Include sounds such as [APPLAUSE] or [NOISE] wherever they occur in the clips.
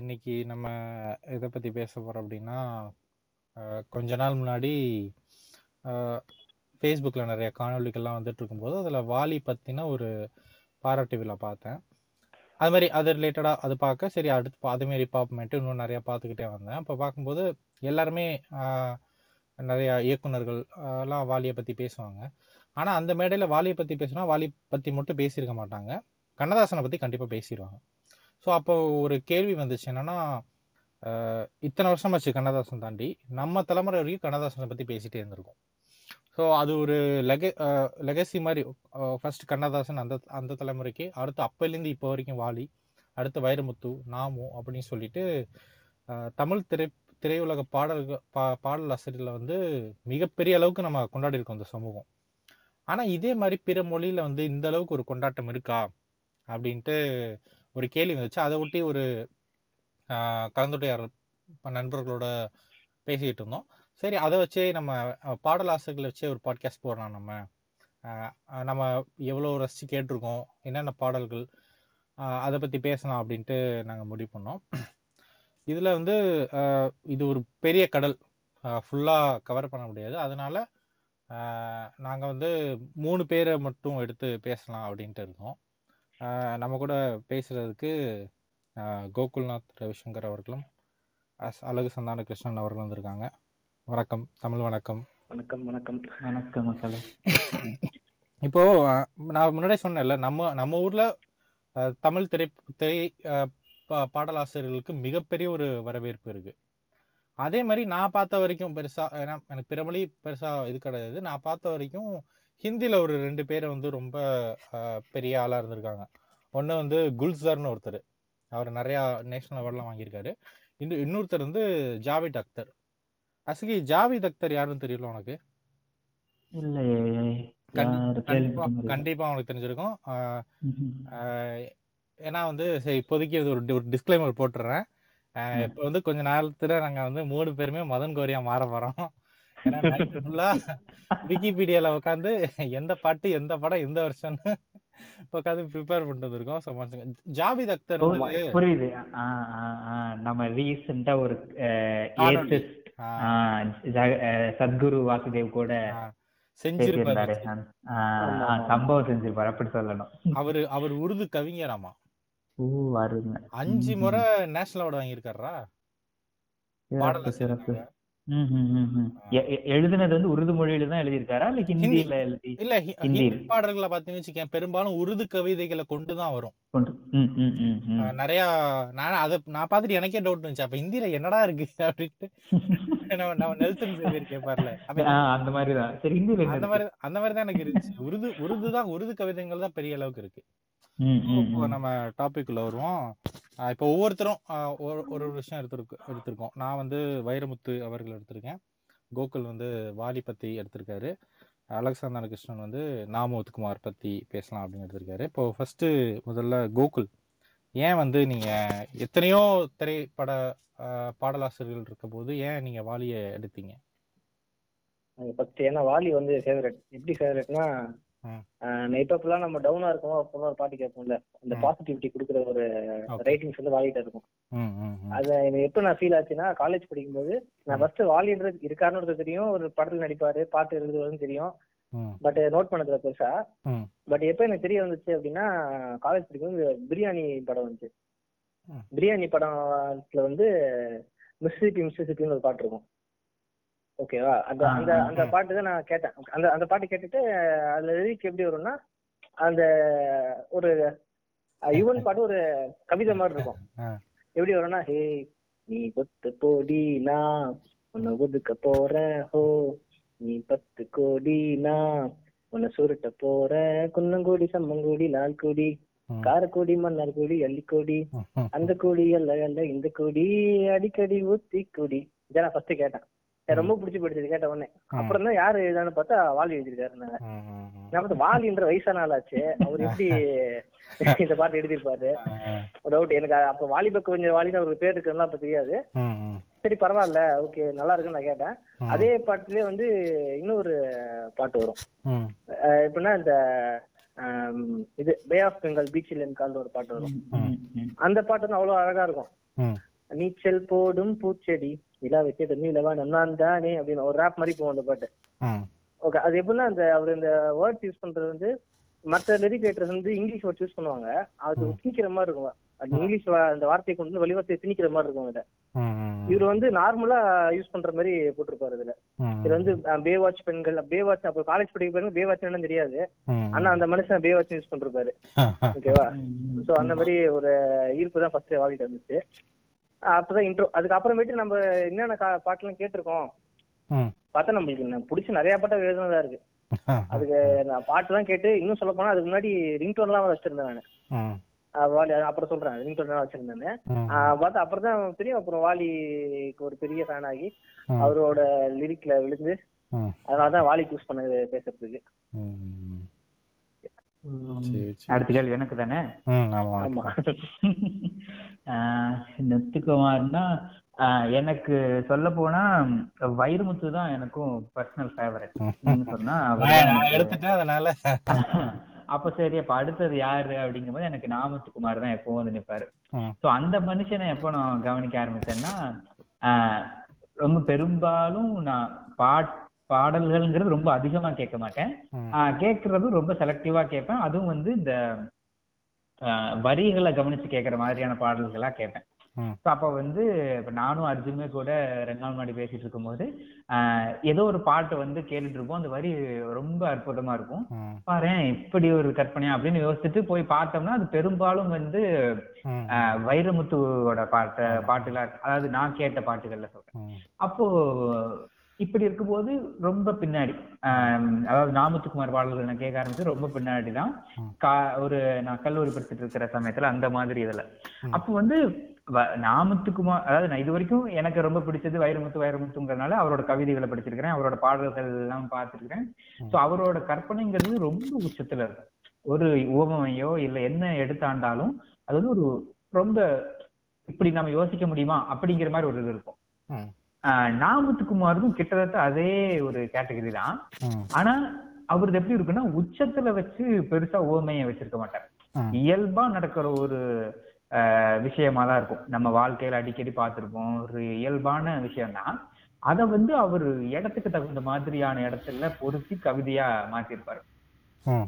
இன்னைக்கு நம்ம எதை பற்றி பேச போகிறோம் அப்படின்னா கொஞ்ச நாள் முன்னாடி ஃபேஸ்புக்கில் நிறைய காணொலிகள்லாம் வந்துட்டு இருக்கும்போது அதில் வாலி பற்றின ஒரு பாராட்டு விழா பார்த்தேன். அது மாதிரி அது ரிலேட்டடாக அது பார்க்க சரி அடுத்து அதுமாரி மாரி பார்ப்போமேட்டு இன்னும் நிறையா பார்த்துக்கிட்டே வந்தேன். அப்போ பார்க்கும்போது எல்லாருமே நிறையா நிறைய இயக்குனர்கள் எல்லாம் வாலியை பற்றி பேசுவாங்க. ஆனால் அந்த மேடையில் வாலியை பற்றி பேசினா வாலி பற்றி மட்டும் பேசியிருக்க மாட்டாங்க. கண்ணதாசனை பற்றி கண்டிப்பாக பேசிடுவாங்க ஸோ அப்போ ஒரு கேள்வி வந்துச்சு என்னன்னா இத்தனை இத்தனை வருஷமாச்சு கண்ணதாசன் தாண்டி. நம்ம தலைமுறை வரைக்கும் கண்ணதாசனை பற்றி பேசிகிட்டே இருந்திருக்கோம். ஸோ அது ஒரு லெக லெகசி மாதிரி ஃபர்ஸ்ட் கண்ணதாசன் அந்த அந்த தலைமுறைக்கு அடுத்து அப்போலேருந்து இப்போ வரைக்கும் வாலி அடுத்து வைரமுத்து நாமு அப்படின்னு சொல்லிட்டு தமிழ் திரை திரையுலக பாடல்கள் பா பாடல் ஆசிரியரில் வந்து மிகப்பெரிய அளவுக்கு நம்ம கொண்டாடி இருக்கோம் இந்த சமூகம். ஆனால் இதே மாதிரி பிற மொழியில் வந்து இந்த அளவுக்கு ஒரு கொண்டாட்டம் இருக்கா? அப்படின்ட்டு ஒரு கேள்வி வந்துச்சு. அதை ஒட்டி ஒரு ஆஹ், கலந்துரையாடல் நண்பர்களோட பேசிக்கிட்டு இருந்தோம். சரி அதை வச்சே நம்ம அஹ், பாடலாசிரியர்களை வச்சே ஒரு பாட்காஸ்ட் போடலாம் நம்ம. நம்ம எவ்வளோ ரசித்து கேட்டிருக்கோம் என்னென்ன பாடல்கள் அதை பற்றி பேசலாம் அப்படின்ட்டு நாங்கள் முடிவு பண்ணோம். இதில் வந்து இது ஒரு பெரிய கடல். ஃபுல்லாக கவர் பண்ண முடியாது. அதனால் நாங்கள் வந்து மூணு பேரை மட்டும் எடுத்து பேசலாம் அப்படின்ட்டு இருக்கோம் நம்ம கூட பேசுறதுக்கு அஹ், கோகுல்நாத் ரவிசங்கர் அவர்களும் அஸ்- அழகு சந்தான கிருஷ்ணன் அவர்களும் வந்திருக்காங்க. வணக்கம் தமிழ் வணக்கம். வணக்கம் வணக்கம். வணக்கம் மக்களே [LAUGHS] இப்போ நான் முன்னாடியே சொன்னேன்ல நம்ம நம்ம ஊர்ல அஹ், தமிழ் திரை திரை பாடலாசிரியர்களுக்கு மிகப்பெரிய ஒரு வரவேற்பு இருக்கு. அதே மாதிரி நான் பார்த்த வரைக்கும் பெருசா ஏன்னா எனக்கு பிற மொழி பெருசா இது கிடையாது. நான் பார்த்த வரைக்கும் ஹிந்தில ஒரு ரெண்டு பேரை வந்து ரொம்ப பெரிய ஆளா இருந்திருக்காங்க. ஒண்ணு வந்து குல்சர்னு ஒருத்தர். அவர் நிறைய நேஷனல் அவார்ட்லாம் வாங்கியிருக்காரு. இன்னும் இன்னொருத்தர் வந்து ஜாவித் அக்தர். அசுகி ஜாவித் அக்தர் யாருன்னு தெரியல உனக்கு? கண்டிப்பா உனக்கு தெரிஞ்சிருக்கும். ஏன்னா வந்து சரி இப்போதைக்கு இது ஒரு டிஸ்க்ளைமர் போட்டுறேன். இப்போ வந்து கொஞ்ச நேரத்துல நாங்க வந்து மூணு பேருமே மதன் கோரியா மாற போறோம். விக்கிபீடியால உட்காந்து எந்த பாட்டு எந்த படம் எந்த வருஷம்னு உட்காந்து ப்ரிப்பேர் பண்ணிட்டு வந்திருக்கோம். ஸோ ஜாவித் அக்தர் புரியுது. ஆ, ஆ, ஆ. நம்ம ரீசெண்டா ஒரு சத்குரு வாசுதேவ் கூட ஆஹ் செஞ்சிருப்பாரு சம்பவம் செஞ்சிருப்பாரு. அப்படி சொல்லணும். அவரு அவர் உருது கவிஞராமா? அஞ்சு. முறை நேஷனல் அவார்டு வாங்கியிருக்காரா பாடல சிறப்பு. எழுதுனது வந்து உருது மொழியில தான் எழுதியிருக்காரா? இல்ல ஹிந்தியில எழுதி இல்ல ஹிந்தி. பாடல்களை பார்த்தீங்கன்னு வச்சுக்கேன் பெரும்பாலும் உருது கவிதைகளை கொண்டு தான் வரும். நிறைய நான் அதை நான் பார்த்துட்டு எனக்கே டவுட் இருந்துச்சு அப்ப ஹிந்தியில என்னடா இருக்கு அப்படின்ட்டு. [LAUGHS] நம்ம நெல்சன் சேவியர் கேட்பார்ல அந்த மாதிரி தான். சரி ஹிந்தியில அந்த? மாதிரி அந்த மாதிரி தான் எனக்கு இருந்துச்சு. உருது உருது தான் உருது கவிதைகள் தான் பெரிய அளவுக்கு இருக்கு. இப்போ. நம்ம டாபிக் உள்ள வருவோம். இப்போ ஒவ்வொருத்தரும் ஒரு ஒரு ஒரு விஷயம் எடுத்திருக்கு எடுத்திருக்கோம். நான் வந்து வைரமுத்து அவர்கள் எடுத்திருக்கேன். கோகுல் வந்து வாலி பத்தி எடுத்திருக்காரு. அலெக்சாந்தர் கிருஷ்ணன் வந்து நாமோத்குமார் பத்தி பேசலாம் அப்படின்னு எடுத்திருக்காரு. இப்போ ஃபர்ஸ்ட் முதல்ல கோகுல் ஏன் வந்து நீங்க எத்தனையோ திரைப்பட பாடலாசிரியர்கள் இருக்க போது ஏன் நீங்க வாலியை எடுத்தீங்க? ஃபர்ஸ்ட் ஏன்னா வாலி வந்து ஃபேவரட் எப்படி ஃபேவரட்னா ம். இப்ப ஃபுல்லா நம்ம டவுனா இருக்கோம் அப்போ ஒரு பாட்டு கேட்போம்ல. அந்த. பாசிட்டிவிட்டி கொடுக்குற ஒரு. ரைட்டிங்ஸ் வந்து வாலிட்ட இருக்கும். அது எனக்கு எப்போ நான் ஃபீல் ஆச்சுன்னா காலேஜ் படிக்கும்போது நான் ஃபர்ஸ்ட் வாலின்றது இருக்காருன்னு தெரியும் ஒரு படத்துல நடிப்பாரு பாட்டு எழுதுவதும் தெரியும். பட் நோட் பண்ணதுல பெருசா. பட் எப்போ எனக்கு தெரிய வந்துச்சு அப்படின்னா காலேஜ் படிக்கும்போது பிரியாணி படம் வந்துச்சு. பிரியாணி படத்துல வந்து மிஸ்ஸிபி மிஸ்ஸிபின்னு ஒரு பாட்டு இருக்கும். ஓகேவா அந்த அந்த அந்த. பாட்டு தான் நான் கேட்டேன் அந்த அந்த பாட்டு கேட்டுட்டு அதுல லிரிக் எப்படி வரும்னா அந்த ஒரு யுவன் பாட்டு ஒரு கவிதை மாதிரி இருக்கும். எப்படி வரும்னா ஹே நீ கொத்து போடி நான் உன்னை ஒதுக்க போறேன் ஹோ நீ பத்து கோடி நான் உன்னை சுருட்ட போறேன் குன்னங்கோடி சம்மங்கோடி லால்கோடி. காரக்கோடி மன்னார்கோடி அள்ளிக்கோடி ம், ம். அந்த கோடி அல்ல அல்ல இந்த கோடி அடிக்கடி ஊத்தி கோடி இதை நான் ஃபர்ஸ்ட் கேட்டேன் ரொம்ப பிடிச்சி போயிடுச்சு கேட்ட உடனே. அப்புறம் தான் யாரு எழுதான்னு பார்த்தா வாலி எழுதிருக்காரு நான் பார்த்து வாலின்ற வயசான ஆளாச்சு. அவர் எப்படி [LAUGHS] இந்த பாட்டு எழுதியிருப்பாரு? ஆ, டவுட் எனக்கு அப்ப வாலிப கொஞ்சம் வாலின்னு அவருக்கு பேர் இருக்குன்னா அப்ப தெரியாது. சரி பரவாயில்ல ஓகே நல்லா இருக்குன்னு நான் கேட்டேன். அதே பாட்டுலயே வந்து இன்னொரு பாட்டு வரும். எப்படின்னா இந்த இது பே ஆஃப் பெங்கால் பீச்சில் கால்னு ஒரு பாட்டு வரும். அந்த பாட்டு வந்து அவ்வளவு அழகா இருக்கும். நீச்சல் போடும் பூச்செடி. நிலா வச்சு நீலவா நான் தானே அப்படின்னு ஒரு ரேப் மாதிரி போகும் அந்த பாட்டு. ஓகே அது எப்படின்னா அந்த அவர் இந்த வேர்ட்ஸ் யூஸ் பண்றது வந்து மற்ற லிரிக் ரைட்டர்ஸ் வந்து இங்கிலீஷ் வேர்ட்ஸ் யூஸ் பண்ணுவாங்க. அது திணிக்கிற மாதிரி இருக்கும். அது இங்கிலீஷ் அந்த வார்த்தையை கொண்டு வந்து வெளிவார்த்தையை திணிக்கிற மாதிரி இருக்கும் ம் இவர் வந்து நார்மலா யூஸ் பண்ற மாதிரி போட்டிருப்பாரு இதுல இது வந்து பே வாட்ச் பெண்கள் பே வாட்ச் அப்போ காலேஜ் படிக்க பாருங்க பே வாட்ச் என்னன்னு தெரியாது. ஆனா அந்த மனுஷன் பே வாட்ச் யூஸ் பண்றாரு ஓகேவா சோ அந்த மாதிரி ஒரு ஈர்ப்பு தான் ஃபர்ஸ்ட் வாங்கிட்டு வந்துச்சு அப்பதான் இன்ட்ரோ அதுக்கப்புறமேட்டு நம்ம என்னென்ன பாட்டெல்லாம் கேட்டிருக்கோம். பார்த்தா நம்மளுக்கு பிடிச்ச நிறைய பாட்டை எழுதுனதா இருக்கு. அதுக்கு நான் பாட்டு தான் கேட்டு இன்னும் சொல்ல போனா அதுக்கு முன்னாடி ரிங்டோன்லாம் வச்சிருந்தேன் நான். வாலி அப்புறம் சொல்றேன் ரிங்டோன் வச்சிருந்தேன் ம் பார்த்தா அப்புறம் தான் தெரியும் அப்புறம் வாலிக்கு ஒரு பெரிய ஃபேன் ஆகி. அவரோட லிரிக்ல விழுந்து அதனாலதான் வாலி சூஸ் பண்ணது பேசுறதுக்கு. அடுத்த கேள்வி எனக்கு தானே? [LAUGHS] நெத்துக்குமார்னா எனக்கு சொல்ல போனா வைரமுத்து தான் எனக்கும் பர்சனல் ஃபேவரட் சொன்னா [LAUGHS] எடுத்துட்டேன் அதனால. [LAUGHS] அப்ப சரி அப்ப அடுத்தது யாரு அப்படிங்கும்போது எனக்கு நாமத்துக்குமார் தான் எப்பவும் வந்து நிப்பாரு. சோ அந்த மனுஷனை எப்போ நான் கவனிக்க ஆரம்பிச்சேன்னா ரொம்ப பெரும்பாலும் நான் பாட் பாடல்கள்ங்கிறது ரொம்ப அதிகமா கேட்க மாட்டேன். கேட்கறதும் ரொம்ப செலக்டிவா கேட்பேன். அதுவும் வந்து இந்த வரிகளை கவனிச்சு கேட்கற மாதிரியான பாடல்களா கேட்பேன். அப்போ வந்து இப்போ நானும் அர்ஜுனுமே கூட ரெண்டு நாள் முன்னாடி பேசிட்டு இருக்கும்போது ஆஹ் ஏதோ ஒரு பாட்டு வந்து கேட்டுட்டு இருப்போம். அந்த வரி ரொம்ப அற்புதமா இருக்கும். ம். பாரேன் இப்படி ஒரு கற்பனையா அப்படின்னு யோசிச்சுட்டு போய் பார்த்தோம்னா அது பெரும்பாலும் வந்து வைரமுத்துவோட பாட்டு இருக்கு. அதாவது நான் கேட்ட பாட்டுகள்ல சொல்றேன். அப்போ இப்படி இருக்கும்போது ரொம்ப பின்னாடி. அதாவது நாமத்துக்குமார் பாடல்கள் நான் கேட்க ஆரம்பிச்சு ரொம்ப பின்னாடி தான். கா ஒரு நான் கல்லூரி படிச்சுட்டு இருக்கிற சமயத்துல அந்த மாதிரி இதுல. அப்போ வந்து நாமத்துக்குமார் அதாவது நான் இது வரைக்கும் எனக்கு ரொம்ப பிடிச்சது வைரமுத்து வைரமுத்துங்கிறதுனால அவரோட கவிதைகளை படிச்சிருக்கிறேன் அவரோட பாடல்கள் எல்லாம் பார்த்திருக்கிறேன். ஸோ அவரோட கற்பனைங்கிறது ரொம்ப உச்சத்துல இருக்கும். ஒரு உவமையோ இல்ல என்ன எடுத்தாண்டாலும் அது வந்து ஒரு ரொம்ப இப்படி நம்ம யோசிக்க முடியுமா? அப்படிங்கிற மாதிரி ஒரு இது இருக்கும். நாமத்துக்குமாருக்கும் கிட்டத்தட்ட அதே ஒரு கேட்டகரி தான். ஆனா அவரது எப்படி இருக்குன்னா உச்சத்துல வச்சு பெருசா ஓமையை வச்சிருக்க மாட்டார். இயல்பா நடக்கிற ஒரு ஆஹ் விஷயமா தான் இருக்கும். நம்ம வாழ்க்கையில அடிக்கடி பார்த்திருப்போம். ஒரு இயல்பான விஷயம்தான் அதை வந்து அவர் இடத்துக்கு தகுந்த மாதிரியான இடத்துல பொருத்தி கவிதையா மாத்திருப்பாரு.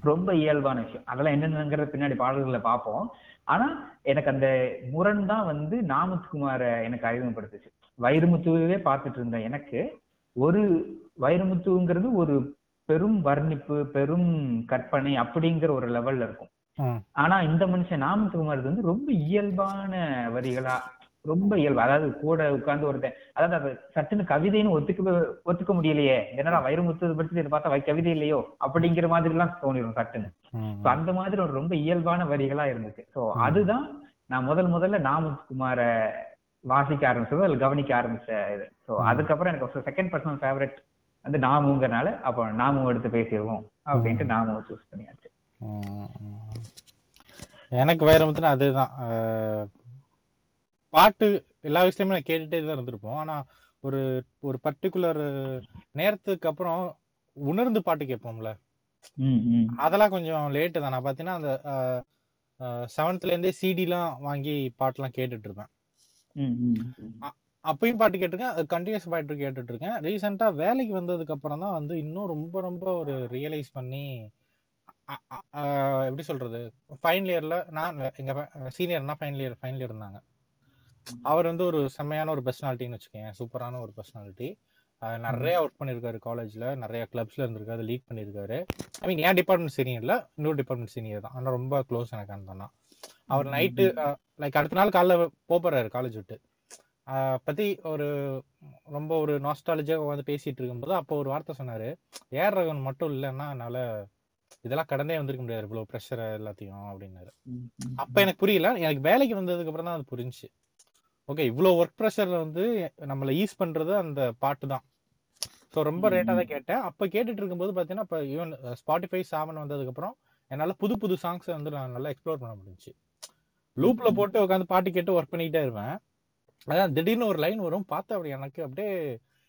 ரொம்ப இயல்பான விஷயம். அதெல்லாம் என்னென்னங்கிற பின்னாடி பாடல்களை பார்ப்போம். ஆனா எனக்கு அந்த முரண் தான் வந்து நாமத்துக்குமார எனக்கு அறிமுகப்படுத்துச்சு. வைரமுத்துவே பார்த்துட்டு இருந்த எனக்கு ஒரு வைரமுத்துங்கிறது ஒரு பெரும் வர்ணிப்பு பெரும் கற்பனை அப்படிங்கிற ஒரு லெவல்ல இருக்கும். ஆனா இந்த மனுஷன் நாமத்துக்குமார் வந்து ரொம்ப இயல்பான வரிகளா ரொம்ப இயல்பு அதாவது கூட உட்கார்ந்து ஒருத்தன் அதாவது அது சட்டுன்னு கவிதைன்னு ஒத்துக்க ஒத்துக்க முடியலையே. என்னடா வைரமுத்து படிச்சுட்டு இதை பார்த்தா கவிதை இல்லையோ? அப்படிங்கிற மாதிரி எல்லாம் தோணிடும் சட்டுன்னு அந்த மாதிரி ஒரு ரொம்ப இயல்பான வரிகளா இருந்துச்சு. சோ அதுதான் நான் முதல் முதல்ல நாமகுமார வாசிக்க ஆரம்பிச்சது அதில் கவனிக்க ஆரம்பிச்ச இது. ஸோ அதுக்கப்புறம் எனக்கு செகண்ட் பர்சனல் ஃபேவரட் வந்து நாமுங்கிறனால அப்போ நாமும் எடுத்து பேசிடுவோம் அப்படின்ட்டு நாமும் சூஸ் பண்ணியாச்சு. எனக்கு வைரமுத்துனா அதுதான். அஹ், பாட்டு எல்லா விஷயமுமே நான் கேட்டுட்டே தான் இருந்திருப்போம். ஆனா ஒரு ஒரு பர்டிகுலர் நேரத்துக்கு அப்புறம் உணர்ந்து பாட்டு கேட்போம்ல. அதெல்லாம் கொஞ்சம் லேட்டு தான். நான் பார்த்தீங்கன்னா அந்த செவன்த்ல இருந்தே சிடிலாம் வாங்கி பாட்டுலாம் கேட்டுட்டு இருப்பேன். அப்பயும் பாட்டு கேட்டிருக்கேன். அது கண்டினியூஸ் பாட்டு கேட்டுட்டு இருக்கேன் ரீசெண்டா வேலைக்கு வந்ததுக்கு அப்புறம் தான் வந்து இன்னும் ரொம்ப ரொம்ப ஒரு ரியலைஸ் பண்ணி எப்படி சொல்றது? ஃபைனல் இயர்ல நான் எங்க சீனியர்னா ஃபைனல் இயர் ஃபைனல் இயர் இருந்தாங்க. அவர் வந்து ஒரு செம்மையான ஒரு பர்சனாலிட்டின்னு வச்சுக்கோங்க சூப்பரான ஒரு பர்சனாலிட்டி நிறைய ஒர்க் பண்ணியிருக்காரு காலேஜ்ல நிறைய கிளப்ஸ்ல இருந்திருக்காரு. லீட் பண்ணியிருக்காரு. ஐ மீன் என் டிபார்ட்மெண்ட் சீனியர்ல இன்னொரு டிபார்ட்மெண்ட் சீனியர் தான். ஆனால் ரொம்ப க்ளோஸ் எனக்கு அந்த அவர் நைட்டு லைக் அடுத்த நாள் காலைல போறாரு காலேஜ் விட்டு. பத்தி ஒரு ரொம்ப ஒரு நாஸ்டாலஜியா வந்து பேசிட்டு இருக்கும்போது அப்போ ஒரு வார்த்தை சொன்னாரு. ஏர் ரகன் மட்டும் இல்லைன்னா என்னால இதெல்லாம் கடந்தே வந்திருக்க முடியாது இவ்வளவு ப்ரெஷர் எல்லாத்தையும் அப்படின்னாரு. அப்ப எனக்கு புரியல எனக்கு வேலைக்கு வந்ததுக்கு அப்புறம் தான் அது புரிஞ்சுச்சு. ஓகே இவ்வளவு ஒர்க் ப்ரெஷர்ல வந்து நம்மள ஈஸ் பண்றது அந்த பாட்டு தான். ஸோ ரொம்ப ரேட்டா தான் கேட்டேன். அப்ப கேட்டுட்டு இருக்கும்போது பாத்தீங்கன்னா இப்போ ஈவன் ஸ்பாட்டிஃபை செவன் வந்ததுக்கு அப்புறம் என்னால புது புது சாங்ஸை வந்து நான் நல்லா எக்ஸ்ப்ளோர் பண்ண முடிஞ்சுச்சு. லூப்ல போட்டு உட்காந்து பாட்டு கேட்டு ஒர்க் பண்ணிக்கிட்டே இருப்பேன். அதான் திடீர்னு ஒரு லைன் வரும். பார்த்தா அப்படி எனக்கு அப்படியே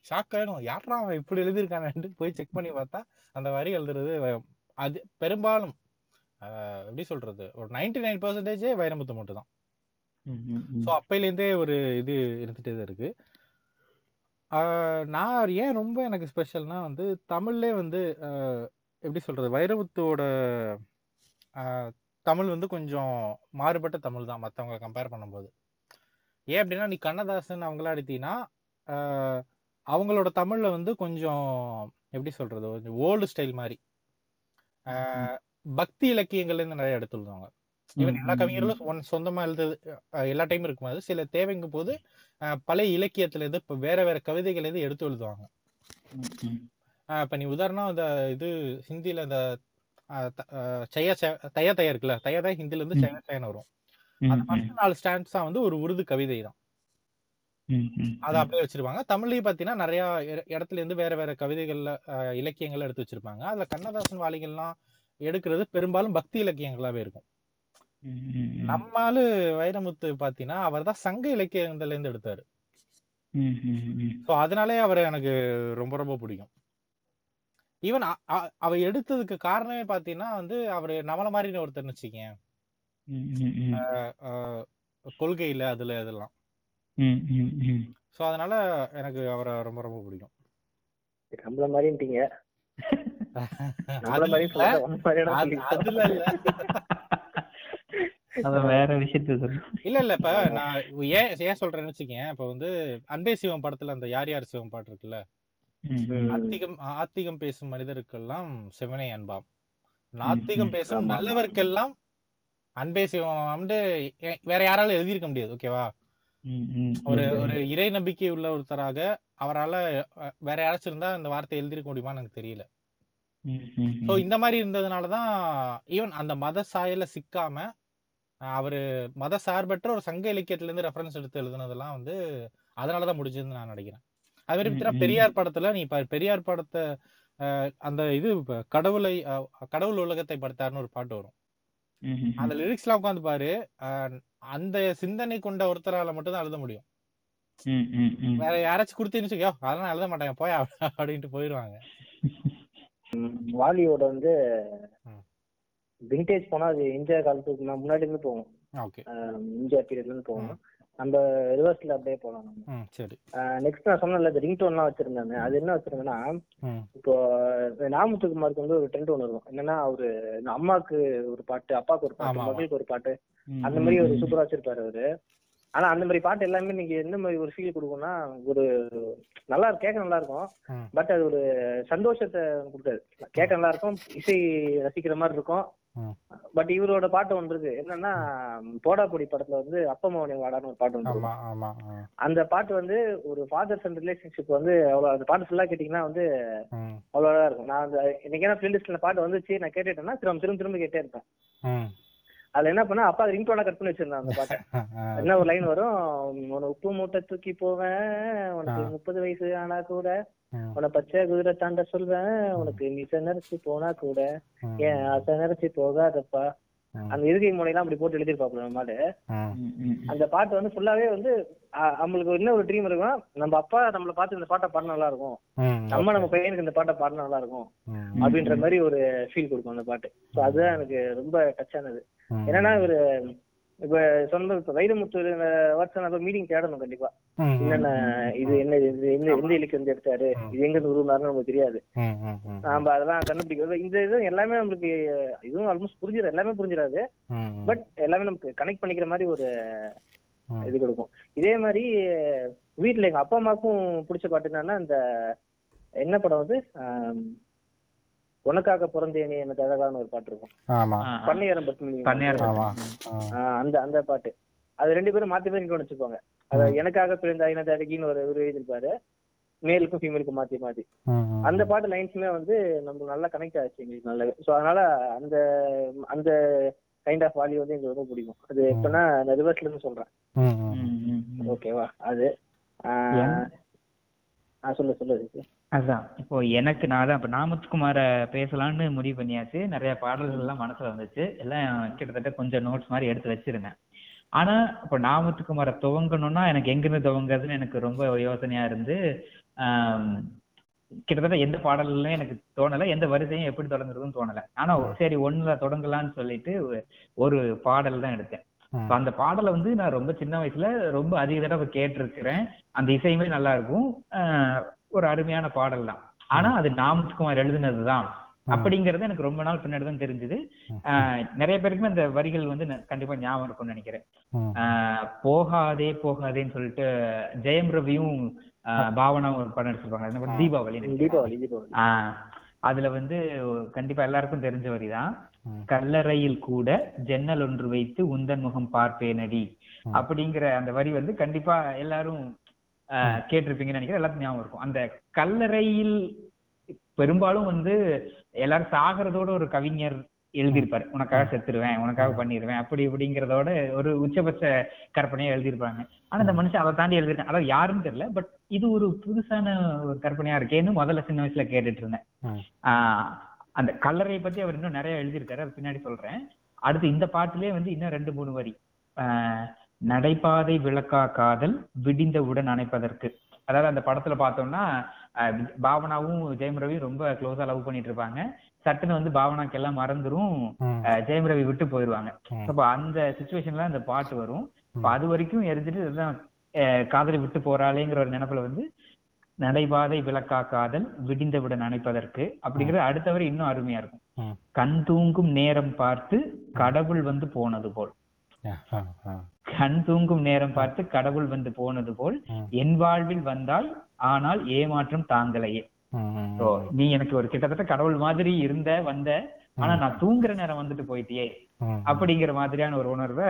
ஷாக் ஆயிடும். யாரா அவன் இப்படி எழுதியிருக்கானு போய் செக் பண்ணி பார்த்தா அந்த வரி எழுதுறது அது பெரும்பாலும் எப்படி சொல்றது? ஒரு நைன்டி நைன் பர்சன்டேஜே வைரமுத்து மட்டும் தான். ஸோ அப்பையிலேருந்தே ஒரு இது இருந்துகிட்டே தான் இருக்கு. நான் ஏன் ரொம்ப எனக்கு ஸ்பெஷல்னா வந்து தமிழ்லே வந்து எப்படி சொல்றது? வைரமுத்துவோட ஆஹ் தமிழ் வந்து கொஞ்சம் மாறுபட்ட தமிழ் தான் மற்றவங்க கம்பேர் பண்ணும்போது. ஏன் அப்படின்னா நீ கண்ணதாசன் அவங்களாம் எடுத்தீங்கன்னா அவங்களோட தமிழ்ல வந்து கொஞ்சம் எப்படி சொல்றது கொஞ்சம் ஓல்டு ஸ்டைல் மாதிரி பக்தி இலக்கியங்கள்ல இருந்து நிறைய எடுத்து எழுதுவாங்க ஈவன் எல்லா கவிஞர்களும் ஒன் சொந்தமா எழுது எல்லா டைமும் இருக்கும்போது சில தேவைங்கும் போது பழைய இலக்கியத்துல இருந்து இப்ப வேற வேற கவிதைகள் இருந்து எடுத்து எழுதுவாங்க. இப்ப நீ உதாரணம் இந்த இது ஹிந்தில இந்த அஹ் த- அஹ் சையா தயா தயா இருக்குல்ல? தயா தயா ஹிந்தில இருந்து. சையா தயான்னு வரும். அந்த. ஃபர்ஸ்ட் நாலு ஸ்டாண்ட்ஸா வந்து ஒரு உருது கவிதை தான். அதை அப்படியே வச்சிருப்பாங்க. தமிழ்லயும் பாத்தீங்கன்னா நிறைய இட- இடத்துல இருந்து வேற வேற கவிதைகள்ல அஹ் இலக்கியங்கள்ல எடுத்து வச்சிருப்பாங்க. அதுல கண்ணதாசன் வாலிகள்லாம் எடுக்கிறது பெரும்பாலும் பக்தி இலக்கியங்களாவே இருக்கும். நம்மாலு வைரமுத்து பாத்தீங்கன்னா அவர் தான் சங்க இலக்கியங்கள்ல இருந்து எடுத்தாரு. அதனாலே அவரை எனக்கு ரொம்ப ரொம்ப பிடிக்கும். ஈவன் அவ எடுத்ததுக்கு காரணமே பாத்தீங்கன்னா வந்து அவர் நம்மள மாதிரி ஒருத்தர்னு வச்சுக்கேன் ம், ம், ம். கொள்கையில அதுல இதெல்லாம் ம், ம், ம். ஸோ அதனால எனக்கு அவரை ரொம்ப ரொம்ப பிடிக்கும். நம்மள மாதிரின்ட்டீங்க [LAUGHS] நம்மள அதுல மாதிரி இல்ல, சொல்ல உன்ன மாதிரியான அது- feeling. அதுல இல்ல அது வேற விஷயத்த இல்ல இல்ல. இப்ப நான் ஏன் ஏன் சொல்றேன்னு வச்சுக்கேன் இப்ப வந்து அன்பே சிவம் படத்துல அந்த யார் யார் சிவம் பாட்டு இருக்குல்ல. ஆத்திகம் ஆத்திகம் பேசும் மனிதருக்கெல்லாம் சிவனே அன்பாம் நாத்திகம். பேசும். நல்லவர்க்கெல்லாம் அன்பே சிவம் வேற யாராலும் எழுதியிருக்க முடியாது ஓகேவா. ஒரு. ஒரு இறை நம்பிக்கை உள்ள ஒருத்தராக அவரால வேற யாராச்சும் இருந்தா இந்த வார்த்தை எழுதிருக்க முடியுமான்னு எனக்கு தெரியல ஸோ ம். இந்த மாதிரி இருந்ததுனாலதான் ஈவன் அந்த மத சாயல சிக்காம அவரு மத சார்பற்ற ஒரு சங்க இலக்கியத்துல இருந்து ரெஃபரன்ஸ் எடுத்து எழுதுனதெல்லாம் வந்து அதனாலதான் முடிஞ்சதுன்னு நான் நினைக்கிறேன் அது மாதிரி. பெரியார் படத்துல நீ பெரியார் படத்தை அந்த இது கடவுளை கடவுள் உலகத்தை படுத்தாருன்னு ஒரு பாட்டு வரும். அந்த லிரிக்ஸ்லாம் உட்காந்து பாரு அந்த சிந்தனை கொண்ட ஒருத்தரால மட்டும் தான் எழுத முடியும். வேற யாராச்சும் கொடுத்தீங்கன்னு வச்சுக்கோ அதெல்லாம் எழுத மாட்டாங்க போய் அப்படின்ட்டு போயிடுவாங்க ம், வாலியோட வந்து. விண்டேஜ் போனா அது எம்ஜிஆர் காலத்துக்கு முன்னாடி இருந்து ஆஹ் எம்ஜிஆர் பீரியட்ல இருந்து போவோம் நம்ம ரிவர்ஸ்ல அப்படியே போலாம் நம்ம. ம் சரி. நெக்ஸ்ட் நான் சொன்னேன்ல இந்த ரிங்டோன்லாம் வச்சிருந்தாங்க அது என்ன வச்சிருந்தேன்னா இப்போ நாமத்துக்குமாருக்கு வந்து ஒரு ட்ரெண்ட் ஒன்று இருக்கும். என்னன்னா அவரு அம்மாக்கு ஒரு பாட்டு அப்பாவுக்கு ஒரு பாட்டு. மகளுக்கு ஒரு பாட்டு அந்த மாதிரி ஒரு. சூப்பரா வச்சிருப்பாரு அவரு. ஆனா அந்த மாதிரி பாட்டு எல்லாமே நீங்க எந்த மாதிரி ஒரு ஃபீல் கொடுக்கும்னா ஒரு நல்லா கேட்க நல்லா இருக்கும். பட் அது ஒரு சந்தோஷத்தை கொடுக்காது. கேட்க நல்லா இருக்கும் இசை ரசிக்கிற மாதிரி இருக்கும். பட் இவரோட பாட்டு ஒன்று இருக்கு என்னன்னா போடா பொடி படத்துல வந்து அப்பா மௌனி வாடான்னு ஒரு பாட்டு ஆ. அந்த பாட்டு வந்து ஒரு ஃபாதர் சன் ரிலேஷன்ஷிப் வந்து அவ்வளோ அந்த பாட்டு ஃபுல்லா கேட்டீங்கன்னா வந்து ம். அவ்வளோ அழகா இருக்கும். நான் அந்த இன்னைக்கு என்ன பிளேலிஸ்ட்ல பாட்டு வந்துச்சு நான் கேட்டுட்டேன்னா திரும்ப திரும்ப திரும்ப கேட்டே இருப்பேன். அதுல என்ன பண்ணா அப்பா ரிங் டோனா கட் பண்ணி வச்சிருந்தேன் அந்த பாட்டை. [LAUGHS] என்ன ஒரு லைன் வரும் உன உப்பு மூட்டை தூக்கி போவேன் உனக்கு. முப்பது வயசு ஆனா கூட உன பச்சை குதிரை தாண்ட சொல்வேன் உனக்கு மீசை நினைச்சு போனா கூட. ஏன் ஆசை நினைச்சு போகாதப்பா. அந்த இறுதி மொழியெல்லாம் அப்படி போட்டு எழுதிருப்பாப்புல நம்மளு ம். ம், ம், ம். அந்த பாட்டு வந்து ஃபுல்லாவே வந்து நம்மளுக்கு என்ன ஒரு ட்ரீம் இருக்கும் நம்ம அப்பா நம்மள பார்த்து இந்த பாட்டை பாட நல்லா இருக்கும். நம்ம நம்ம பையனுக்கு இந்த பாட்டை பாட நல்லா இருக்கும். அப்படின்ற மாதிரி ஒரு ஃபீல் கொடுக்கும் அந்த பாட்டு ஸோ அதுதான் எனக்கு ரொம்ப டச் ஆனது. என்னன்னா இவரு இப்ப சொன்ன இப்ப வைரமுத்து வாட்ஸ்அப் மீட்டிங் தேடணும் கண்டிப்பா. என்னென்ன இது என்ன இது எந்த எந்த இலக்கு வந்து எடுத்தாரு இது எங்க இருந்து உருவாருன்னு நமக்கு தெரியாது. நாம அதெல்லாம் கண்டுபிடிக்கிறது இந்த இது எல்லாமே நம்மளுக்கு இதுவும் ஆல்மோஸ்ட் புரிஞ்சிடாது எல்லாமே புரிஞ்சிடாது. பட் எல்லாமே நமக்கு கனெக்ட் பண்ணிக்கிற மாதிரி ஒரு. இது கொடுக்கும். இதே மாதிரி வீட்ல எங்க அப்பா அம்மாவுக்கும் பிடிச்ச பாட்டு என்னன்னா இந்த என்ன படம் வந்து உனக்காக பிறந்தேனே எனக்கு அழகான ஒரு பாட்டு இருக்கும். ஆ. ஆஹ் அந்த அந்த பாட்டு. அது ரெண்டு பேரும் மாத்தி மாத்தி வச்சுப்பாங்க அதாவது எனக்காக பிறந்த ஐநா அழகின்னு ஒரு ஒரு எழுதியிருப்பாரு. மேலுக்கும் ஃபீமேலுக்கும் மாத்தி மாத்தி. அந்த பாட்டு லைன்ஸுமே வந்து நமக்கு நல்லா கனெக்ட் ஆச்சு எங்களுக்கு நல்லாவே. ஸோ அதனால அந்த அந்த கைண்ட் ஆஃப் வாலி வந்து எங்களுக்கு ரொம்ப பிடிக்கும். அது எப்படின்னா நான் ரிவர்ஸ்ல இருந்து சொல்றேன். ஓகேவா அது ஆஹ் சொல்லு சொல்லு. அதான். இப்போ எனக்கு நான் தான் இப்போ நாமத்குமார பேசலாம்னு முடிவு பண்ணியாச்சு. நிறைய பாடல்கள் எல்லாம் மனசுல வந்துச்சு. எல்லாம் கிட்டத்தட்ட கொஞ்சம் நோட்ஸ் மாதிரி எடுத்து வச்சிருந்தேன். ஆனா இப்போ நாமத்துக்குமார துவங்கணும்னா எனக்கு எங்கிருந்து துவங்குறதுன்னு எனக்கு ரொம்ப யோசனையா இருந்து கிட்டத்தட்ட எந்த பாடல்களும் எனக்கு தோணல. எந்த வரிசையும் எப்படி தொடங்குறதுன்னு தோணல. ஆனா சரி ஒண்ணுல தொடங்கலாம்னு சொல்லிட்டு ஒரு பாடல் தான் எடுத்தேன். அந்த பாடலை வந்து நான் ரொம்ப சின்ன வயசுல ரொம்ப அதிக தடவை கேட்டிருக்கிறேன். அந்த இசையுமே நல்லா இருக்கும். ஒரு அருமையான பாடல் தான். ஆனா அது நாமத்துக்குமார் எழுதுனதுதான். அப்படிங்கறது எனக்கு ரொம்ப நாள் பின்னாடி தான் தெரிஞ்சது. ஆஹ் நிறைய பேருக்குமே அந்த வரிகள் வந்து கண்டிப்பா ஞாபகம் இருக்கும்னு நினைக்கிறேன். போகாதே போகாதேன்னு சொல்லிட்டு ஜெயம் ரவியும் ஆஹ் பாவனாவும் ஒரு படம் எடுத்திருப்பாங்க? தீபாவளி. தீபாவளி அதுல வந்து கண்டிப்பா எல்லாருக்கும் தெரிஞ்ச வரிதான். கல்லறையில் கூட ஜன்னல் ஒன்று வைத்து உந்தன் முகம் பார்ப்பேனடி. அப்படிங்கிற அந்த வரி வந்து கண்டிப்பா எல்லாரும் கேட்டிருப்பீங்கன்னு நினைக்கிறேன். எல்லாத்துக்கும் ஞாபகம் இருக்கும். அந்த கல்லறையில் பெரும்பாலும் வந்து எல்லாரும் சாகிறதோட ஒரு கவிஞர் எழுதியிருப்பாரு. உனக்காக செத்துருவேன் உனக்காக பண்ணிடுவேன் அப்படி இப்படிங்கிறதோட ஒரு உச்சபட்ச கற்பனையா எழுதியிருப்பாங்க. ஆனா இந்த மனுஷன் அதை தாண்டி எழுதிருக்கேன் அதாவது யாருன்னு தெரியல பட் இது ஒரு புதுசான ஒரு கற்பனையா இருக்கேன்னு முதல்ல சின்ன வயசுல கேட்டுட்டு இருந்தேன். ஆஹ் அந்த கல்லறையை பத்தி அவர் இன்னும் நிறைய எழுதியிருக்காரு. அது பின்னாடி சொல்றேன். அடுத்து இந்த பாட்டுலயே வந்து இன்னும் ரெண்டு மூணு வரி. ஆஹ் நடைபாதை விளக்கா காதல் விடிந்தவுடன் அணைப்பதற்கு அதாவது அந்த படத்துல பார்த்தோம்னா பாவனாவும் ஜெயம் ரவியும் ரொம்ப க்ளோஸா லவ் பண்ணிட்டு இருப்பாங்க சட்டுன்னு வந்து பாவனாக்கு எல்லாம் மறந்துரும் ஜெயம் ரவி விட்டு போயிடுவாங்க ம். அப்ப அந்த சுச்சுவேஷன்ல அந்த பாட்டு வரும். அது வரைக்கும் எரிஞ்சிட்டு இதுதான் காதலை விட்டு போறாளேங்கிற ஒரு நினைப்புல வந்து நடைபாதை விளக்கா காதல் விடிந்தவுடன் அணைப்பதற்கு அப்படிங்கிறது அடுத்த வரை இன்னும் அருமையா இருக்கும். கண் தூங்கும் நேரம் பார்த்து கடவுள் வந்து போனது போல். கண் தூங்கும் நேரம் பார்த்து கடவுள் வந்து போனது போல். என் வாழ்வில் வந்தால் ஆனால் ஏமாற்றம் தாங்கலையே. நீ எனக்கு ஒரு கிட்டத்தட்ட கடவுள் மாதிரி இருந்த வந்த ஆனா நான் தூங்குற நேரம் வந்துட்டு போயிட்டியே. அப்படிங்கிற மாதிரியான ஒரு உணர்வை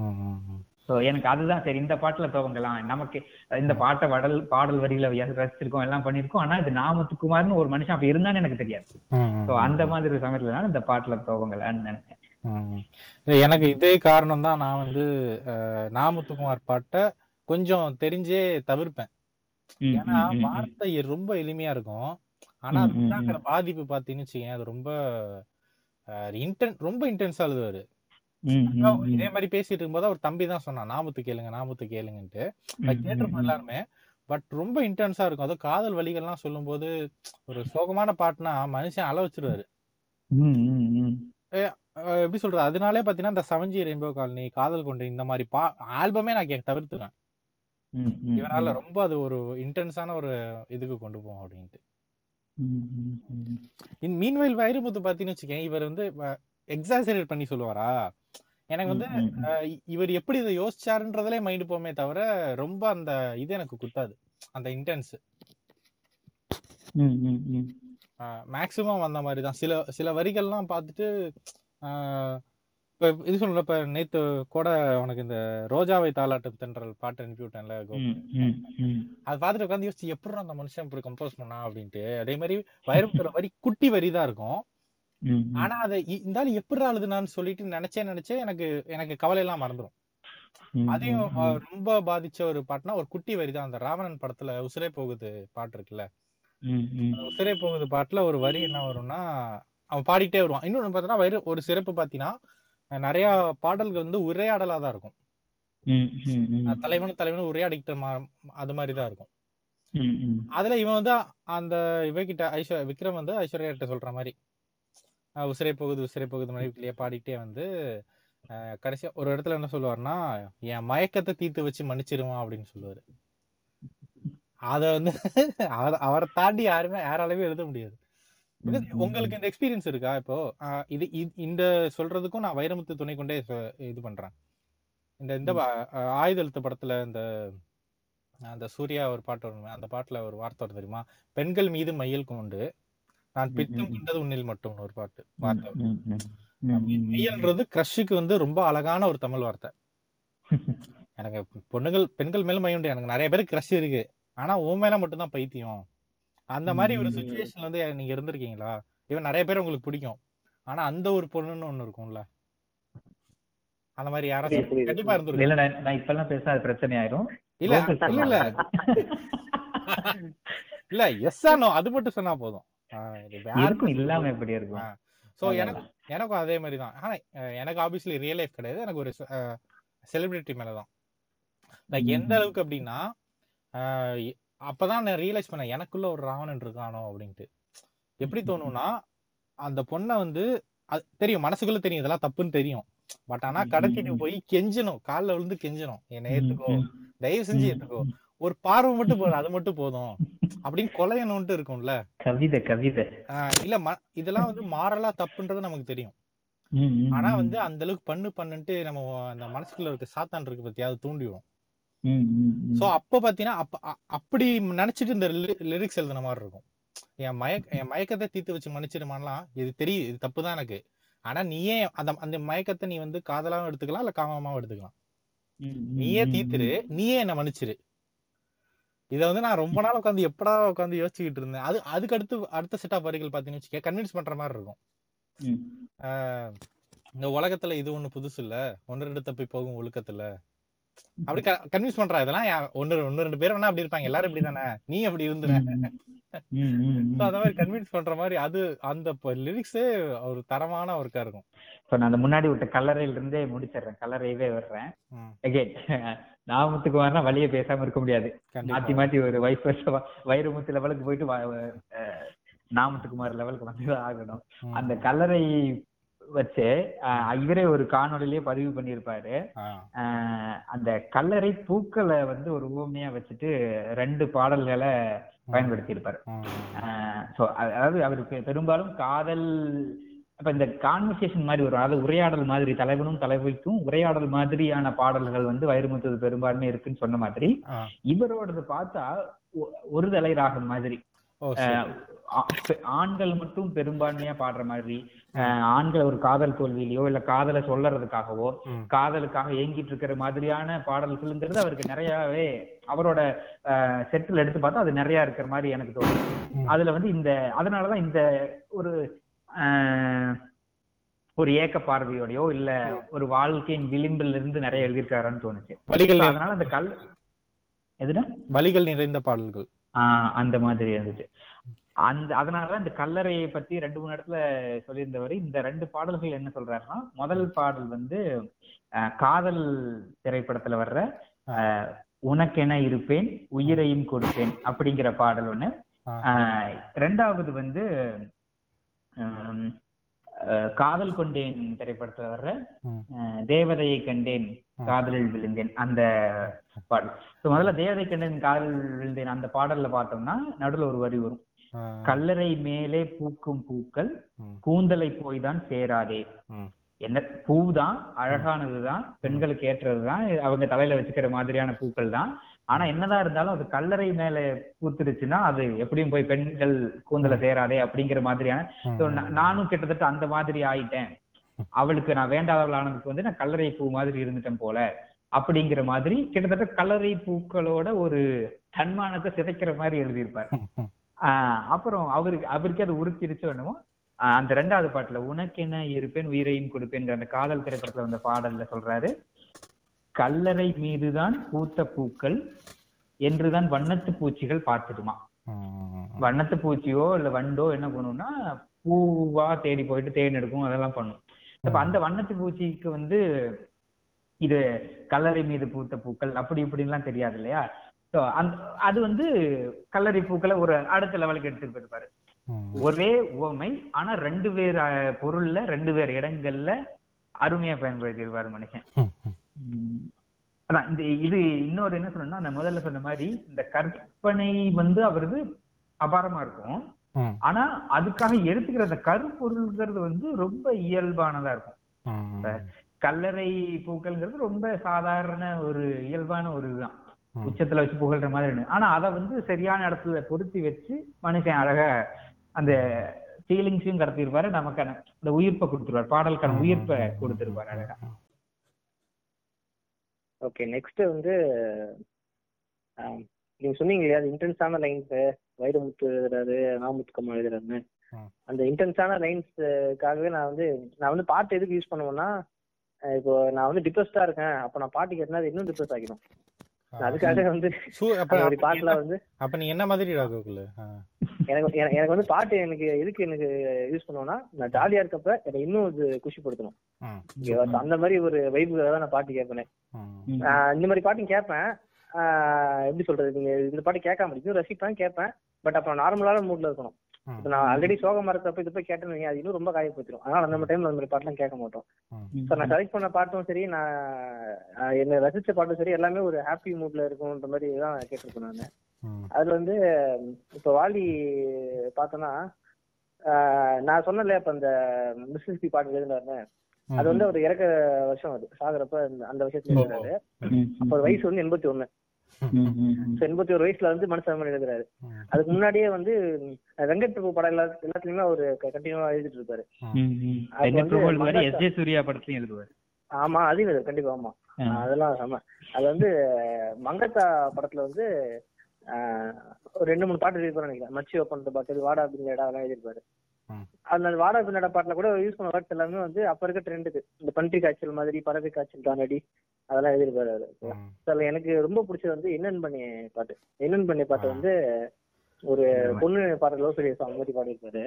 ம், ம். சோ எனக்கு அதுதான் சரி இந்த பாட்டுல துவங்கலாம். நமக்கு இந்த பாட்டை வடல் பாடல் வரிகளை ரசிச்சிருக்கோம் எல்லாம் பண்ணிருக்கோம் ஆனா இது நாமத்துக்குமார்னு ஒரு மனுஷன் அப்ப இருந்தான்னு எனக்கு தெரியாது. சோ அந்த மாதிரி சமயத்துல தான் இந்த பாட்டுல துவங்கலாம்னு நினைச்சேன் எனக்கு இதே காரணம் தான் நான் வந்து நாமுத்துக்குமார் பாட்டை கொஞ்சம் தெரிஞ்சே தவிர்ப்பேன். ஏன்னா. வார்த்தை ரொம்ப எளிமையா இருக்கும். ஆனா அது பாதிப்பு பாத்தீங்கன்னு வச்சுக்கேன் அது ரொம்ப இன்டென் ரொம்ப இன்டென்ஸா எழுதுவாரு. இதே மாதிரி பேசிட்டு இருக்கும்போது அவர் தம்பி தான் சொன்னான் நாமத்து கேளுங்க நாமத்து கேளுங்கன்ட்டு. கேட்டிருப்போம் எல்லாருமே பட் ரொம்ப இன்டென்ஸா இருக்கும். அதுவும் காதல் வலிகள்லாம் சொல்லும்போது ஒரு சோகமான பாட்டுனா மனுஷன் அள அஹ் எப்படி சொல்றது அதனாலே பாத்தீங்கன்னா இந்த செவன்ஜி ரெயின்போ காலனி காதல் கொண்டு இந்த மாதிரி பா ஆல்பமே நான் கே ம், ம், இவனால ம். ரொம்ப அது ஒரு இன்டென்ஸான ஒரு இதுக்கு கொண்டு போவோம் அப்படின்ட்டு ம், ம், ம். இன் மீன்வெயில் வைரமுத்து பாத்தீங்கன்னு வச்சுக்கேன் இவர் வந்து எக்ஸாசரேட் பண்ணி சொல்லுவாரா எனக்கு வந்து ம், ம், ம். அஹ் இ- இவர் எப்படி இதை யோசிச்சாருன்றதுலே மைண்டு போமே தவிர ரொம்ப அந்த இது எனக்கு குத்தாது அந்த இன்டென்ஸ் ம், ம், ம். மேக்சிமம் அந்த மாதிரி தான் சில சில வரிகள்லாம் பார்த்துட்டு இப்ப இது சொல்லல இப்ப நேத்து கூட உனக்கு இந்த ரோஜாவை தாலாட்டு தென்றல் பாட்டு அனுப்பி விட்டேன்ல. அது பார்த்துட்டு உட்காந்து யோசிச்சு எப்படி அந்த மனுஷன் இப்படி கம்போஸ் பண்ணா? அப்படின்ட்டு. அதே மாதிரி வைரமுத்துல வரி குட்டி வரி தான் இருக்கும். ஆனா அதை இ- இந்த ஆள் எப்படி அழுதுனான்னு சொல்லிட்டு நினைச்சே நினைச்சே எனக்கு எனக்கு கவலை எல்லாம் மறந்துடும் அதையும். ரொம்ப பாதிச்ச ஒரு பாட்டுனா ஒரு குட்டி வரி தான். அந்த ராவணன் படத்துல உசிரே போகுது பாட்டு இருக்குல்ல. உசிரே போகுது பாட்டுல ஒரு வரி என்ன வரும்னா அவன் பாடிக்கிட்டே வருவான். இன்னொன்னு பார்த்தோன்னா ஒரு சிறப்பு பாத்தீங்கன்னா நிறைய பாடல்கள் வந்து உரையாடலா தான் இருக்கும். தலைவனும் தலைவனும் உரையாடிக்கிட்ட அது மாதிரி தான் இருக்கும். அதுல இவன் வந்து அந்த இவகிட்ட ஐஸ்வர் விக்ரம் வந்து ஐஸ்வர்யா கிட்ட சொல்ற மாதிரி உசிரே போகுது உசிரே போகுது மாதிரி பாடிக்கிட்டே வந்து கடைசியா ஒரு இடத்துல என்ன சொல்லுவாருன்னா என் மயக்கத்தை தீர்த்து வச்சு மன்னிச்சிருவான் அப்படின்னு சொல்லுவாரு. அத வந்து அவர- தாண்டி யாருமே யாராலையுமே எழுத முடியாது. உங்களுக்கு இந்த எக்ஸ்பீரியன்ஸ் இருக்கா? இப்போ இது இந்த சொல்றதுக்கும் நான் வைரமுத்து துணை கொண்டே இது பண்றேன். இந்த இந்த ஆயுதெழுத்து படத்துல இந்த அந்த சூர்யா ஒரு பாட்டு வரும் அந்த பாட்டுல ஒரு வார்த்தை வரும் தெரியுமா? பெண்கள் மீது மையல் கொண்டு நான் பித்தம். கொண்டது உன்னில் மட்டும் ஒரு பாட்டு வார்த்தை. மையல்ன்றது கிரஷுக்கு வந்து ரொம்ப அழகான ஒரு தமிழ் வார்த்தை. [LAUGHS] எனக்கு பொண்ணுகள் பெண்கள் மேல மையம் உண்டு எனக்கு நிறைய பேருக்கு கிரஷ் இருக்கு. ஆனா உன் மேல மட்டும்தான் பைத்தியம். அந்த மாதிரி ஒரு. சுச்சுவேஷன்ல வந்து நீங்க இருந்திருக்கீங்களா? இவன் நிறைய பேர் உங்களுக்கு பிடிக்கும். ஆனா அந்த ஒரு பொண்ணுன்னு ஒண்ணு இருக்கும்ல. அந்த மாதிரி புரியுது. கண்டிப்பா இருந்திருக்கும். இல்ல நான் நான் இப்பெல்லாம் பேச அது பிரச்சனை ஆயிரும். இல்ல இல்ல இல்ல எஸ் நோ அது மட்டும் சொன்னா போதும். இருக்கும் இல்லாம எப்படி இருக்கும்? சோ அதான், எனக்கு எனக்கும் அதே மாதிரி தான். ஆனா அஹ், எனக்கு ஆப்வியஸ்லி ரியல் லைஃப் கிடையாது. எனக்கு ஒரு செலிபிரிட்டி மேல தான் லைக் ம். எந்த அளவுக்கு அப்படின்னா அப்பதான் நான் ரியலைஸ் பண்ணேன் எனக்குள்ள ஒரு ராவணன் இருக்கானோ அப்படின்ட்டு எப்படி தோணும்னா அந்த பொண்ணை வந்து அது தெரியும் மனசுக்குள்ள தெரியும் இதெல்லாம் தப்புன்னு தெரியும் பட் ஆனா கடத்திட்டு. போய் கெஞ்சணும் கால்ல விழுந்து கெஞ்சணும் என்னை ஏத்துக்கோ. தயவு செஞ்சு ஏத்துக்கோ. ஒரு பார்வை மட்டும் போதும் அது மட்டும் போதும் அப்படின்னு கொலையணும்ட்டு இருக்கும்ல கவிதை கவிதை ஆஹ் இல்ல இதெல்லாம் வந்து மாறலா தப்புன்றது நமக்கு தெரியும் ஆனா. வந்து அந்த அளவுக்கு பண்ணு பண்ணுன்ட்டு நம்ம அந்த மனசுக்குள்ள இருக்க சாத்தான் இருக்கு பத்தியா அது தூண்டிடும் ம், ம், ம். சோ அப்ப பாத்தீங்கன்னா அப்ப அப்படி நினைச்சிட்டு இந்த லிரிக்ஸ் எழுதுன மாதிரி இருக்கும். என் மயக்க என் மயக்கத்தை தீர்த்து வச்சு மன்னிச்சிடுமான்லாம் இது தெரியுது இது தப்பு தான் எனக்கு. ஆனா நீயே அந்த அந்த மயக்கத்தை நீ வந்து காதலாவும் எடுத்துக்கலாம் இல்ல காமமாவும் எடுத்துக்கலாம்? நீயே தீத்துரு நீயே என்ன மன்னிச்சிரு? இத வந்து நான் ரொம்ப நாள் உட்காந்து எப்படா உட்காந்து யோசிச்சுக்கிட்டு இருந்தேன். அது அதுக்கு அடுத்து அடுத்த செட் ஆஃப் வரிகள் பாத்தீங்கன்னு வச்சுக்க கன்வின்ஸ் பண்ற மாதிரி இருக்கும். இந்த உலகத்துல இது ஒண்ணு புதுசு இல்ல ஒன்னு ரெண்டு தப்பி போகும் ஒழுக்கத்துல. அப்படி கன்வின்ஸ் பண்றா இதெல்லாம். ஒன்னு ஒன்னு ரெண்டு பேர் வேணா அப்படி இருப்பாங்க. எல்லாரும் இப்படி தானே? நீ அப்படி இருந்துற. அந்த மாதிரி கன்வின்ஸ் பண்ற மாதிரி அது அந்த லிரிக்ஸே ஒரு தரமான ஒர்க்கா இருக்கும். இப்ப நான் அந்த முன்னாடி விட்ட கல்லறையில இருந்தே முடிச்சிடுறேன். கல்லறையவே வர்றேன் அகைன் [LAUGHS] நாமத்துக்குமார்னா வழிய பேசாம இருக்க முடியாது. மாத்தி மாத்தி ஒரு வைஃப் வைரமுத்து லெவலுக்கு போயிட்டு நாமத்துக்குமார் லெவலுக்கு வந்துதான் ஆகணும். அந்த கல்லறை வச்சு இவரே ஒரு காணொளியிலேயே பதிவு பண்ணியிருப்பாரு. அந்த கல்லறை பூக்களை வந்து ஒரு உவமையா வச்சுட்டு ரெண்டு பாடல்களை பயன்படுத்தியிருப்பாரு. ம், ஸோ அதாவது அவருக்கு பெரும்பாலும் காதல் அப்ப இந்த கான்வர்சேஷன் மாதிரி வரும். அதாவது உரையாடல் மாதிரி தலைவனும் தலைவிக்கும் உரையாடல் மாதிரியான பாடல்கள் வந்து வைரமுத்து பெரும்பான்மை இருக்குன்னு சொன்ன மாதிரி. இவரோடது பார்த்தா ஒரு தலை ராகம் மாதிரி ஆண்கள் மட்டும் பெரும்பான்மையா பாடுற மாதிரி ஆண்கள் ஒரு காதல் தோல்வியிலையோ இல்ல காதலை சொல்லறதுக்காகவோ காதலுக்காக ஏங்கிட்டு இருக்கிற மாதிரியான பாடல்கள்ங்கிறது அவருக்கு நிறையவே அவரோட செட்டில் எடுத்து பார்த்தா அது நிறைய இருக்கிற மாதிரி எனக்கு தோணுது. ம். அதுல வந்து இந்த அதனாலதான் இந்த ஒரு ஆஹ், ஒரு ஏக்க பார்வையோடயோ இல்ல ஒரு வாழ்க்கையின் விளிம்பில் இருந்து நிறைய எழுதியிருக்காருன்னு தோணுச்சு. அதனால அந்த கல் எதுனா? வலிகள் நிறைந்த பாடல்கள். ஆஹ் அந்த மாதிரி இருந்துச்சு. அந்த அதனாலதான் இந்த கல்லறையை பத்தி ரெண்டு மூணு இடத்துல சொல்லியிருந்தவர். இந்த ரெண்டு பாடல்கள் என்ன சொல்றாருன்னா முதல் பாடல் வந்து காதல் திரைப்படத்துல வர்ற உனக்கென இருப்பேன் உயிரையும் கொடுப்பேன் அப்படிங்கிற பாடல் ஒண்ணு. ரெண்டாவது வந்து காதல் கொண்டேன் திரைப்படத்துல வர்ற தேவதையை கண்டேன். காதலில் விழுந்தேன் அந்த பாடல். முதல்ல தேவதை கண்டேன் காதலில் விழுந்தேன் அந்த பாடல்ல பார்த்தோம்னா நடுவுல ஒரு வரி வரும். கல்லறை மேலே பூக்கும் பூக்கள் கூந்தலை போய் தான் சேராதே. என்ன பூதான் அழகானதுதான் பெண்களுக்கு ஏற்றதுதான் அவங்க தலையில வச்சுக்கிற மாதிரியான பூக்கள் தான். ஆனா என்னதான் இருந்தாலும் அது கல்லறை மேல பூத்துருச்சுன்னா அது எப்படியும் போய் பெண்கள் கூந்தல சேராதே அப்படிங்கிற மாதிரியான நானும் கிட்டத்தட்ட அந்த மாதிரி ஆயிட்டேன். அவளுக்கு நான் வேண்டாதவள் ஆனதுக்கு வந்து நான் கல்லறை பூ மாதிரி இருந்துட்டேன் போல. அப்படிங்கிற மாதிரி கிட்டத்தட்ட கல்லறை பூக்களோட ஒரு தன்மானத்தை சிதைக்கிற மாதிரி எழுதியிருப்பார். அப்புறம் அவருக்கு அவருக்கே அது உறுத்திருச்சோ என்னமோ. அந்த ரெண்டாவது பாட்டுல உனக்கென இருப்பேன் உயிரையும் கொடுப்பேன் அந்த காதல் திரைப்படத்துல வந்த பாடல்ல சொல்றாரு. கல்லறை மீதுதான் பூத்த பூக்கள் என்றுதான் வண்ணத்து பூச்சிகள் பார்த்துடுமா வண்ணத்து பூச்சியோ இல்ல வண்டோ என்ன பண்ணும்னா பூவா தேடி போயிட்டு தேன் எடுக்கும் அதெல்லாம் பண்ணும். அப்ப அந்த வண்ணத்து பூச்சிக்கு வந்து இது கல்லறை மீது பூத்த பூக்கள் அப்படி இப்படின்லாம் தெரியாது இல்லையா? சோ அந்த அது வந்து கல்லறை பூக்களை ஒரு அடுத்த லெவலுக்கு எடுத்துட்டு போயிருப்பாரு. ஒரே உவமை ஆனா ரெண்டு பேர் பொருள்ல ரெண்டு பேர் இடங்கள்ல அருமையா பயன்படுத்தியிருப்பாரு மனுஷன். அதான் இந்த இது இன்னொரு என்ன சொல்லணும்னா நான் முதல்ல சொன்ன மாதிரி இந்த கற்பனை வந்து அவரது அபாரமா இருக்கும். ஆனா அதுக்காக எடுத்துக்கிற அந்த கருப்பொருள்ங்கிறது வந்து ரொம்ப இயல்பானதா இருக்கும். கல்லறை பூக்கள்ங்கிறது ரொம்ப சாதாரண ஒரு இயல்பான ஒரு இதுதான். உச்சத்துல வச்சு புகழ்ற மாதிரி இருக்கு. ஆனா அதை வந்து சரியான இடத்துல பொருத்தி வச்சு மனுஷன் அழகா அந்த ஃபீலிங்ஸையும் கடத்திருப்பாரு நமக்கான அந்த உயிர்ப்பை கொடுத்துருவாரு. பாடலுக்கான உயிர்ப்பை கொடுத்திருப்பாரு அழகா. ஓகே நெக்ஸ்ட் வந்து நீங்க சொன்னீங்க இல்லையா அது இன்டென்ஸான லைன்ஸ் வைரமுத்து எழுதுறாரு நாமுத்துக்கம்மா எழுதுறாருன்னு. அந்த இன்டென்ஸான லைன்ஸ்க்காகவே நான் வந்து நான் வந்து பாட்டு எதுக்கு யூஸ் பண்ணுவேன்னா இப்போ நான் வந்து டிப்ரெஸ்டா இருக்கேன் அப்ப நான் பாட்டு கேட்டனா அது இன்னும் டிப்ரெஸ் ஆகிடும். அதுக்காக வந்து பாட்டுல வந்து அப்ப நீ என்ன மாதிரி எனக்கு எனக்கு வந்து பாட்டு எனக்கு எதுக்கு எனக்கு யூஸ் பண்ணுவேன்னா நான் ஜாலியா இருக்கப்ப என்னை இன்னும் இது குஷிப்படுத்தணும். அந்த மாதிரி ஒரு வைபுக்காக தான் நான் பாட்டு கேட்பேன். இந்த மாதிரி பாட்டும் கேட்பேன். ஆஹ் எப்படி சொல்றது நீங்க இந்த பாட்டு கேட்காம இருக்கும் ரசிப்பேன் கேட்பேன். பட் அப்புறம் நார்மலான மூட்ல இருக்கணும். இப்ப நான் ஆல்ரெடி சோகமா இருக்கப்ப இது போய் கேட்டேன்னு அது இன்னும் ரொம்ப காயப்படுத்திடும் அதனால நம்ம டைம்ல அந்த மாதிரி பாட்டுலாம் கேட்க மாட்டோம். ஸோ நான் செலக்ட் பண்ண பாட்டும் சரி நான் என்ன ரசிச்ச பாட்டும் சரி எல்லாமே ஒரு ஹாப்பி மூட்ல இருக்கும்ன்ற மாதிரி தான் கேட்டிருப்பேன் நான். அதுல வந்து இப்போ வாலி பார்த்தோன்னா ஆஹ் நான் சொன்னல இப்ப அந்த மிஸ்ஸிபி பாட்டு எழுதினாருன்னு. அது வந்து அவர் இறக்க வருஷம் அது. சாகுறப்ப அந்த- அந்த விஷயத்துல எழுதுறாரு அப்ப வயசு வந்து எண்பத்தி ஒண்ணு. எண்பத்தி ஒரு வயசுல வந்து மனசாமன் எழுதுறாரு. அதுக்கு முன்னாடியே வந்து வெங்கட் பிரபு படம் எல்லா எல்லாத்துலயுமே அவர் கண்டினியூவா எழுதிட்டு இருப்பாரு. அது சூர்யா படத்துலயும் எழுதுவாரு. ஆமா அதையும் எழுதுறாரு கண்டிப்பா ஆமா. அதெல்லாம் செம. அது வந்து மங்கத்தா படத்துல வந்து ஒரு ரெண்டு மூணு பாட்டு எழுதிருப்பாரு நினைக்கிறேன். மச்சி ஓப்பன் பாட்டு வாடா பின்னடா அதெல்லாம் எழுதிருப்பாரு. அந்த வாடா பின்னடா பாட்டுல கூட யூஸ் பண்ண வேர்ட்ஸ் எல்லாமே வந்து அப்ப இருக்க ட்ரெண்டுக்கு இந்த பன்றி காய்ச்சல் மாதிரி பறவை காய்ச்சல் தானடி அதெல்லாம் ம். அதுல எனக்கு ரொம்ப பிடிச்சது வந்து என்னன்னு பண்ணி பாட்டு. என்னன்னு பண்ணி பாட்டு வந்து ஒரு பொண்ணு பாடுற லவ் ஸ்டோரி சாங் மாதிரி பாடிருப்பாரு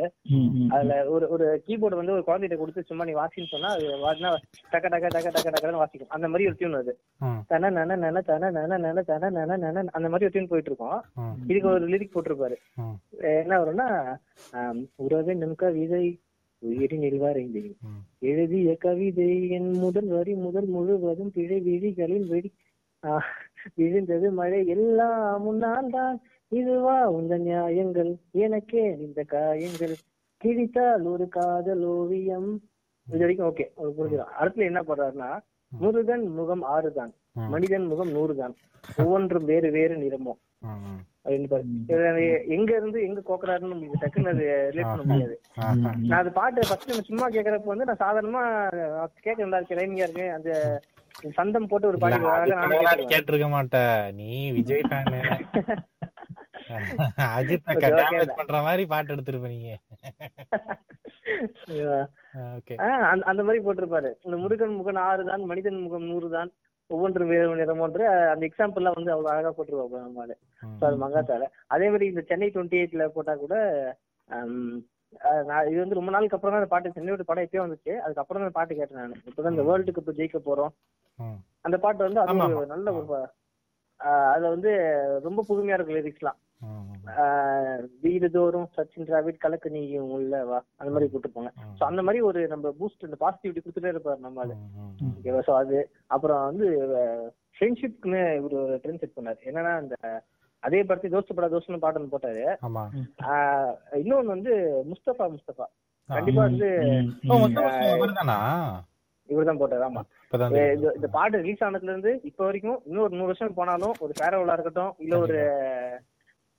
அதுல ஒரு ஒரு கீபோர்டு வந்து ஒரு குழந்தைகிட்ட கொடுத்து சும்மா நீ வாசின்னு சொன்னா அது வாசினா டக்க டக்க டக்க டக்க டக்கன்னு வாசிக்கும். அந்த மாதிரி ஒரு டியூன் அது. தன நன நன தன நன நன தன நன நன அந்த மாதிரி ஒரு டியூன் போயிட்டு இருக்கோம். இதுக்கு ஒரு லிரிக் போட்டிருப்பாரு. என்ன வரும்னா ஆம், உறவென்னும் கவிதை உயிரினில் வரைந்தேன். ம். எழுதிய கவிதை என் முதல் வரி முதல் முழுவதும் பிழை விழிகளில் வெடி விழுந்தது மழை எல்லாம் முன்னால் தான். இதுவா உந்த நியாயங்கள்? எனக்கே இந்த காயங்கள். கிழித்தால் ஒரு காதல் ஓவியம். இது வரைக்கும் ஓகே புரிஞ்சிடும் அடுத்துல என்ன பண்றாருன்னா முருகன் முகம் ஆறுதான். ம். மனிதன் முகம் நூறுதான். ஒவ்வொன்றும் வேறு வேறு நிறமோ. எங்க இருந்து எங்க கோக்குறாருன்னு உங்களுக்கு டக்குன்னு அது ரிலேட் பண்ண முடியாது. நான் அது பாட்டு ஃபர்ஸ்ட் சும்மா கேக்குறப்ப வந்து நான் சாதாரணமா கேட்க நல்லா இருக்கு ரைமிங்கா இருக்கு அந்த சந்தம் போட்டு ஒரு பாடி இல்ல, அழகா நானே அதுக்கு கேட்டுருவேன். கேட்டிருக்க மாட்ட நீ விஜய் ஃபேனு [LAUGHS] அஜித் பண்ற மாதிரி பாட்டு எடுத்திருப்ப நீங்க. ஓகே. ஆஹ் அந்த- மாதிரி போட்டிருப்பாரு. இந்த முருகன் முகன் ஆறு தான் மனிதன் முகம் நூறு தான் ஒவ்வொன்றும் வேறு நிறமோன்று அந்த எக்ஸாம்பிள்லாம் வந்து அவ்வளவு அழகா போட்டிருப்பாங்க நம்மளால So, அது மங்காத்தால. அதே மாதிரி இந்த சென்னை டுவெண்ட்டி எயிட்ல போட்டா கூட நான் இது வந்து ரொம்ப நாளுக்கு அப்புறம் தான் அந்த பாட்டு சென்னையோட படம் எப்பயோ வந்துச்சு. அதுக்கப்புறம் தான் பாட்டு கேட்டேன் நான். இப்பதான் இந்த வேர்ல்டு கப் ஜெயிக்க போறோம். அந்த பாட்டு வந்து அது. நல்ல ஒரு அதுல வந்து ரொம்ப புதுமையா இருக்கும் லிரிக்ஸ்லாம் வீடுதோறும் சச்சின் டிராவிட் கலக்கு நீயும் உள்ள வா. அந்த மாதிரி போட்டுருப்பாங்க சோ அந்த மாதிரி ஒரு நம்ம பூஸ்ட் இந்த பாசிட்டிவிட்டி கொடுத்துட்டே இருப்பாரு நம்ம ஆளு. ஓகேவா சோ அது அப்புறம் வந்து ஃப்ரெண்ட்ஷிப்னு இவர் ஒரு ட்ரெண்ட் செட் பண்ணாரு. என்னன்னா அந்த அதே படத்தை தோஸ்து படா தோஸ்துன்னு பாட்டு போட்டாரு. ஆமா. ஆஹ் இன்னொன்னு வந்து முஸ்தபா முஸ்தபா. கண்டிப்பா வந்து இவர்தானா இவர்தான் போட்டாரு ஆமா. இந்த பாட்டு ரிலீஸ் ஆனதுல இருந்து இப்ப வரைக்கும் இன்னும் ஒரு நூறு வருஷம் போனாலும் ஒரு ஃபேரவலா இருக்கட்டும் இல்ல ஒரு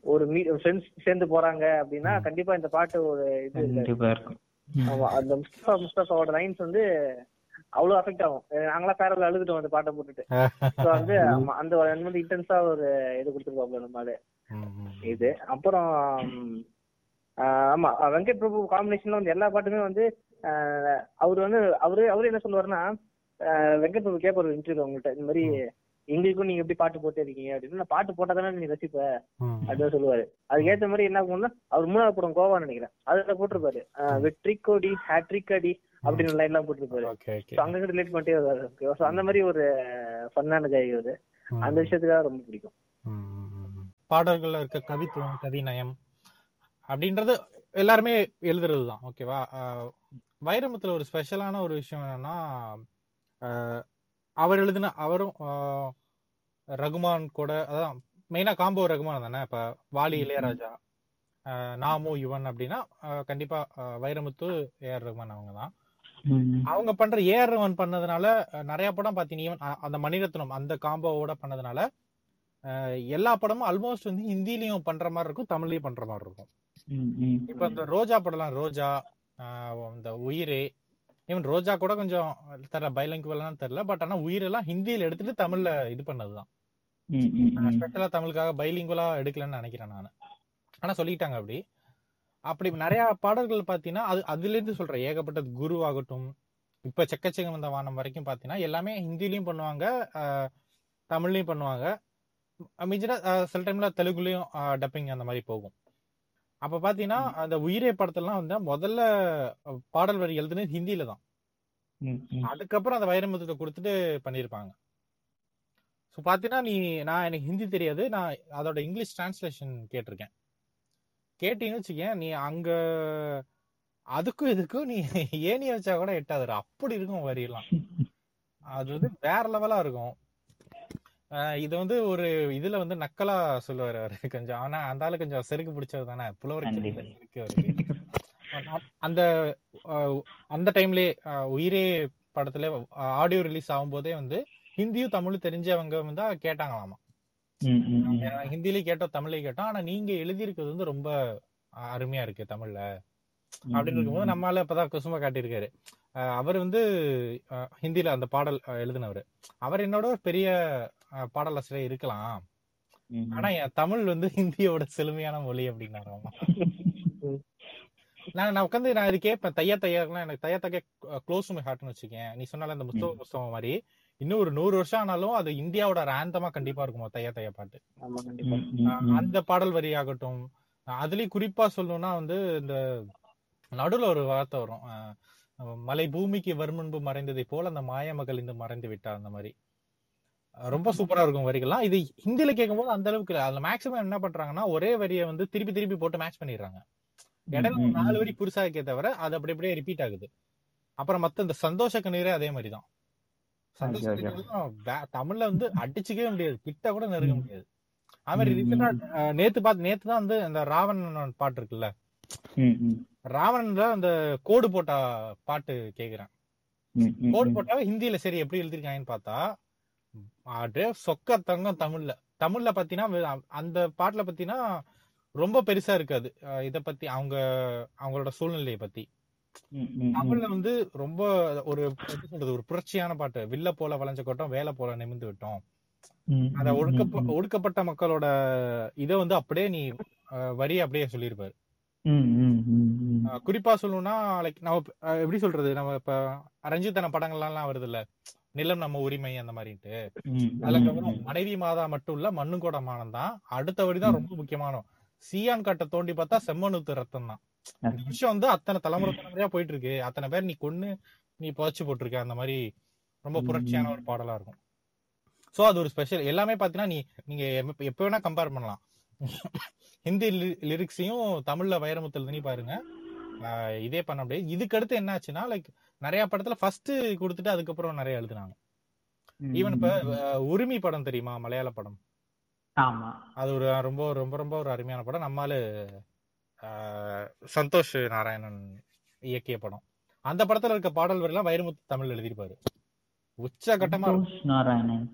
ஒரு மீ ஃப்ரெண்ட்ஸ் சேர்ந்து போறாங்க அப்படின்னா கண்டிப்பா இந்த பாட்டு ஒரு இது ஆமா அந்த முஸ்தபா முஸ்தபாவோட லைன்ஸ் வந்து அவ்வளவு அஃபெக்ட் ஆகும். அஹ் நாங்களாம் ஃபேரவல் அழுதுட்டோம் அந்த பாட்டை போட்டுட்டு. ஸோ வந்து அந்த வந்து இன்டென்ஸா ஒரு இது கொடுத்துருப்பாப்ல நம்மளால ம், ம். இது அப்புறம் ஆமா வெங்கட் பிரபு காம்பினேஷன்ல வந்து எல்லா பாட்டுமே வந்து அவர் வந்து அவரு அவரு என்ன சொல்லுவாருன்னா வெங்கட் பிரபு கேட்பாரு இன்டர்வியூ அவங்கள்ட்ட இந்த மாதிரி எங்களுக்கும் நீங்க எப்படி பாட்டு போட்டே இருக்கீங்க அப்படின்னு நான் பாட்டு போட்டா தானே நீ ரசிப்ப. அப்படின்னு சொல்லுவாரு. அதுக்கு ஏத்த மாதிரி என்ன ஆகும்னா அவர் மூணாவது படம் கோவா நினைக்கிறேன். அதுல போட்டிருப்பாரு. வெற்றி கோடி ஹேட்ரிக் அடி அப்படின்னு லைன் எல்லாம் போட்டிருப்பாரு. அங்க ரிலேட் பண்ணிட்டே வருவாரு. அந்த மாதிரி ஒரு ஃபன்னான ஜாய் ம். அந்த விஷயத்துக்காக ரொம்ப பிடிக்கும். பாடல்கள்ல இருக்க கவித்துவம் கவிநயம் அப்படின்றது எல்லாருமே எழுதுறது தான் ஓகேவா வைரமுத்துல ஒரு ஸ்பெஷலான ஒரு விஷயம் என்னன்னா அவர் எழுதின அவரும் ரகுமான் கூட அதான் மெயினா காம்போ ரகுமான் தானே? இப்ப வாலி இளையராஜா நாமு யுவன் அப்படின்னா கண்டிப்பா வைரமுத்து ஏஆர் ரகுமான் அவங்க தான். அவங்க பண்ற ஏஆர் ரகுமான் பண்ணதுனால நிறைய படம் பாத்தீங்க அ- அந்த மணிரத்னம் அந்த காம்போவோட பண்ணதுனால எல்லா படமும் ஆல்மோஸ்ட் வந்து ஹிந்திலயும் பண்ற மாதிரி இருக்கும் தமிழ்லயும் பண்ற மாதிரி இருக்கும். இப்ப இந்த ரோஜா படம்லாம் ரோஜா இந்த உயிரே ஈவன் ரோஜா கூட கொஞ்சம் தெரியல பைலங்குவலாம் தெரியல பட் ஆனா உயிரெல்லாம் ஹிந்தியில எடுத்துட்டு தமிழ்ல இது பண்ணதுதான். ஸ்பெஷலா தமிழுக்காக பைலிங்குவலா எடுக்கலன்னு நினைக்கிறேன் நான். ஆனா சொல்லிட்டாங்க அப்படி. அப்படி நிறைய பாடல்கள் பாத்தீங்கன்னா அது அதுல இருந்து சொல்றேன். ஏகப்பட்டது குரு ஆகட்டும் இப்ப செக்கச்செங்க வந்த வானம் வரைக்கும் பாத்தீங்கன்னா எல்லாமே ஹிந்திலயும் பண்ணுவாங்க தமிழ்லயும் பண்ணுவாங்க. மிஜினா சில டைம்ல தெலுங்குலயும் டப்பிங் அந்த மாதிரி போகும். அப்ப பாத்தீங்கன்னா அந்த உயிரே படத்தெல்லாம் வந்து முதல்ல பாடல் வரி எழுதுனது ஹிந்தில தான். அதுக்கப்புறம் அந்த வைரமுத்துட்ட கொடுத்துட்டு பண்ணியிருப்பாங்க. ஸோ பார்த்தீங்கன்னா நீ நான் எனக்கு ஹிந்தி தெரியாது. நான் அதோட இங்கிலீஷ் டிரான்ஸ்லேஷன் கேட்டிருக்கேன். கேட்டீங்கன்னு வச்சுக்கேன் நீ அங்க அதுக்கும் இதுக்கும் நீ [LAUGHS] ஏணியை வச்சா கூட எட்டாதுடா. அப்படி இருக்கும் வரியெல்லாம் அது வந்து வேற லெவலா இருக்கும். இது வந்து ஒரு இதுல வந்து நக்கலா சொல்லுவாரு அவரு கொஞ்சம். ஆனா அந்த ஆளு கொஞ்சம் செருக்கு பிடிச்சது தானே. அ- அந்த அந்த டைம்லயே உயிரே படத்துல ஆடியோ ரிலீஸ் ஆகும்போதே வந்து ஹிந்தியும் தமிழும் தெரிஞ்சவங்க வந்து கேட்டாங்களாமா. ஹிந்திலயும் கேட்டோம் தமிழ்லயும் கேட்டோம். ஆனா நீங்க எழுதியிருக்கிறது வந்து ரொம்ப அருமையா இருக்கு தமிழ்ல. அப்படின்னு இருக்கும்போது நம்மளால இப்பதான் குசுமா காட்டியிருக்காரு. அவர் வந்து அஹ், ஹிந்தில அந்த பாடல் எழுதினவர். அவர் என்னோட பெரிய அஹ், பாடலாசிரியர் இருக்கலாம். ஆனா என் தமிழ் வந்து ஹிந்தியோட செழுமையான மொழி அப்படின்னாராமா. நான் நான் உட்காந்து நான் இது கேட்பேன் தையா தையாக்கெல்லாம் எனக்கு தையா தையா க்ளோஸ் மை ஹார்ட்னு வச்சுக்கேன். நீ சொன்னால அந்த முஸ்தவ புஸ்தகம் மாதிரி. இன்னும் ஒரு நூறு வருஷம் ஆனாலும் அது இந்தியாவோட ரேந்தமா கண்டிப்பா இருக்குமா தையா தையா பாட்டு. அந்த பாடல் வரி ஆகட்டும். அதுலயும் குறிப்பா சொல்லணும்னா வந்து இந்த நடுவுல ஒரு வார்த்தை வரும். மலை பூமிக்கு வரும் முன்பு மறைந்ததை போல அந்த மாய மகள் இந்த மறைந்து விட்டார் அந்த மாதிரி. ரொம்ப சூப்பரா இருக்கும் வரிகள்லாம். இது ஹிந்தில கேட்கும்போது அந்த அளவுக்கு இல்லை. அதுல மேக்ஸிமம் என்ன பண்றாங்கன்னா ஒரே வரியை வந்து திருப்பி திருப்பி போட்டு மேட்ச் பண்ணிடுறாங்க. இடையில ஒரு ம், ம், நாலு. வரி புதுசா இருக்கே தவிர அது அப்படி அப்படியே ரிப்பீட் ஆகுது. அப்புறம் மத்த இந்த சந்தோஷ கண்ணீரே அதே மாதிரிதான் சந்தோஷ ஐயோ, ஐயோ. கண்ணீர்லாம் வே- தமிழ்ல வந்து அடிச்சுக்கவே முடியாது கிட்ட கூட நெருங்க. முடியாது அது மாதிரி ரீசெண்டா நேத்து பார்த்து நேத்து தான் வந்து இந்த ராவணன் பாட்டு இருக்குல்ல. ராவணன்ல அந்த கோடு போட்ட பாட்டு கேக்குறேன் கோடு. போட்டாவே ஹிந்தியில சரி எப்படி எழுதிருக்காங்கன்னு பார்த்தா அப்படியே சொக்க தங்கம் தமிழ்ல தமிழ்ல பாத்தீங்கன்னா அந்த பாட்டுல பாத்தீங்கன்னா ரொம்ப பெருசா இருக்காது இத பத்தி அவங்க அவங்களோட சூழ்நிலையை பத்தி. தமிழ்ல வந்து ரொம்ப ஒரு எப்படி சொல்றது ஒரு புரட்சியான பாட்டு. வில்ல போல வளைஞ்ச கொட்டம் வேலை போல நிமிர்ந்து விட்டோம். அத ஒடுக்க ஒடுக்கப்பட்ட மக்களோட இத வந்து அப்படியே நீ வரி அப்படியே சொல்லியிருப்பாரு. அஹ், குறிப்பா சொல்லணும்னா லைக் நம்ம எப்படி சொல்றது நம்ம இப்ப ரஞ்சித்தன படங்கள்லாம் வருது இல்ல நிலம் நம்ம உரிமை அந்த மாதிரிட்டு ம், அதுல ம், கவனம் ம். மனைவி மாதா மட்டும் இல்ல மண்ணு கூட மானம் தான். அடுத்த வரி தான் ரொம்ப முக்கியமான. சீயான் கட்டை தோண்டி பார்த்தா செம்மனுத்து ரத்தம் தான் விஷயம் வந்து அத்தனை தலைமுறை தலைமுறையா போயிட்டு இருக்கு அத்தனை பேர் நீ கொன்னு நீ புதைச்சு போட்டிருக்க. அந்த மாதிரி ரொம்ப புரட்சியான ஒரு பாடலா இருக்கும். சோ அது ஒரு ஸ்பெஷல் எல்லாமே பாத்தீங்கன்னா நீ நீங்க எப்ப வேணா கம்பேர் பண்ணலாம். ஹிந்தி லிரிக்ஸையும் தமிழ்ல வைரமுத்து எழுதி பாருங்க. இதே பண்ண முடியாது. இதுக்கு அடுத்து என்ன ஆச்சுன்னா லைக் நிறைய படத்துல ஃபர்ஸ்ட் கொடுத்துட்டு அதுக்கப்புறம் நிறைய எழுதுனாங்க. ஈவன் இப்ப உரிமை படம் தெரியுமா? மலையாள படம். ஆமா. அது ஒரு ரொம்ப ரொம்ப ரொம்ப ஒரு அருமையான படம். நம்மால சந்தோஷ் நாராயணன் இயக்கிய படம். அந்த படத்துல இருக்க பாடல் வரையெல்லாம் வைரமுத்து தமிழ் எழுதியிருப்பாரு. உச்சகட்டமா நாராயணன்.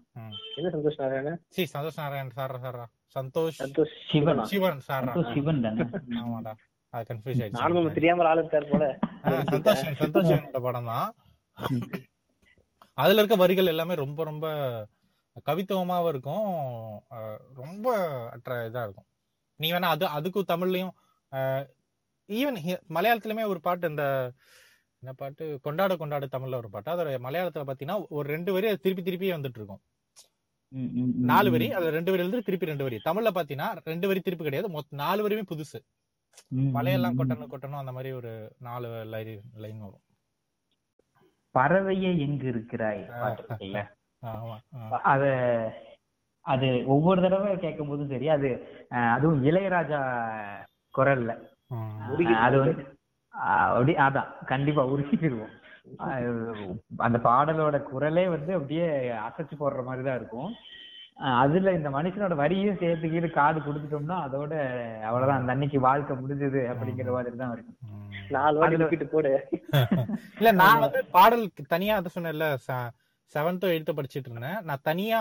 என்ன சந்தோஷ் நாராயணன்? சி சந்தோஷ் நாராயண் சாரா சாரா சந்தோஷ் சந்தோஷ் சிவன்? சிவன் சாரா சந்தோஷ் சிவன் தானே? ஆமாடா. அது கன்ஃபியூஸ் நானும் ஆயிடுச்சு தெரியாம ஆளு இருக்காரு போல. சந்தோஷ் சந்தோஷ் படம் தான் அதுல இருக்க வரிகள் எல்லாமே ரொம்ப ரொம்ப கவித்துவமாவும் இருக்கும். ரொம்ப அற்ற இதா இருக்கும். நீ வேணா அது அதுக்கும் தமிழ்லயும் ஈவன் மலையாளத்துலயுமே ஒரு பாட்டு இந்த என்ன பாட்டு? கொண்டாட கொண்டாடு தமிழ்ல ஒரு பாட்டு. அதோட மலையாளத்துல பாத்தீங்கன்னா ஒரு ரெண்டு வரி அது திருப்பி திருப்பி வந்துட்டு இருக்கும் நாலு. வரி அதுல ரெண்டு வரி எழுது திருப்பி ரெண்டு வரி. தமிழ்ல பாத்தீங்கன்னா ரெண்டு வரி திருப்பி கிடையாது. மொத்தம் நாலு வரியுமே புதுசு. மலையெல்லாம். கொட்டணும் கொட்டணும் அந்த மாதிரி ஒரு நாலு லைன் லைன் வரும். பறவையே எங்கு இருக்கிறாய். அத அது ஒவ்வொரு தடவை கேட்கும் போதும் சரி அது அதுவும் இளையராஜா குரல்ல. அது வந்து அப்படி அதான். கண்டிப்பா உருகிடுவோம் அந்த பாடலோட குரலே வந்து அப்படியே அசைச்சு போடுற மாதிரி தான் இருக்கும். அதுல இந்த மனுஷனோட வரியும் சேர்த்து கீழே காது கொடுத்துட்டோம்னா அதோட அவ்வளவுதான். அந்த அன்னைக்கு வாழ்க்கை முடிஞ்சது அப்படிங்கிற மாதிரி தான் இருக்கும். நாலு வாட்டி போடு. [LAUGHS] இல்ல நான் வந்து பாடல் தனியா அதை சொன்னேன்ல செவன்த்தோ எயித்தோ படிச்சிட்டு இருந்தேன். நான் தனியா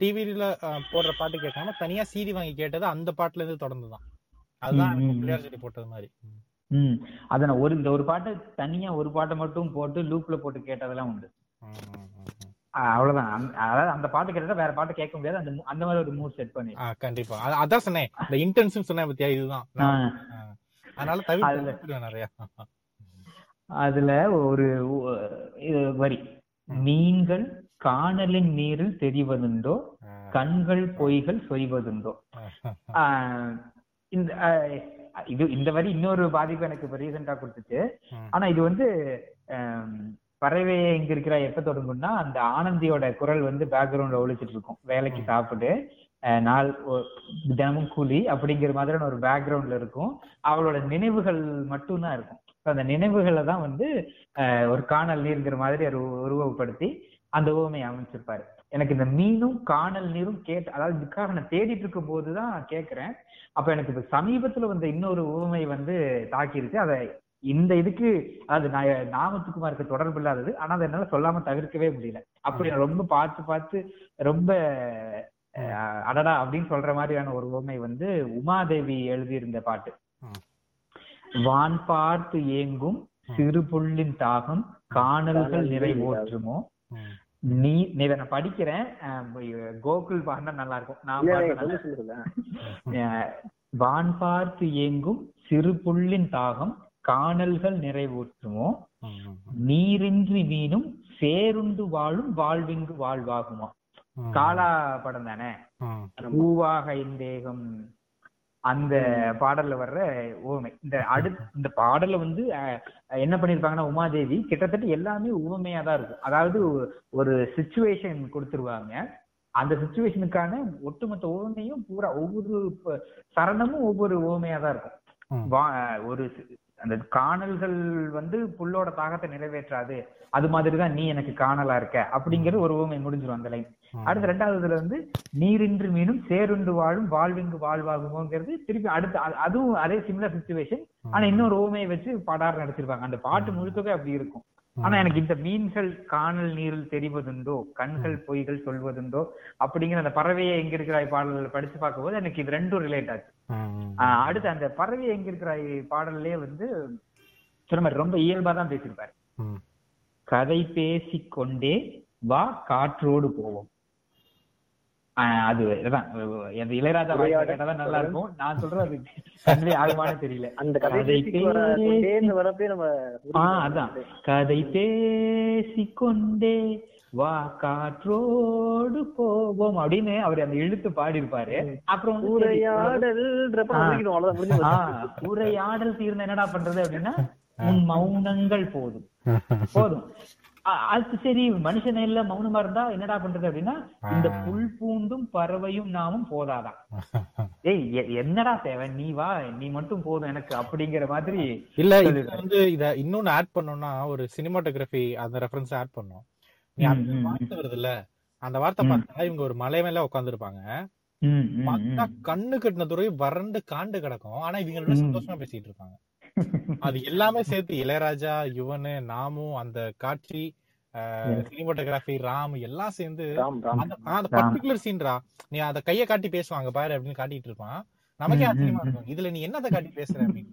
டிவில போடுற பாட்டு கேட்காம தனியா சிடி வாங்கி கேட்டது அந்த பாட்டுல இருந்து தொடர்ந்து தான் அதுதான் ம், எனக்கு ம், பிள்ளையார் சொல்லி போட்டது மாதிரி. ம். ம். அத நான் ஒரு இந்த ஒரு பாட்டை தனியா ஒரு பாட்டை மட்டும் போட்டு லூப்ல போட்டு கேட்டதெல்லாம் உண்டு. அவ்வளவுதான். அதாவது அந்த பாட்டு கேட்டா வேற பாட்டு கேட்க முடியாது. அந்த அந்த மாதிரி ஒரு மூட் செட் பண்ணி கண்டிப்பா. அதான் சொன்னேன். இந்த இன்டென்சிவ் சொன்னேன் பத்தியா? இதுதான். அதனால அதுல- தவிர்த்து நிறைய. அதுல ஒரு வரி. மீன்கள் காணலின் நீரில் தெரிவதுண்டோ கண்கள் பொய்கள் சொய்வதுண்டோ ஆஹ் இந்த இது இந்த வரி இன்னொரு பாதிப்பு எனக்கு இப்ப ரீசெண்டா கொடுத்துச்சு. ஆனா இது வந்து ஆம், பறவை எங்க இருக்கிறா எப்ப தொடங்கும்னா அந்த ஆனந்தியோட குரல் வந்து பேக்ரவுண்ட்ல ஒழிச்சிட்டு இருக்கும் வேலைக்கு சாப்பிட்டு நாள் தினமும் கூலி அப்படிங்கிற மாதிரியான ஒரு பேக்ரவுண்ட்ல இருக்கும். அவளோட நினைவுகள் மட்டும்தான் இருக்கும். அந்த நினைவுகளை தான் வந்து ஒரு காணல் நீர்ங்கிற மாதிரி ஒரு உருவப்படுத்தி அந்த உவமையை அமைச்சிருப்பாரு. எனக்கு இந்த மீனும் காணல் நீரும் கேட்டு அதாவது இதுக்காக நான் தேடிட்டு இருக்கும் போதுதான் கேட்கிறேன். அப்ப எனக்கு இப்ப சமீபத்துல வந்த இன்னொரு உவமை வந்து தாக்கிருச்சு. அதை இந்த இதுக்கு அதாவது நான் நாமத்துக்குமாருக்கு தொடர்பு இல்லாதது. ஆனா அதை என்னால சொல்லாம தவிர்க்கவே முடியல. அப்படி நான் ரொம்ப பார்த்து பார்த்து ரொம்ப அடடா அப்படின்னு சொல்ற மாதிரியான ஒரு உவமை வந்து உமாதேவி எழுதியிருந்த பாட்டு. வான் பார்த்து ஏங்கும் சிறு புள்ளின் தாகம் காணல்கள் காணல் நிறைவோற்றுமோ ம். நீ நீ இதை நான் படிக்கிறேன் கோகுல் பாடினா நல்லா இருக்கும் நான் வான் பார்த்து ஏங்கும் சிறு புள்ளின் தாகம் காணல்கள் நிறைவூற்றுமோ? நீரின்றி மீனும் சேருண்டு வாழும் வாழ்விங்கு வாழ்வாகுமா. காலா படம் தானே பூவாக இந்தேகம் அந்த பாடல்ல வர்ற உவமை. இந்த அடுத்து இந்த பாடல்ல வந்து என்ன பண்ணிருப்பாங்கன்னா உமாதேவி கிட்டத்தட்ட எல்லாமே உவமையா தான் இருக்கும். அதாவது ஒரு சுச்சுவேஷன் கொடுத்துருவாங்க. அந்த சுச்சுவேஷனுக்கான ஒட்டுமொத்த உவமையும் பூரா ஒவ்வொரு சரணமும் ஒவ்வொரு உவமையா தான் இருக்கும். ஒரு அந்த காணல்கள் வந்து புல்லோட தாகத்தை நிறைவேற்றாது. அது மாதிரிதான் நீ எனக்கு காணலா இருக்க அப்படிங்கிற ஒரு உவமை முடிஞ்சிரும் அந்த லைன். அடுத்து ரெண்டாவதுல வந்து நீரின்றி மீனும் சேருண்டு வாழும் வாழ்விங்கு வாழ்வாகுமோங்கிறது திருப்பி அடுத்து அதுவும் அதே சிமிலர் சுச்சுவேஷன் ஆனா இன்னொரு ஓமையை வச்சு படார் நடிச்சிருப்பாங்க. அந்த பாட்டு முழுக்கவே அப்படி இருக்கும். ஆனா எனக்கு இந்த மீன்கள் காணல் நீரில் தெரிவதுண்டோ கண்கள் பொய்கள் சொல்வதுண்டோ அப்படிங்கிற அந்த பறவையை எங்க இருக்கிறாய் பாடல்கள் படிச்சு பார்க்கும்போது எனக்கு இது ரெண்டும் ரிலேட் ஆச்சு. அடுத்து அந்த பறவை எங்க இருக்கிறாய் பாடல்லே வந்து சொன்ன மாதிரி ரொம்ப இயல்பா தான் பேசியிருப்பாரு. கதை பேசிக்கொண்டே வா காற்றோடு போவோம். அது அந்த இளையராஜா உரையாடல். கேட்டாதான் நல்லா இருக்கும். நான் சொல்றது அது ஆகுமானு தெரியல. அந்த கதை வரப்பே நம்ம ஆஹ் அதான். கதை பேசிக்கொண்டே வா காற்றோடு போவோம் அப்படின்னு அவர் அந்த இழுத்து அப்புறம் அவ்வளவுதான் முடிஞ்சு போச்சு. ஆஹ் உரையாடல் தீர்ந்த என்னடா பண்றது அப்படின்னா உன் மௌனங்கள் போதும். போதும். அ- அது சரி மனுஷன் இல்ல மௌனமா இருந்தா என்னடா பண்றது அப்படின்னா இந்த புல் பூண்டும் பறவையும் நாமும் போதாதான் [LAUGHS] ஏய் என்னடா தேவை நீ வா நீ மட்டும் போதும் எனக்கு அப்படிங்கிற மாதிரி இல்ல இது. வந்து இத இன்னொன்னு ஆட் பண்ணோம்னா ஒரு சினிமாட்டோகிராஃபி அந்த ரெஃபரன்ஸ் ஆட் பண்ணோம் நீ அந்த வார்த்தை வருது இல்ல அந்த வார்த்தை. பார்த்தா இவங்க ஒரு மலை மேல உட்காந்துருப்பாங்க. கண்ணு கட்டின துறை வறண்டு காண்டு கிடக்கும் ஆனா இவங்களோட. சந்தோஷமா பேசிட்டு இருப்பாங்க அது எல்லாமே சேர்த்து இளையராஜா யுவனு நாமும் அந்த காட்சி சினிமாட்டோகிராஃபி ராம் எல்லாம் சேர்ந்து அந்த. பர்டிகுலர் சீன்ரா நீ அத கைய காட்டி பேசுவாங்க பாரு அப்படின்னு காட்டிட்டு இருப்பான். நமக்கே ஆச்சரியமா இருக்கும். இதுல நீ என்னத காட்டி பேசுற அப்படின்னு.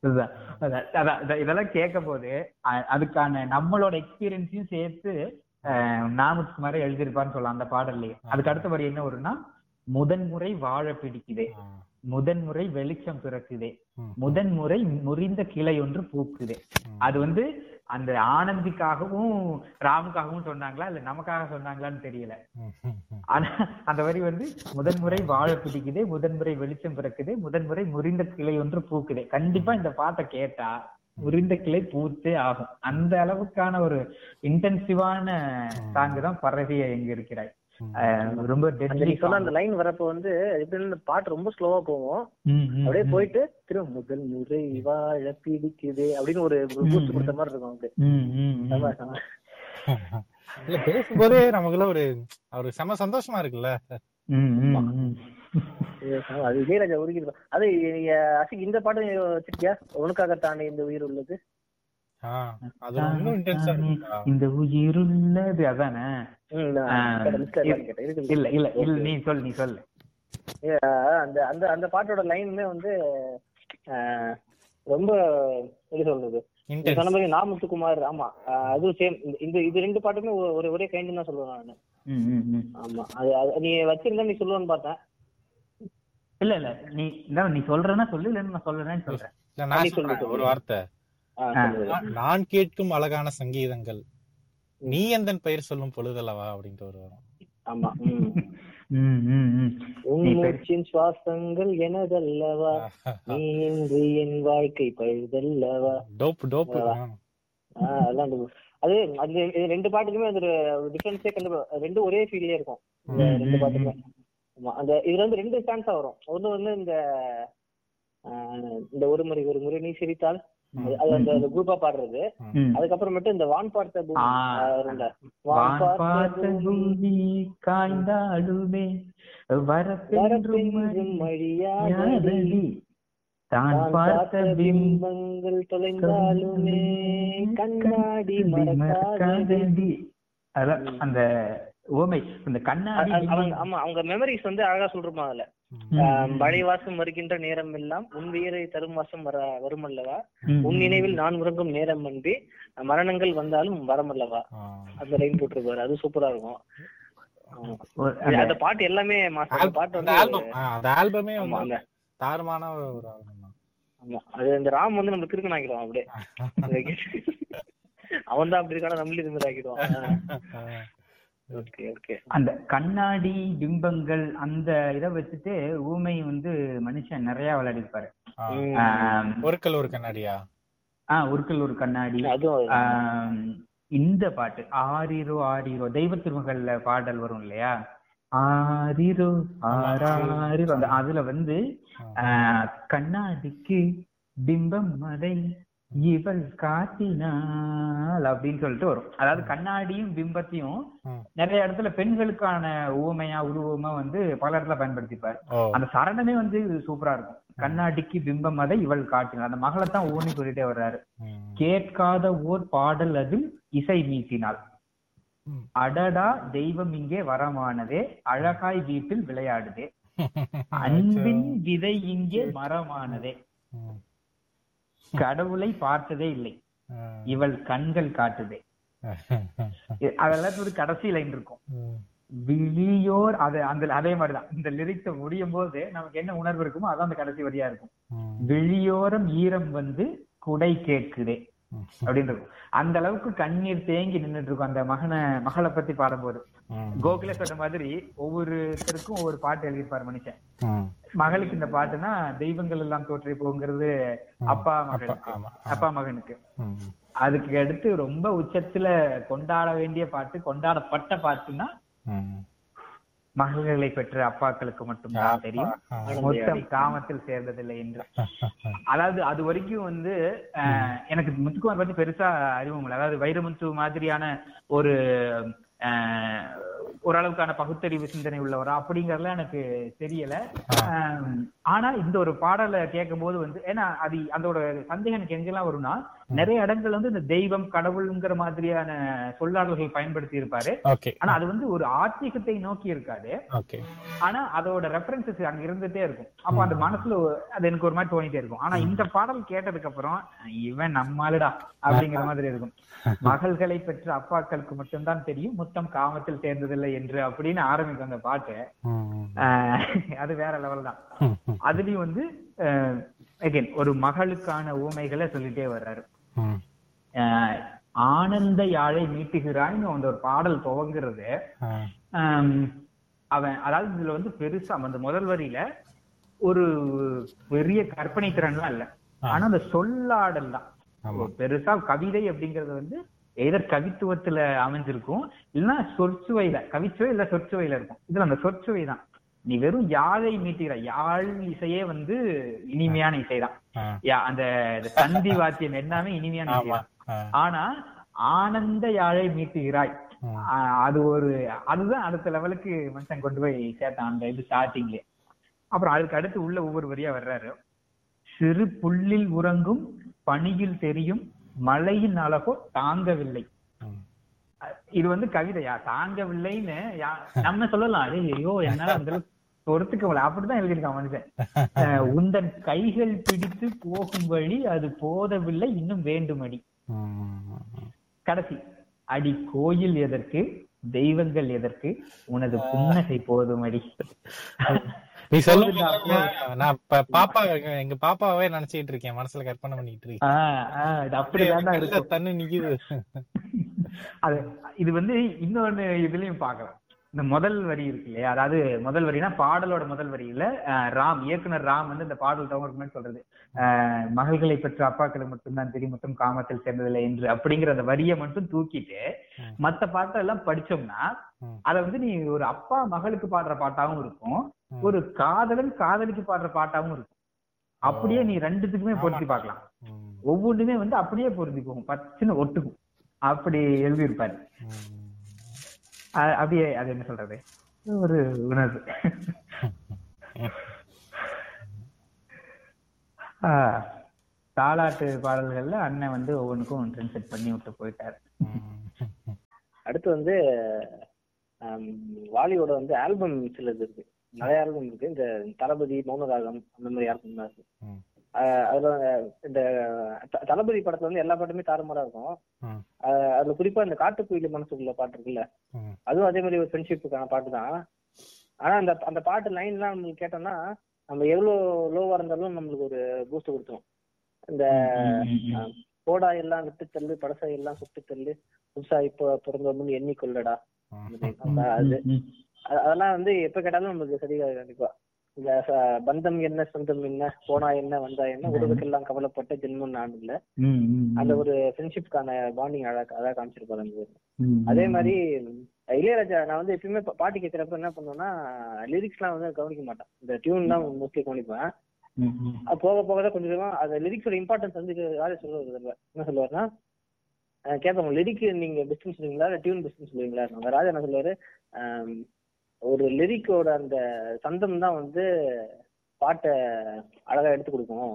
இதுதான். அதான், அதான், இத- இதெல்லாம் கேட்கும் போது அதுக்கான நம்மளோட எக்ஸ்பீரியன்ஸையும் சேர்த்து அஹ், நாமத்துக்குமாரே எழுதியிருப்பான்னு சொல்லலாம் அந்த பாடல்லையே. அதுக்கு அடுத்த வரி என்ன வரும்னா முதன்முறை வாழ பிடிக்குதே. முதன்முறை வெளிச்சம் பிறக்குதே. முதன்முறை முறிந்த கிளை ஒன்று பூக்குதே. அது வந்து அந்த ஆனந்திக்காகவும் ராமுக்காகவும் சொன்னாங்களா? இல்ல நமக்காக சொன்னாங்களான்னு தெரியல. ஆனா அந்த வரி வந்து முதன்முறை வாழ பிடிக்குதே முதன்முறை வெளிச்சம் பிறக்குதே முதன்முறை முறிந்த கிளை ஒன்று பூக்குதே. கண்டிப்பா இந்த பாட்டை கேட்டா முறிந்த கிளை பூத்தே ஆகும். அந்த அளவுக்கான ஒரு இன்டென்சிவான சாங்கு தான் பறவைய எங்க இருக்கிறாய். ரொம்ப நீ சொன்ன அந்த லைன் வரப்ப வந்து எப்படின்னு பாட்டு ரொம்ப ஸ்லோவா போகும். அப்படியே போயிட்டு திரும்ப முதல் முறை வாழ பிடிக்குது அப்படின்னு ஒரு பூஸ்ட் கொடுத்த மாதிரி இருக்கும் அப்படியே. பேசும்போதே நமக்குள்ள ஒரு ஒரு செம சந்தோஷமா இருக்குல்ல. அது இளையராஜா உருகிருக்கும். அது இந்த பாட்டு வச்சிருக்கியா? உனக்காக தானே இந்த உயிர் உள்ளது? இந்த உயிருள்ளது அதானே. இல்ல இல்ல இல்ல நீ சொல் நீ சொல்லு. அந்த அந்த அந்த பாட்டோட லைனுமே வந்து ரொம்ப எப்படி சொல்றது? சொன்ன மாதிரி நாமுத்துக்குமார் ஆமா. அதுவும் சேம் இந்த இது ரெண்டு பாட்டுமே ஒரு ஒரே கைண்ட் தான் சொல்லுவேன் நான். ம், ம், ம். ஆமா அது நீ வச்சிருந்தா நீ சொல்லுவேன்னு பார்த்தேன். இல்ல இல்ல நீ நீ சொல்றேன்னா சொல்லு இல்லன்னு நான் சொல்றேன்னு சொல்றேன். ஒரு வார்த்தை. நான்- நான் கேட்கும் அழகான சங்கீதங்கள். நீ எந்தன் பெயர் சொல்லும் பொழுதல்லவா அப்படின்ட்டு ஒரு வரும். ஆமா ம். ம், ம், ம். உன் சுவாசங்கள் எனதல்லவா? [LAUGHS] நீ இன்று என் வாழ்க்கை பழுதல்லவா? டோப் டோப் அந்த- அது இது ரெண்டு பாட்டுக்குமே அது டிஃபரன்ஸே கண்டு ரெண்டும் ஒரே ஃபீலே இருக்கும். ரெண்டு ஆமா அந்த இதுல வந்து ரெண்டு ஸ்டான்ஸா வரும். ஒண்ணு வந்து இந்த ஆஹ், இந்த ஒரு முறை ஒரு முறை நீ சிரித்தால் அது- அந்த அந்த குரூப்பா பாடுறது. ம். அதுக்கப்புறமேட்டு இந்த வான் பார்த்த. வான் பார்த்த பூமி. காய்ந்தாடுமே வரப்பென்றும் மழியாதடி. தான் பார்த்த பிம்பங்கள் தொலைந்தாலுமே கண்ணாடி மறக்காதடி. அதான் அந்த ஓமை இந்த கண்ணாடி ஆமா அவங்க மெமரிஸ் வந்து அழகா சொல்றோமா அதுல? மழை வாசம் வருகின்ற நேரம் எல்லாம் உன் உயிரை தரும் வாசம் வர வருமல்லவா. உன் நினைவில் நான் உறங்கும் நேரம் அன்பே மரணங்கள் வந்தாலும் வரமல்லவா? அந்த லைன் போட்டிருப்பாரு. அது சூப்பரா இருக்கும். அந்த- பாட்டு எல்லாமே பாட்டு அந்த வந்து ஆல்பம் தாறுமான ஒரு ஆமா. அது அந்த ராம் வந்து நம்ம கிறுக்கன் ஆக்கிடுவான் அப்படியே. [LAUGHS] அவன் தான் அப்படி இருக்கான நம்மளும் இது மாதிரி ஆக்கிடுவான் அந்த கண்ணாடி பிம்பங்கள் அந்த இதை வச்சுட்டு ஊமை வந்து மனுஷன் நிறைய விளையாடிருப்பாரு. ஒருக்கல் ஒரு கண்ணாடியா? ஆஹ் ஒருக்கல் ஒரு கண்ணாடி. இந்த பாட்டு ஆரிரோ ஆரிரோ தெய்வ திருமகள்ல பாடல் வரும் இல்லையா? ஆரிரோ ஆராரிரோ அந்த அதுல வந்து ஆஹ், கண்ணாடிக்கு பிம்பம் அதை இவள் காட்டினாள் அப்படின்னு சொல்லிட்டு வரும். அதாவது கண்ணாடியும் பிம்பத்தையும். நிறைய இடத்துல பெண்களுக்கான ஊமையா உருவமா வந்து பல இடத்துல பயன்படுத்திப்பார். அந்த சரணமே வந்து சூப்பரா இருக்கும். கண்ணாடிக்கு பிம்பம் அதை இவள் காட்டினாள். அந்த மகளை தான் ஊனி சொல்லிட்டே வர்றாரு. கேட்காத ஓர் பாடல் அதில் இசை மீட்டினாள். அடடா தெய்வம் இங்கே வரமானதே அழகாய் வீட்டில் விளையாடுதே. [LAUGHS] அன்பின் விதை இங்கே மரமானதே. [LAUGHS] கடவுளை பார்த்ததே இல்லை. இவள் கண்கள் காட்டுதே [LAUGHS] அதெல்லாம் ஒரு கடைசி லைன் இருக்கும். விழியோர் அது அந்த அதே மாதிரிதான் இந்த லிரிக்ஸ் முடியும் போது நமக்கு என்ன உணர்வு இருக்குமோ அதான் அந்த கடைசி வரியா இருக்கும். விழியோரம் ஈரம் வந்து குடை கேட்குதே. அப்படின்னு இருக்கும் அந்த அளவுக்கு கண்ணீர் தேங்கி நின்னுட்டு இருக்கும் அந்த மகனை மகளை பத்தி பாடும்போது. கோகுலே சொன்ன மாதிரி ஒவ்வொருத்தருக்கும் ஒவ்வொரு பாட்டு எழுதியிருப்பாரு மனுஷன். மகளுக்கு இந்த பாட்டுனா தெய்வங்கள் எல்லாம் தோற்றி போங்கிறது அப்பா மகனுக்கு. அப்பா மகனுக்கு. அதுக்கு அடுத்து ரொம்ப உச்சத்துல கொண்டாட வேண்டிய பாட்டு கொண்டாடப்பட்ட பாட்டுன்னா. மகள்களை பெற்ற அப்பாக்களுக்கு மட்டும்தான் தெரியும். மொத்தம் காமத்தில் சேர்ந்ததில்லை என்று. [LAUGHS] அதாவது அது வரைக்கும் வந்து அஹ், எனக்கு முத்துக்குமார் பத்தி பெருசா அறிவும் இல்லை. அதாவது வைரமுத்து மாதிரியான ஒரு அஹ், ஓரளவுக்கான பகுத்தறிவு சிந்தனை உள்ளவரா. அப்படிங்கறதுல எனக்கு தெரியல. ஆனா இந்த ஒரு பாடலை கேட்கும் போது வந்து ஏன்னா அது அதோட சந்தேகம் எனக்கு எங்கெல்லாம் வரும்னா நிறைய இடங்கள் வந்து இந்த தெய்வம் கடவுள்ங்கிற மாதிரியான சொல்லாடல்கள் பயன்படுத்தி இருப்பாரு ஆனா அது வந்து ஒரு ஆத்மீகத்தை நோக்கி இருக்காது. ஆனா அதோட ரெஃபரன்சஸ் அங்க இருந்துட்டே இருக்கும். அப்ப அந்த மனசுல அது எனக்கு ஒரு மாதிரி தோணிட்டே இருக்கும். ஆனா இந்த பாடல் கேட்டதுக்கு அப்புறம் இவன் நம்மளுடா அப்படிங்கிற [LAUGHS] மாதிரி இருக்கும். மகள்களை பெற்ற அப்பாக்களுக்கு மட்டும்தான் தெரியும் மொத்தம் காமத்தில் சேர்ந்ததில்லை என்று அப்படின்னு ஆரம்பிக்கும் அந்த பாட்டு. அது வேற லெவல் தான். அதுலயும் வந்து அகைன் ஒரு மகளுக்கான ஊமைகளை சொல்லிட்டே வர்றாரு. ஆனந்த யாழை மீட்டுகிறாய்னு அந்த ஒரு பாடல் துவங்குறது. அவன் அதாவது இதுல வந்து பெருசா அந்த முதல் வரியில ஒரு பெரிய கற்பனை திறன்லாம் இல்ல. ஆனா அந்த சொல்லாடல் தான். பெருசா கவிதை அப்படிங்கறது வந்து எதர் கவித்துவத்துல அமைஞ்சிருக்கும். இல்லைன்னா சொற்சுவையில கவிச்சுவை இல்ல சொற்சுவையில இருக்கும். இதுல அந்த சொற்சுவை தான். நீ வெறும் யாழை மீட்டுகிற யாழ் இசையே வந்து இனிமையான இசைதான். அந்த தந்தி வாத்தியம் எல்லாமே இனிமையான இசைதான். ஆனா ஆனந்த யாழை மீட்டுகிறாய். அது ஒரு அதுதான் அடுத்த லெவலுக்கு மனுஷன் கொண்டு போய் சேர்த்தான் அந்த இது ஸ்டார்டிங்ல அப்புறம் அதுக்கு அடுத்து உள்ள ஒவ்வொரு வரியா வர்றாரு. சிறு புல்லில் உறங்கும் பனியில் தெரியும் மழையின் அழகோ தாங்கவில்லை. இது வந்து கவிதையா? தாங்கவில்லைன்னு நம்ம சொல்லலாம். "ஏய், ஐயோ என்னால அந்த அளவுக்கு பொறுத்துக்க முடியல அப்படிதான் எழுதியிருக்கான் மனுஷன். [LAUGHS] உந்தன் கைகள் பிடித்து போகும் வழி அது போதவில்லை இன்னும் வேண்டுமடி. கடைசி அடி கோயில் எதற்கு தெய்வங்கள் எதற்கு உனது புன்னகை போதுமடி. நீ சொல்லுங்க நான் பாப்பா எங்க பாப்பாவே நினைச்சிட்டு இருக்கேன் மனசுல கற்பனை பண்ணிட்டு இருக்கேன் அப்படிதான் தண்ணி நிக்குது. அது இது வந்து இன்னொன்னு இதுலயும் பார்க்கலாம். இந்த முதல் வரி இருக்கு இல்லையா? அதாவது முதல் வரினா பாடலோட முதல் வரியில ராம் இயக்குனர் ராம் வந்து இந்த பாடல் தவறுக்கு முன்னாடி சொல்றது. அஹ், மகள்களை பெற்ற அப்பாக்களுக்கு மட்டும்தான் தெரியும் மட்டும் காமத்தில் சேர்ந்ததில்லை என்று அப்படிங்கிற அந்த வரியை மட்டும் தூக்கிட்டு. மத்த பாட்டெல்லாம் படிச்சோம்னா ம். அத வந்து நீ ஒரு அப்பா மகளுக்கு பாடுற பாட்டாவும் இருக்கும். ஒரு காதலன் காதலிக்கு பாடுற பாட்டாவும் இருக்கும். அப்படியே நீ ரெண்டுத்துக்குமே பொருத்தி. பார்க்கலாம். ஒவ்வொன்றுமே வந்து அப்படியே பொருந்தி போகும். பச்சுன்னு ஒட்டுக்கும். அப்படி எழுதியிருப்பாரு. அப்படியே அது என்ன சொல்றது? ஒரு உணர்வு. ஆஹ், தாலாட்டு பாடல்கள்ல அண்ணன் வந்து ஒவ்வொன்றுக்கும் செட் பண்ணி விட்டு போயிட்டாரு. அடுத்து வந்து வாலியோட வந்து ஆல்பம் சிலது இருக்கு. நிறைய ஆல்பம் இருக்கு. இந்த தளபதி மௌனராகம் அந்த மாதிரி ஆல்பம் தான் இருக்கு அதுல இந்த தளபதி படத்துல வந்து எல்லா பாட்டுமே தாறுமாறா இருக்கும். அதுல குறிப்பா இந்த காட்டுக்குயில் மனசுக்குள்ள பாட்டு இருக்குல்ல. அதுவும் அதே மாதிரி ஒரு ஃப்ரெண்ட்ஷிப்புக்கான பாட்டு தான் ஆனா அந்த அந்த பாட்டு லைன்லாம் நம்மளுக்கு கேட்டோம்னா நம்ம எவ்வளவு லோவா இருந்தாலும் நம்மளுக்கு ஒரு பூஸ்ட் கொடுத்துரும். இந்த போடா எல்லாம் விட்டு தள்ளு படசை எல்லாம் சுட்டு தள்ளு புதுசா இப்போ எண்ணிக்கொள்ளடா. அந்த line. அப்ப அது. அதெல்லாம் வந்து எப்ப கேட்டாலும் நம்மளுக்கு சரியாக கண்டிப்பா. இந்த பந்தம் என்ன சொந்தம் என்ன போனா என்ன வந்தா என்ன உறவுக்கெல்லாம் கவலைப்பட்ட ஜென்மம் நான் இல்ல. அந்த ஒரு ஃப்ரெண்ட்ஷிப்கான பாண்டிங் அழகா அழகா காமிச்சிருப்பாரு அந்த. அதே மாதிரி இளையராஜா நான் வந்து எப்பயுமே பாட்டு கேட்கறப்ப என்ன பண்ணுவேன்னா லிரிக்ஸ்லாம் வந்து கவனிக்க மாட்டேன். இந்த டியூன் தான் மோஸ்ட்லி கவனிப்பேன். போக போக தான் கொஞ்சம் அந்த லிரிக்ஸோட இம்பார்ட்டன்ஸ் வந்து ராஜா சொல்லுவார். என்ன சொல்லுவாருன்னா கேட்பாங்க லிரிக் நீங்க பெஸ்ட்னு சொல்லுவீங்களா? டியூன் பெஸ்ட்னு சொல்லுவீங்களா? ராஜா என்ன சொல்லுவாரு ஒரு லிரிக்கோட அந்த சந்தம் தான் வந்து பாட்டை அழகா எடுத்து கொடுக்கும்.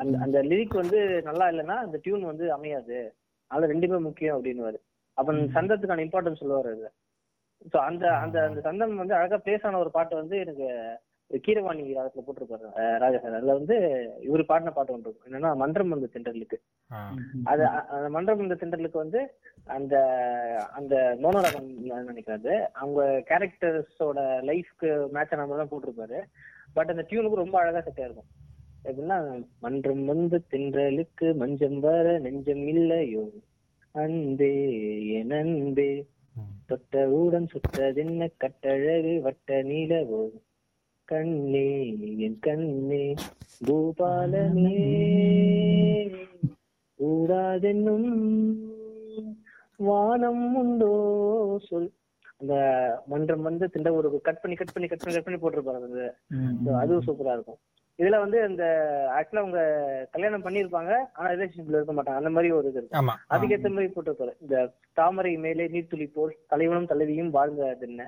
அந்த அந்த லிரிக் வந்து நல்லா இல்லைன்னா அந்த டியூன் வந்து அமையாது. அதனால ரெண்டுமே முக்கியம் அப்படின்னுவாரு. அப்ப சந்தத்துக்கான இம்பார்ட்டன்ஸ் சொல்லுவாரு அது ஸோ அந்த அந்த அந்த சந்தம் வந்து அழகா பிளேஸ் ஆன ஒரு பாட்டு வந்து எனக்கு கீரவாணி ராகத்துல போட்டிருப்பாரு அஹ் ராஜா சார் அதுல வந்து இவரு பாடின பாட்டு ஒன்று இருக்கும். என்னன்னா மன்றம் வந்து தென்றலுக்கு ஆ. அது அந்த மன்றம் இந்த தென்றலுக்கு வந்து அந்த அந்த மோனோராகம் நினைக்கிறாரு அவங்க கேரக்டர்ஸோட லைஃப்க்கு மேட்ச் மாதிரி தான் போட்டிருப்பாரு. பட் அந்த டியூனுக்கு ரொம்ப அழகா செட் ஆயிருக்கும். எப்படின்னா மன்றம் வந்து தென்றலுக்கு மஞ்சம் வர நெஞ்சம் இல்லையோ? அன்பே என் அன்பே. தொட்டவுடன் சுட்டதென்ன கட்டழகு வட்ட நீலவோ? கண்ணே என் கண்ணே பூபாலனே கூடாதென்னும் வானம் உண்டோ சொல். அந்த மன்றம் வந்து திண்ட ஒரு கட் பண்ணி கட் பண்ணி கட் பண்ணி கட் பண்ணி போட்டிருப்பாரு அது அதுவும் சூப்பரா இருக்கும். இதுல வந்து இந்த ஆக்சுவலா அவங்க கல்யாணம் பண்ணிருப்பாங்க ஆனா ரிலேஷன்ஷிப்ல இருக்க மாட்டாங்க. அந்த மாதிரி ஒரு இது இருக்கும். ஆமா. அதுக்கேத்த மாதிரி போட்டிருப்பாரு. இந்த தாமரை மேலே நீர்த்துளி போல் தலைவனும் தலைவியும் வாழ்ந்தது என்ன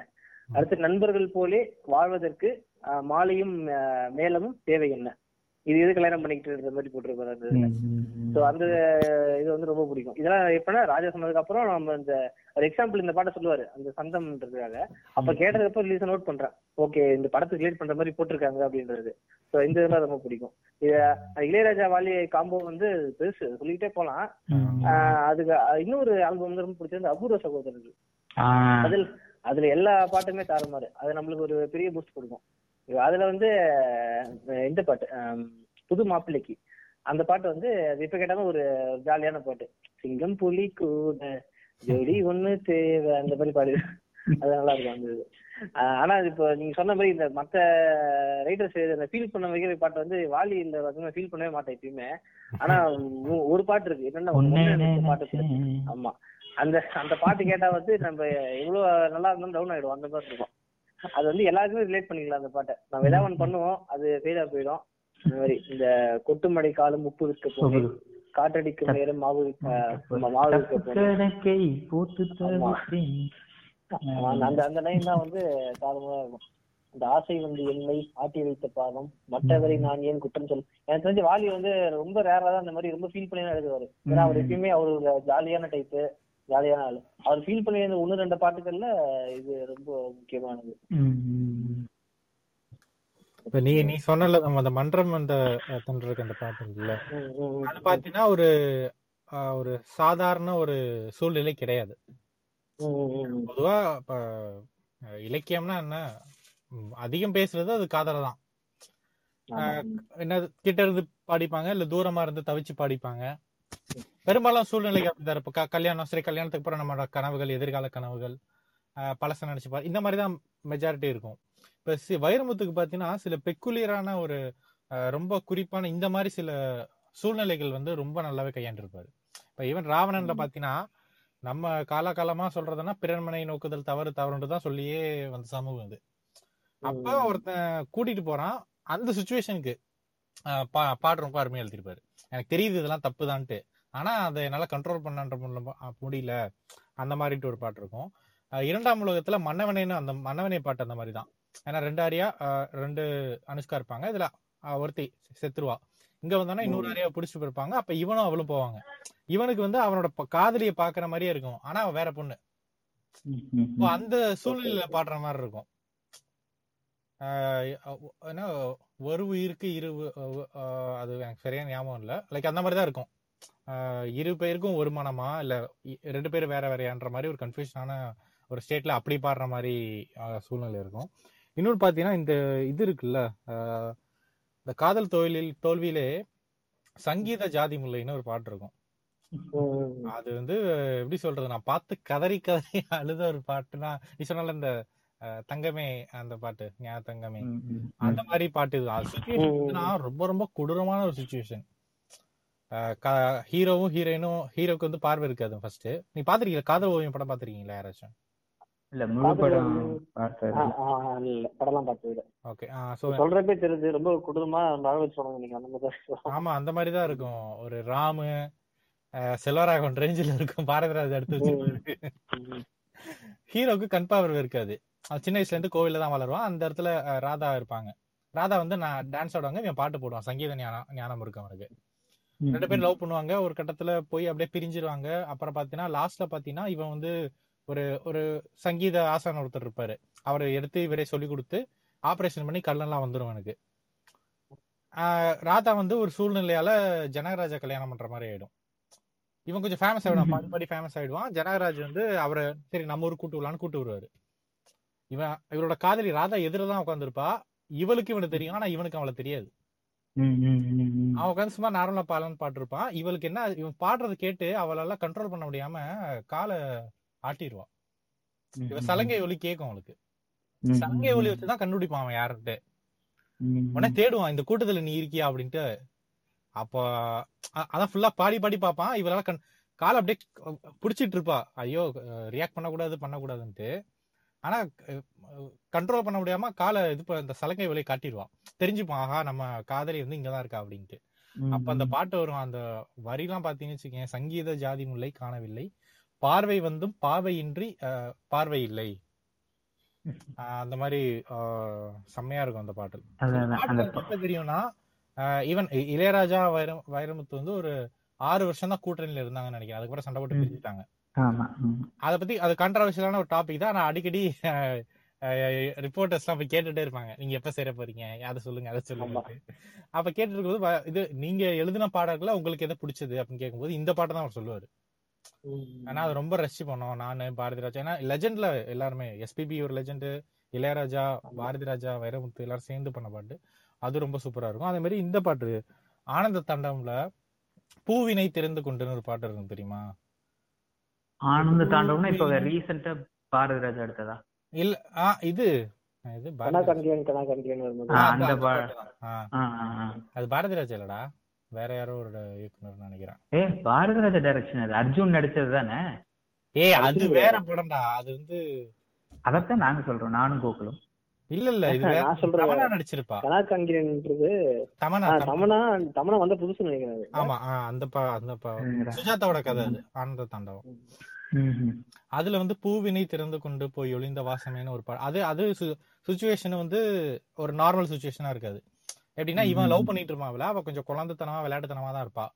அடுத்து நண்பர்கள் போலே வாழ்வதற்கு மாலையும் மேலமும் தேவை என்ன? இது எது கல்யாணம் பண்ணிக்கிட்டு மாதிரி போட்டிருப்பாரு அந்த இதுல. அந்த இது வந்து ரொம்ப பிடிக்கும். இதெல்லாம் எப்படின்னா ராஜா சொன்னதுக்கு அப்புறம் நம்ம இந்த ஒரு எக்ஸாம்பிள் இந்த பாட்டை சொல்லுவாரு அந்த சந்தம்ன்றதுக்காக. அப்ப கேட்டதுக்கு அப்புறம் ரிலீஸ் நோட் பண்றேன். ஓகே இந்த படத்துக்கு ரிலேட் பண்ற மாதிரி போட்டிருக்காங்க அப்படின்றது. சோ இந்த இதெல்லாம் ரொம்ப பிடிக்கும். இது இளையராஜா வாலி காம்போ வந்து பெருசு. சொல்லிக்கிட்டே போலாம். அதுக்கு இன்னொரு ஆல்பம் வந்து ரொம்ப பிடிச்சது அபூர்வ சகோதரர்கள். அதில் அதுல எல்லா பாட்டுமே தாறுமாறு. அது நம்மளுக்கு ஒரு பெரிய பூஸ்ட் கொடுக்கும். அதுல வந்து இந்த பாட்டு புது மாப்பிள்ளைக்கு. அந்த பாட்டு வந்து இப்ப கேட்டாலும் ஒரு ஜாலியான பாட்டு. சிங்கம் புலி கூட ஜோடி [LAUGHS] ஒண்ணு தேவை. அந்த மாதிரி பாடு. அது நல்லா இருக்கும் அந்த இது. ஆனா இப்போ நீங்க சொன்ன மாதிரி இந்த மத்த ரைட்டர்ஸ் இந்த ஃபீல் பண்ண வைக்கிற பாட்டு வந்து வாலி இந்த ஃபீல் பண்ணவே மாட்டேன் எப்பயுமே. ஆனா ஒரு பாட்டு இருக்கு. என்னன்னா பாட்டு. ஆமா. அந்த அந்த பாட்டு கேட்டா வந்து நம்ம எவ்வளவு நல்லா இருந்தாலும் டவுன் ஆயிடும் அந்த மாதிரி இருக்கும். அது வந்து எல்லாருக்குமே ரிலேட் பண்ணிக்கலாம் அந்த பாட்டை. நம்ம ஏதாவது ஒண்ணு பண்ணுவோம் அது ஃபெயிலா போயிடும். அந்த மாதிரி இந்த கொட்டுமடை காலம் உப்பு விற்க போகுது காற்றடிக்கும் நேரம் மாவு மாவு விற்க போகுது அந்த அந்த லைன் தான் வந்து தாறுமாறா இருக்கும். இந்த ஆசை வந்து என்னை ஆட்டி வைத்த பாவம். மற்றவரை நான் ஏன் குற்றம் சொல் எனக்கு தெரிஞ்ச வாலி வந்து ரொம்ப ரேரா தான் அந்த மாதிரி ரொம்ப ஃபீல் பண்ணி தான் எழுதுவாரு. ஏன்னா அவர் எப்பயுமே அவர் ஜாலியான டைப்பு ஜாலியான ஆளு. அவர் ஃபீல் பண்ணி ஒண்ணு ரெண்டு பாட்டுகள்ல இது ரொம்ப முக்கியமானது. இப்ப நீ நீ சொன்னல நம்ம அந்த மன்றம் அந்த தென்றலுக்கு அந்த பாட்டு இருக்குல்ல. அது பாத்தீங்கன்னா ஒரு அஹ், ஒரு சாதாரண ஒரு சூழ்நிலை கிடையாது. பொதுவா இப்ப இலக்கியம்னா என்ன? அதிகம் பேசுறது அது காதல தான். என்ன கிட்ட இருந்து பாடிப்பாங்க இல்ல தூரமா இருந்து தவிச்சு பாடிப்பாங்க. பெரும்பாலும் சூழ்நிலை அப்படிதான் இப்ப கல்யாணம் சரி கல்யாணத்துக்கு அப்புறம் நம்மளோட கனவுகள் எதிர்கால கனவுகள் பழச நினைச்சு பாரு இந்த மாதிரி தான் மெஜாரிட்டி இருக்கும். இப்ப சி- வைரமுத்துக்கு பாத்தீங்கன்னா சில பெக்குலியரான ஒரு ரொம்ப குறிப்பான இந்த மாதிரி சில சூழ்நிலைகள் வந்து ரொம்ப நல்லாவே கையாண்டிருப்பாரு. இப்ப ஈவன் ராவணன்ல பாத்தீங்கன்னா நம்ம காலாகாலமா சொல்றதுன்னா பிறன்மனை நோக்குதல் தவறு தவறுன்னு தான் சொல்லியே வந்த சமூகம் இது அப்ப ஒருத்தன் கூட்டிட்டு போறான் அந்த சுச்சுவேஷனுக்கு பாட்டு ரொம்ப அருமையா எழுதிருப்பாரு. எனக்கு தெரியுது இதெல்லாம் தப்புதான்ட்டு. ஆனா அதை என்னால கண்ட்ரோல் பண்ணன்ற முடியல. அந்த மாதிரிட்டு ஒரு பாட்டு இருக்கும். இரண்டாம் உலகத்துல மன்னவனேன்னு அந்த மன்னவனே பாட்டு அந்த மாதிரி தான் ஏன்னா ரெண்டு ஆரியா ரெண்டு அனுஷ்கா இருப்பாங்க. இதுல ஒருத்தி செத்துருவா. இங்க வந்தானா இன்னொரு ஆரியா பிடிச்சி போயிருப்பாங்க. அப்ப இவனும் அவளும் போவாங்க. இவனுக்கு வந்து அவனோட காதலியை காதலிய பாக்குற மாதிரியே இருக்கும். ஆனா அவன் வேற பொண்ணு. இப்போ அந்த சூழ்நிலையில பாடுற மாதிரி இருக்கும். ஏன்னா ஒரு உயிருக்கு இரு அது எனக்கு சரியான ஞாபகம் இல்லை. லைக் அந்த மாதிரி தான் இருக்கும். இரு பேருக்கும் ஒரு மனமா இல்ல ரெண்டு பேரும் வேற வேறையான்ற மாதிரி ஒரு கன்ஃபியூஷனான ஒரு ஸ்டேட்ல அப்படி பாடுற மாதிரி சூழ்நிலை இருக்கும். இன்னொன்று பாத்தீங்கன்னா இந்த இது இருக்குல்ல இந்த காதல் தோல்வியில் தோல்வியிலே சங்கீத ஜாதி முல்லைன்னு ஒரு பாட்டு இருக்கும். அது வந்து எப்படி சொல்றது நான் பார்த்து கதறி கதறி [LAUGHS] அழுத ஒரு பாட்டுனா நீ சொன்னால இந்த தங்கமே அந்த பாட்டு ஞா தங்கமே. அந்த மாதிரி பாட்டு இது. ரொம்ப ரொம்ப கொடூரமான ஒரு சுச்சுவேஷன் ஹீரோவும் ஹீரோயினும் ஹீரோக்கு வந்து பார்வை இருக்காது ஃபர்ஸ்ட் நீ பாத்திருக்கீங்க காதல் ஓவியம் படம் பாத்திருக்கீங்களா யாராச்சும்? இல்ல முழு படம் படம்லாம் பார்த்தது ஓகே சோ சொல்றப்பே தெரியுது. ரொம்ப கொடூரமா வச்சு சொல்லுங்க நீங்க அந்த மாதிரி ஆமா அந்த மாதிரி தான் இருக்கும். ஒரு ராமு செல்வராகவன் ரேஞ்சில் இருக்கும். பாரதிராஜ் எடுத்து வச்சிருப்பாரு. ஹீரோக்கு கண் பார்வை இருக்காது. சின்ன வயசுல இருந்து கோவில்ல தான் வளருவான். அந்த இடத்துல ராதா இருப்பாங்க. ராதா வந்து நான் டான்ஸ் ஆடுவாங்க இவன் பாட்டு போடுவான். சங்கீத ஞானம் ஞானம் இருக்கு அவனுக்கு. ரெண்டு பேரும் லவ் பண்ணுவாங்க. ஒரு கட்டத்துல போய் அப்படியே பிரிஞ்சிருவாங்க. அப்புறம் பாத்தீங்கன்னா லாஸ்ட்ல பாத்தீங்கன்னா இவன் வந்து ஒரு ஒரு சங்கீத ஆசான் ஒருத்தர் இருப்பாரு. அவரை எடுத்து இவரே சொல்லி கொடுத்து ஆபரேஷன் பண்ணி கல்லெல்லாம் வந்துரும் எனக்கு. ஆஹ் ராதா வந்து ஒரு சூழ்நிலையால ஜனகராஜா கல்யாணம் பண்ற மாதிரி ஆயிடும். இவன் கொஞ்சம் ஃபேமஸ் ஆயிடுவான். பாடி பாடி ஃபேமஸ் ஆயிடுவான். ஜனகராஜ் வந்து அவரை சரி நம்ம ஊர் கூட்டு விடலான்னு கூட்டு வருவாரு. இவன் இவரோட காதலி ராதா எதிர தான் உட்காந்துருப்பா இவளுக்கு இவனுக்கு தெரியும். ஆனா இவனுக்கு அவளை தெரியாது. அவன் உட்காந்து சும்மா நார்மலா பாலன்னு பாட்டிருப்பான் இவளுக்கு என்ன இவன் பாடுறத கேட்டு அவளால கண்ட்ரோல் பண்ண முடியாம காலை ஆட்டிடுவான் இவன் சலங்கை ஒலி கேட்கும் அவளுக்கு. சலங்கை ஒலி வச்சுதான் கண்டுபிடிப்பான் அவன் யாருன்ட்டு. உடனே தேடுவான் இந்த கூட்டத்துல நீ இருக்கியா? அப்படின்ட்டு. அப்போ அதான் ஃபுல்லா பாடி பாடி பார்ப்பான். இவளால கண் காலை அப்படியே புடிச்சிட்டு இருப்பா. ஐயோ ரியாக்ட் பண்ணக்கூடாது பண்ணக்கூடாதுன்ட்டு. ஆனா கண்ட்ரோல் பண்ண முடியாம காலை இது இந்த சலங்கை வழியை காட்டிடுவான். தெரிஞ்சுப்பான் ஆஹா நம்ம காதலி வந்து இங்கதான் இருக்கா? அப்படின்ட்டு. அப்ப அந்த பாட்டு வரும். அந்த வரிலாம் பாத்தீங்கன்னு வச்சுக்கேன் சங்கீத ஜாதி முல்லை காணவில்லை. பார்வை வந்தும் பார்வையின்றி அஹ், பார்வை இல்லை. அந்த மாதிரி செம்மையா இருக்கும் அந்த பாட்டு. தெரியும்னா ஈவன் இளையராஜா வைரம் வைரமுத்து வந்து ஒரு ஆறு வருஷம் தான் கூட்டணியில இருந்தாங்கன்னு நினைக்கிறேன். அதுக்கப்புறம் சண்டை போட்டு ம். அதை பத்தி அது கண்ட்ரவர்ஷியலான ஒரு டாபிக் தான். நான் அடிக்கடி ரிப்போர்ட்டர்ஸ் எல்லாம் போய் கேட்டுட்டே இருப்பாங்க. நீங்க எப்ப சேர போறீங்க? அதை சொல்லுங்க அதை சொல்லுங்க அப்ப கேட்டு இருக்கும்போது இது நீங்க எழுதின பாடல்கள உங்களுக்கு எதை பிடிச்சது? அப்படின்னு கேட்கும்போது இந்த பாட்டை தான் அவர் சொல்லுவாரு. ஆனா அது ரொம்ப ரஷ் பண்ணோம் நானு பாரதி ராஜா ஏன்னா லெஜெண்ட்ல எல்லாருமே எஸ்பிபி ஒரு லெஜெண்ட் இளையராஜா பாரதி ராஜா வைரமுத்து எல்லாரும் சேர்ந்து பண்ண பாட்டு. அது ரொம்ப சூப்பரா இருக்கும். அதே மாதிரி இந்த பாட்டு ஆனந்த தாண்டவம்ல பூவினை திறந்து கொண்டுன்னு ஒரு பாட்டு இருக்கும் தெரியுமா? ஆனந்த தாண்டவம்னா இப்ப ரீசெண்டா பாரதி ராஜா எடுத்ததா? இல்ல ஆ இது இது. அது பாரதி ராஜா இல்லடா. வேற யாரோ ஒரு இயக்குனர் நினைக்கிறேன். ஏ பாரதி ராஜா டைரக்ஷன் அது. அர்ஜுன் நடிச்சது தானே? ஏய் அது வேற. படம்டா. அது வந்து அதத்தான் நாங்க சொல்றோம். நானும் கோகுலும். இல்ல இல்ல இது நான் சொல்றது தமனா நடிச்சிருப்பா. கனா கண்டியன்ன்றது தமனா தமனா. தமனா வந்த புதுசு நினைக்கிறேன். ஆமா அந்த பா அந்த பா சுஜாதாவோட கதை அது. ஆனந்த தாண்டவம். அதுல வந்து பூவினை திறந்து கொண்டு போய் ஒளிந்த வாசமேன்னு ஒரு பாடம் அது அது சுச்சுவேஷன் வந்து ஒரு நார்மல் சுச்சுவேஷனா இருக்காது. எப்படின்னா இவன் லவ் பண்ணிட்டு இருப்பான்ல அவ கொஞ்சம் குழந்தைத்தனமா விளையாட்டுத்தனமா தான் இருப்பா.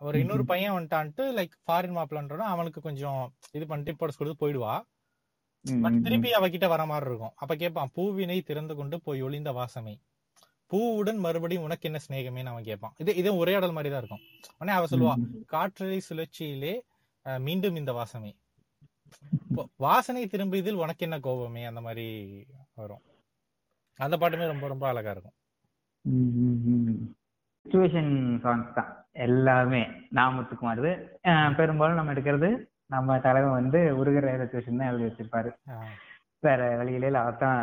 ஒரு இன்னொரு பையன் வந்துட்டான்ட்டு லைக் ஃபாரின் மாப்பிளன்றோட அவனுக்கு கொஞ்சம் இது பண்ணிட்டு இம்பார்ட்டன்ஸ் கொடுத்து போயிடுவா. பட் திருப்பி அவகிட்ட வர மாதிரி இருக்கும். அப்ப கேட்பான் பூவினை திறந்து கொண்டு போய் ஒளிந்த வாசமே. பூவுடன் மறுபடியும் உனக்கு என்ன சிநேகமேன்னு அவன் கேட்பான். இது இது உரையாடல் மாதிரி தான் இருக்கும். உடனே அவ சொல்லுவா காற்றலை சுழற்சியிலே மீண்டும் இந்த வாசமே. வாசனை திரும்பியதில் உனக்கு என்ன கோபமே? அந்த மாதிரி வரும். அந்த பாட்டுமே ரொம்ப ரொம்ப அழகா இருக்கும். சுச்சுவேஷன் சாங்ஸ் தான். எல்லாமே நாமத்துக்குமார் பெரும்பாலும் நம்ம எடுக்கிறது நம்ம தலைவன் வந்து உருகிற சுச்சுவேஷன் தான் எழுதி வச்சிருப்பாரு. வேற வழியில அதான்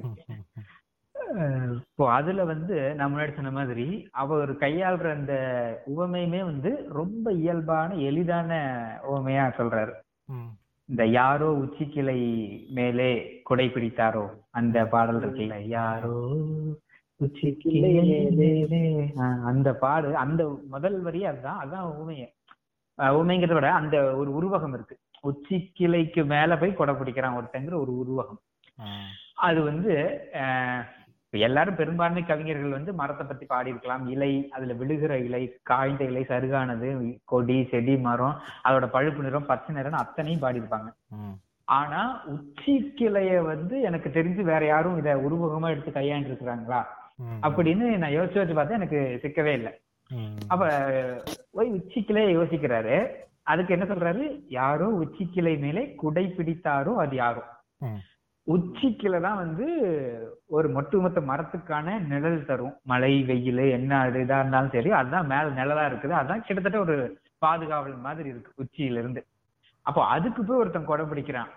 ம், ம். அஹ் இப்போ அதுல வந்து நான் முன்னாடி சொன்ன மாதிரி அவர் கையாளுற அந்த உவமையுமே வந்து ரொம்ப இயல்பான எளிதான உவமையா சொல்றாரு. இந்த யாரோ உச்சிக்கிளை மேலே கொடை பிடித்தாரோ அந்த பாடல் இருக்குல்ல யாரோ உச்சிக்கிளை மேலே ஆஹ் அந்த பாடு அந்த முதல் வரி அதுதான் அதான் உவமைய உவமைங்கிறத விட அந்த ஒரு உருவகம் இருக்கு உச்சிக்கிளைக்கு மேல போய் கொடை பிடிக்கிறான் ஒருத்தங்கிற ஒரு உருவகம். அது வந்து எல்லாரும் பெரும்பான்மை கவிஞர்கள் வந்து மரத்தை பத்தி பாடியிருக்கலாம் இலை அதுல விழுகிற இலை காய்ந்த இலை சருகானது கொடி செடி மரம் அதோட பழுப்பு நிறம் பச்சை நிறம் அத்தனையும் பாடியிருப்பாங்க. ஆனா உச்சி கிளைய வந்து எனக்கு தெரிஞ்சு வேற யாரும் இத உருவகமா எடுத்து கையாண்டு இருக்கிறாங்களா. அப்படின்னு நான் யோசிச்சு வச்சு பார்த்தா எனக்கு சிக்கவே இல்லை. அப்ப போய் உச்சி கிளைய யோசிக்கிறாரு. அதுக்கு என்ன சொல்றாரு? யாரோ உச்சி கிளை மேலே குடை பிடித்தாரோ அது யாரோ. உச்சிக்கில தான் வந்து ஒரு ஒட்டுமொத்த மரத்துக்கான நிழல் தரும். மழை வெயில் என்ன இதா இருந்தாலும் சரி அதுதான் மேல நிழலா இருக்குது. அதான் கிட்டத்தட்ட ஒரு பாதுகாவல் மாதிரி இருக்கு உச்சியில இருந்து அப்போ அதுக்கு போய் ஒருத்தன் கொடை பிடிக்கிறான்.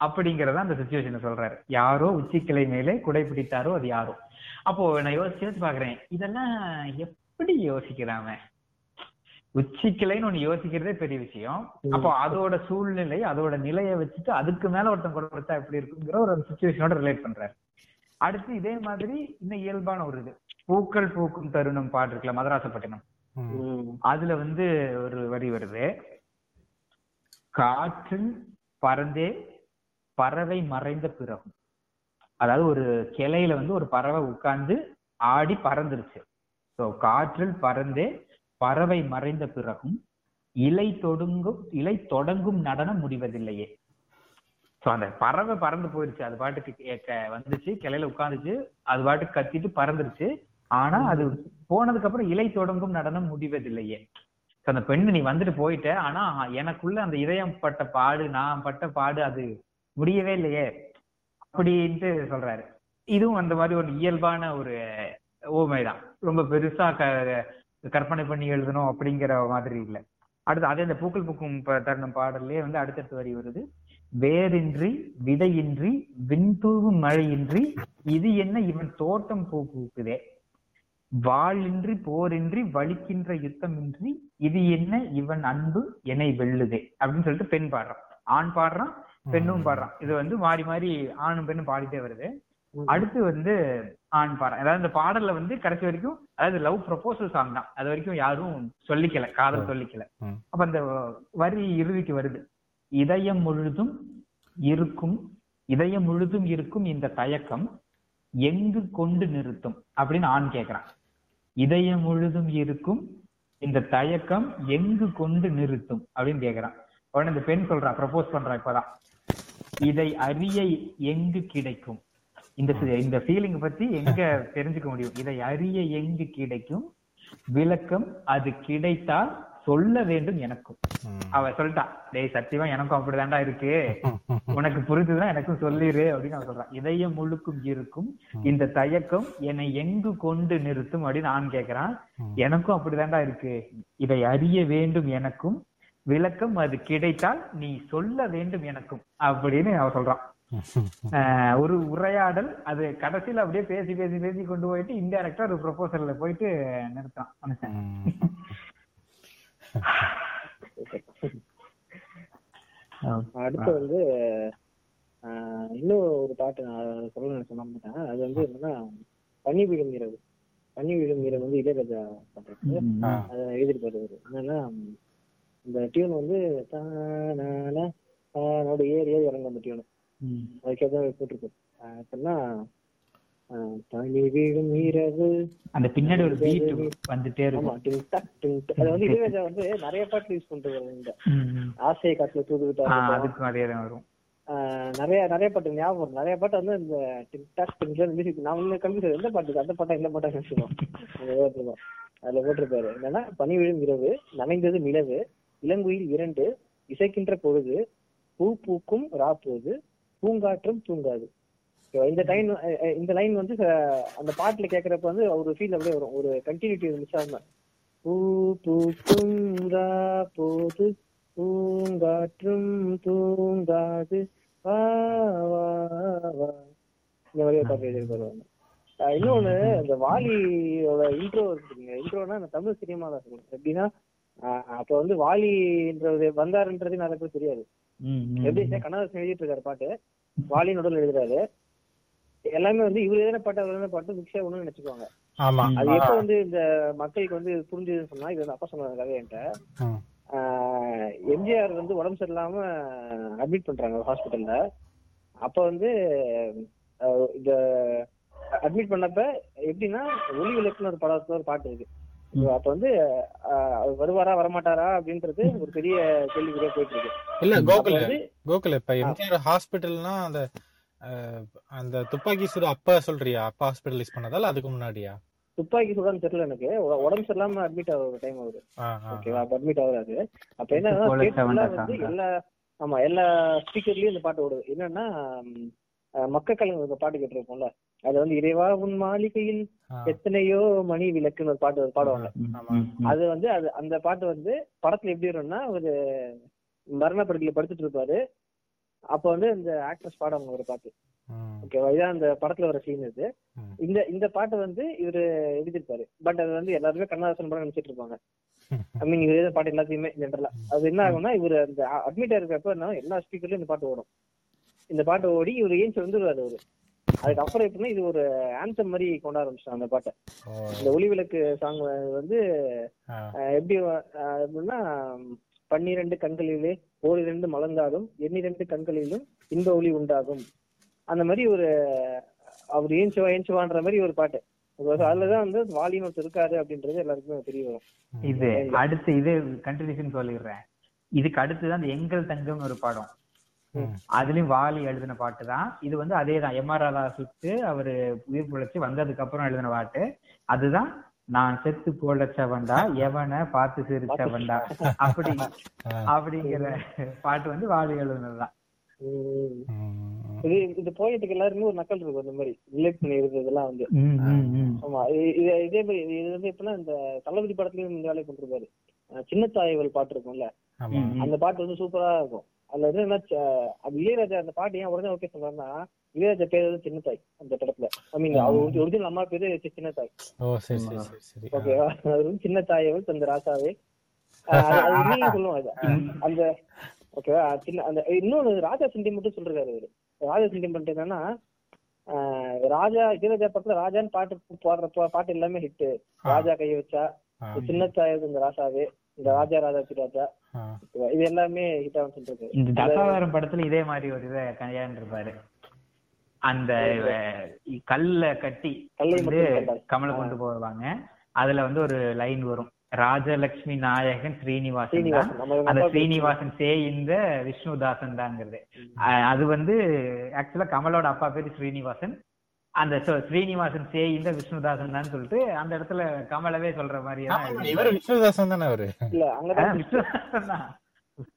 அப்படிங்கறத அந்த சுச்சுவேஷனை சொல்றாரு. யாரோ உச்சிக்கிளை மேலே குடை பிடித்தாரோ அது யாரோ. அப்போ நான் யோசிச்சு யோசிச்சு பாக்குறேன் இதெல்லாம் எப்படி யோசிக்கிறாம உச்சிக்கிளைன்னு ஒண்ணு யோசிக்கிறதே பெரிய விஷயம். அப்போ அதோட சூழ்நிலை அதோட நிலையை வச்சுட்டு அதுக்கு மேல ஒருத்தன் கொடை கொடுத்தா எப்படி இருக்குங்கிற ஒரு சுச்சுவேஷனோட ரிலேட் பண்றாரு. அடுத்து இதே மாதிரி இன்னும் இயல்பான ஒரு இது. பூக்கள் பூக்கும் தருணம் பாட்டு இருக்குல்ல மதராசப்பட்டினம். அதுல வந்து ஒரு வரி வருது. காற்றில் பறந்தே பறவை மறைந்த பிறகும். அதாவது ஒரு கிளையில வந்து ஒரு பறவை உட்கார்ந்து ஆடி பறந்துருச்சு. ஸோ காற்றில் பறந்தே பறவை மறைந்த பிறகும் இலை தொடங்கும் இலை தொடங்கும் நடனம் முடிவதில்லையே. ஸோ அந்த பறவை பறந்து போயிருச்சு. அது பாட்டுக்கு கே- க- வந்துச்சு கிளையில உட்காந்துச்சு அது பாட்டுக்கு கத்திட்டு பறந்துருச்சு. ஆனா அது போனதுக்கு அப்புறம் இலை தொடங்கும் நடனம் முடிவதில்லையே. அந்த பெண்ணு நீ வந்துட்டு போயிட்ட. ஆனா எனக்குள்ள அந்த இதயம் பட்ட பாடு நான் பட்ட பாடு அது முடியவே இல்லையே. அப்படின்ட்டு சொல்றாரு. இதுவும் அந்த மாதிரி ஒரு இயல்பான ஒரு ஓமைதான் ரொம்ப பெருசா க கற்பனை பண்ணி எழுதணும் அப்படிங்கிற மாதிரி இல்லை. அடுத்து அதே இந்த பூக்கள் பூக்கும் தருணம் பாடல்லே வந்து அடுத்தடுத்து வரி வருது. வேரின்றி விதையின்றி விண்தூவும் மழையின்றி இது என்ன இவன் தோட்டம் பூ பூக்குதே. வாளின்றி போரின்றி வலிக்கின்ற யுத்தமின்றி இது என்ன இவன் அன்பு என்னை வெல்லுதே அப்படின்னு சொல்லிட்டு பெண் பாடுறான். ஆண் பாடுறான் பெண்ணும் பாடுறான். இது வந்து மாறி மாறி ஆணும் பெண்ணும் பாடிட்டே வருது. அடுத்து வந்து ஆண் பாடுறான் அதாவது இந்த பாடல்ல வந்து கடைசி வரைக்கும் அதாவது லவ் ப்ரொபோசல் சாங் தான். அது வரைக்கும் யாரும் சொல்லிக்கல காதல் சொல்லிக்கல. அப்ப அந்த வரி இறுதிக்கு வருது. இதயம் முழுதும் இருக்கும் இதயம் முழுதும் இருக்கும் இந்த தயக்கம் எங்கு கொண்டு நிறுத்தும்? அப்படின்னு ஆண் கேக்குறான். இதயம் முழுதும் இருக்கும் இந்த தயக்கம் எங்கு கொண்டு நிறுத்தும்? அப்படின்னு கேக்குறான். உடனே இந்த பெண் சொல்றா ப்ரப்போஸ் பண்றா இப்பதான். இதை அறிய எங்கு கிடைக்கும்? இந்த இந்த ஃபீலிங் பத்தி எங்க [LAUGHS] தெரிஞ்சுக்க முடியும்? இதை அறிய எங்கு கிடைக்கும்? விளக்கம் அது கிடைத்தால் சொல்ல வேண்டும் எனக்கும். அவ சொல்லிட்டா டேய் சத்தியமா எனக்கும் அப்படிதான்டா இருக்கு. [LAUGHS] உனக்கு புரிஞ்சுதான் எனக்கும் சொல்லிரு அப்படின்னு அவன் சொல்றான் இதயம் முழுக்கும் இருக்கும். இந்த தயக்கம் என்னை எங்கு கொண்டு நிறுத்தும் அப்படின்னு நான் கேக்குறான். எனக்கும் அப்படிதான்டா இருக்கு. இதை அறிய வேண்டும் எனக்கும். விளக்கம் அது கிடைத்தால் நீ சொல்ல வேண்டும் எனக்கும் அப்படின்னு அவன் சொல்றான் ஒரு உரையாடல். அது கடைசியில அப்படியே பேசி பேசி பேசி கொண்டு போயிட்டு இன்டைரக்டா ஒரு ப்ரொபோசல்ல போயிட்டு நிறுத்தான். அடுத்து வந்து இன்னும் ஒரு பாட்டு நான் சொல்ல நினைச்சேன். அது வந்து என்னன்னா பனி விழும் இரவு. பனி விழும் இரவு வந்து இளையராஜா பண்றது. அதை அவரு என்னன்னா இந்த டியூன் வந்து தானான தானோட ஏறி ஏறி இறங்கும் அந்த டியூன் ம். அதுக்கேற்ற போட்டிருப்பாரு ஆஹ், எப்படின்னா ஆஹ், பனி விழும் இரவு அந்த பின்னாடி ஒரு பீட் வந்துட்டே ஆமா இருக்கும் டிங் டக் டிங் டக். அது வந்து நிறைய பாட்டு யூஸ் வருவாரு இந்த. ஆசையை காட்டுல தூது. அதுக்கும் அதே தான் வரும் நிறைய நிறைய பாட்டு ஞாபகம். நிறைய பாட்டு வந்து இந்த டிக்டாக் மியூசிக் நான் வந்து எந்த பாட்டு அந்த பாட்டா இந்த பாட்டா கன்ஃபியூஸ் அதுல போட்டிருப்பாரு என்னன்னா பனி விழும் இரவு நனைந்தது நிலவு இளங்குயில் இரண்டு இசைக்கின்ற பொழுது பூ பூக்கும் ராப்போது பூங்காற்றும் தூங்காது. இந்த லைன் இந்த லைன் வந்து அந்த பாட்டுல கேக்குறப்ப வந்து ஒரு ஃபீல் அப்படியே வரும். ஒரு கண்டினியூட்டி மிஸ் ஆகாம. பூ தூங்கா போது. பூங்காற்றும் தூங்காது. வா வா வா. இந்த மாதிரி பாட்டு எழுதியிருப்பாரு இன்னொன்னு இந்த வாலியோட இன்ட்ரோ இருக்குங்க இன்ட்ரோனா அந்த தமிழ் சினிமால இருக்கும் எப்படின்னா அப்ப வந்து வாலின்றது வந்தாருன்றது நிறைய பேர் தெரியாது. எப்படி கண்ணதாசன் எழுதிட்டு இருக்காரு பாட்டு. வாலியின் உடல் எழுதுறாரு. எல்லாமே வந்து இவர் எழுதின பாட்டு அவர் பாட்டு மிக்ஸா ஒண்ணு நினைச்சுக்குவாங்க. ஆமா. அது எப்ப வந்து இந்த மக்களுக்கு வந்து புரிஞ்சுதுன்னு சொன்னா இது வந்து அப்பா சொன்னது கதை என்கிட்ட எம்ஜிஆர் வந்து உடம்பு சரியில்லாம அட்மிட் பண்றாங்க ஹாஸ்பிட்டல்ல அப்ப வந்து இந்த அட்மிட் பண்ணப்ப எப்படின்னா ஒளி விளக்குன்னு ஒரு படத்துல ஒரு பாட்டு இருக்கு. அப்ப வந்து வருவாரா வரமாட்டாரா அப்படின்றது ஒரு பெரிய கேள்விக்குறியா போயிட்டு இருக்கு இல்ல கோகுல் கோகுல் இப்ப எம்ஜிஆர் ஹாஸ்பிட்டல்னா அந்த அந்த துப்பாக்கி சூடு அப்ப சொல்றியா? அப்ப ஹாஸ்பிட்டலைஸ் பண்ணதால அதுக்கு முன்னாடியா? துப்பாக்கி சுடான்னு தெரியல எனக்கு. உட- உடம்பு சரியில்லாம அட்மிட் ஆகுற டைம் அவரு. ஆ, ஆ, ஓகேவா அட்மிட் ஆகுறாரு அப்ப என்ன வந்து? எல்லா ஆமா எல்லா ஸ்பீக்கர்லயும் இந்த பாட்டு ஓடுது. என்னன்னா மக்க கலைஞர் ஒரு பாட்டு கேட்டிருப்போம்ல. அது வந்து இறைவா உன் மாளிகையில். எத்தனையோ மணி விளக்குன்னு ஒரு பாட்டு பாடுவாங்க. அது வந்து அது அந்த பாட்டு வந்து படத்துல எப்படி வரும்னா ஒரு மரண படுக்கையில படுத்துட்டு இருப்பாரு. அப்ப வந்து இந்த ஆக்ட்ரஸ் பாடுவாங்க ஒரு பாட்டு. ஓகேவா இதான் அந்த படத்துல வர சீன் இது. இந்த இந்த பாட்டு வந்து இவரு எழுதியிருப்பாரு. பட் அது வந்து எல்லாருமே கண்ணதாசன் படம் நினைச்சிட்டு இருப்பாங்க. ஐ மீன் இவர் பாட்டு எல்லாத்தையுமே ஜென்ரலா அது என்ன ஆகும்னா இவர் அந்த அட்மிட் இருக்கிறப்ப என்ன எல்லா ஸ்பீக்கர்லயும் இந்த பாட்டு ஓடும். இந்த பாட்டு ஓடி இவர் ஏஞ்சி வந்துருவாரு அவரு. அதுக்கப்புறம் எப்படின்னா இது ஒரு ஆன்சம் மாதிரி கொண்டு ஆரம்பிச்சிட்டாங்க அந்த பாட்டை. இந்த ஒளி விளக்கு சாங் வந்து எப்படி எப்படின்னா பன்னிரண்டு கண்களிலே ஓரிரண்டு மலர்ந்தாலும் எண்ணிரண்டு கண்களிலும் இன்ப ஒளி உண்டாகும். அந்த மாதிரி ஒரு அவர் ஏஞ்சுவா ஏஞ்சுவான்ற மாதிரி ஒரு பாட்டு. அதுலதான் வந்து ஒருத்தர் இருக்காரு அப்படின்றது எல்லாருக்குமே தெரிய வரும். இது அடுத்து இது கண்டினியூஷன் சொல்லிடுறேன். இதுக்கு அடுத்துதான் அந்த எங்கள் தங்கம்னு ஒரு படம். அதுலயும் வாலி எழுதின பாட்டு தான். இது வந்து அதே தான் எம் ஆர் ராதா சுட்டு அவரு உயிர் பிழைச்சு வந்ததுக்கு அப்புறம் எழுதின பாட்டு. அதுதான் நான் செத்து போலச்சவன்டா எவனை பார்த்து சிரிச்சவன்டா அப்படி. அப்படிங்கிற பாட்டு வந்து வாலி எழுதுனதுதான். இது இது போயிட்டுக்கு எல்லாருமே ஒரு நக்கல் இருக்கும் இந்த மாதிரி. ரிலேட் பண்ணி இருக்கிறதெல்லாம் வந்து. ஆமா. இது இதே மாதிரி இது வந்து எப்படின்னா இந்த தளபதி படத்துலயும் இந்த வேலையை கொண்டிருப்பாரு சின்ன தாயவள் பாட்டு இருக்கும்ல. அந்த பாட்டு வந்து சூப்பரா இருக்கும். அதுல வந்து என்ன இளையராஜா அந்த பாட்டு ஏன் உடனே ஓகே சொல்றாருன்னா இளையராஜா பேர் வந்து சின்ன தாய் அந்த படத்துல. ஐ மீன் அவர் ஒரிஜினல் அம்மா பேரு சின்ன தாய். ஓ சரி சரி சரி சரி. ஆ. ஓகேவா அது வந்து சின்ன தாயவள் தந்த ராசாவே. அது- சொல்லுவோம் அந்த ஓகேவா சின்ன அந்த இன்னொன்னு ராஜா சென்டிமெண்ட் சொல்றாரு அவரு. ராஜா சென்டிமெண்ட் என்னன்னா ஆஹ் ராஜா இளையராஜா படத்துல ராஜான்னு பாட்டு பாடுற பாட்டு எல்லாமே ஹிட் ராஜா கைய வச்சா சின்ன தாயது இந்த ராசாவே. இந்த ராஜா ராஜா ராஜா ஆ. ஓகேவா? இது எல்லாமே ஹிட் சொல்றது இந்த தசாவதாரம் படத்துல இதே மாதிரி ஒரு இதை கையாண்டு இருப்பாரு. அந்த கல்ல கட்டி வந்து. கமலை கொண்டு போவாங்க. அதுல வந்து ஒரு லைன் வரும். ராஜலட்சுமி நாயகன் ஸ்ரீனிவாசன் அந்த ஸ்ரீனிவாசன் சே இந்த விஷ்ணுதாசன் தாங்கிறது. அஹ், அது வந்து ஆக்சுவலா கமலோட அப்பா பேரு ஸ்ரீனிவாசன். அந்த so ஸ்ரீனிவாசன் சே இந்த விஷ்ணுதாசன் தான் சொல்லிட்டு அந்த இடத்துல கமலவே சொல்ற மாதிரி இவரு விஸ்வதாசன் தானே அவரு? இல்ல அங்கதான் விஷ்ணுதாசன் தான்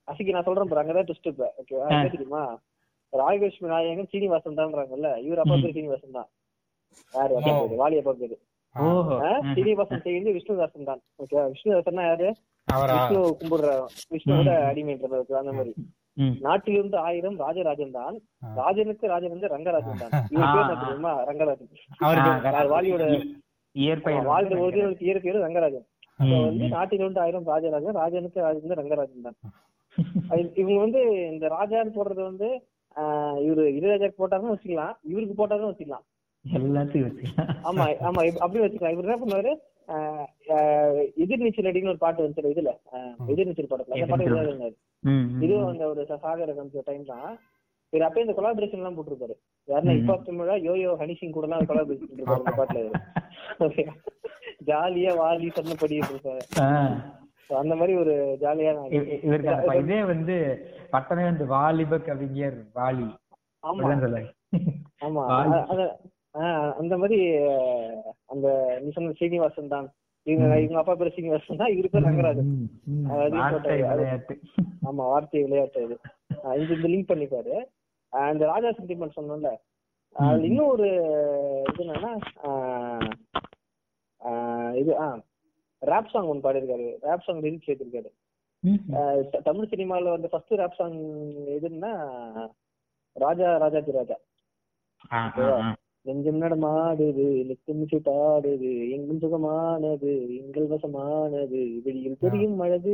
அசிக்கு நான் சொல்றேன் பாரு அங்கதான் ட்விஸ்ட் இப்ப. ஓகேவா தெரியுமா ராஜலட்சுமி நாயகன் சீனிவாசன் தான்றாங்கல்ல இவர் அப்பா பேர் சீனிவாசன் தான் யாரு? அப்பா. பேரு வாலி அப்பா பேரு. சீனிவாசன் செய்து விஷ்ணுதாசன் தான் ஓகேவா விஷ்ணுதாசன் யாரு? அவரா? விஷ்ணு கும்பிடுற விஷ்ணுவோட அடிமைன்ற மாதிரி அந்த மாதிரி. நாட்டிலிருந்து ஆயிரம் ராஜராஜன் தான். ராஜனுக்கு ராஜன் வந்து ரங்கராஜன் தான். பேர் தெரியுமா? ரங்கராஜன். வாலியோட வாழ்ந்த ஒரிஜினல் இயற்கையோட ரங்கராஜன். அப்ப ம், வந்து. நாட்டிலிருந்து ஆயிரம் ராஜராஜன் ராஜனுக்கு ராஜன் வந்து ரங்கராஜன் தான். [LAUGHS] இவங்க வந்து இந்த ராஜான்னு போடுறது வந்து இவரு இளையராஜாக்கு போட்டாருன்னு வச்சுக்கலாம். இவருக்கு போட்டாருன்னு வச்சுக்கலாம். எல்லாத்தையும் ஆமா ஆமா இப்ப அப்படியே வச்சுக்கலாம். இவர் என்ன பண்ணுவாரு? எதிர்நீச்சல் அடின்னு ஒரு பாட்டு வந்துச்சு இதுல. எதிர்நீச்சல் படத்துல. அந்த பாட்டு இதுவும் அந்த ஒரு சாகர கமிச்ச டைம் தான். இவர் அப்பயே இந்த கொலாபரேஷன் எல்லாம் போட்டிருப்பாரு. யாருன்னா. இப்போ யோயோ ஹனிசிங் கூட எல்லாம் கொலாபரேஷன் பண்ணிருப்பாரு அந்த பாட்டுல. ஜாலியா வாலி சொன்னபடி இருப்பாரு. அந்த மாதிரி ஒரு இ- இவருக்கு இதே வந்து பட்டமே வந்து வாலிப கவிஞர் வாலி. ஆமா. ஆமா. அந்த மாதிரி அந்த நீ சொன்ன சீனிவாசன் தான். இவங்க இவங்க அப்பா பேர் சீனிவாசன் தான் இவரு பேர் ரங்கராஜன். அது- ஆமா வார்த்தை விளையாட்டு இது ஆஹ் இந்த லிங்க் பண்ணிப்பாரு இந்த ராஜா சென்டிமெண்ட் சொன்னோம்ல அதுல இன்னும் ஒரு இது என்னன்னா இது ஆ ரேப் சாங் ஒன்று பாடியிருக்காரு. ரேப் சாங் லிரிக்ஸ் த- தமிழ் சினிமால வந்து ஃபர்ஸ்ட் ரேப் சாங் எதுன்னா ராஜா ராஜாதி ராஜா. நெஞ்சம் நடமாடுது நித்தமிசை பாடுது எங்கும் சுகமானது எங்கள் வசமானது. வெளியில் தெரியும் அழகு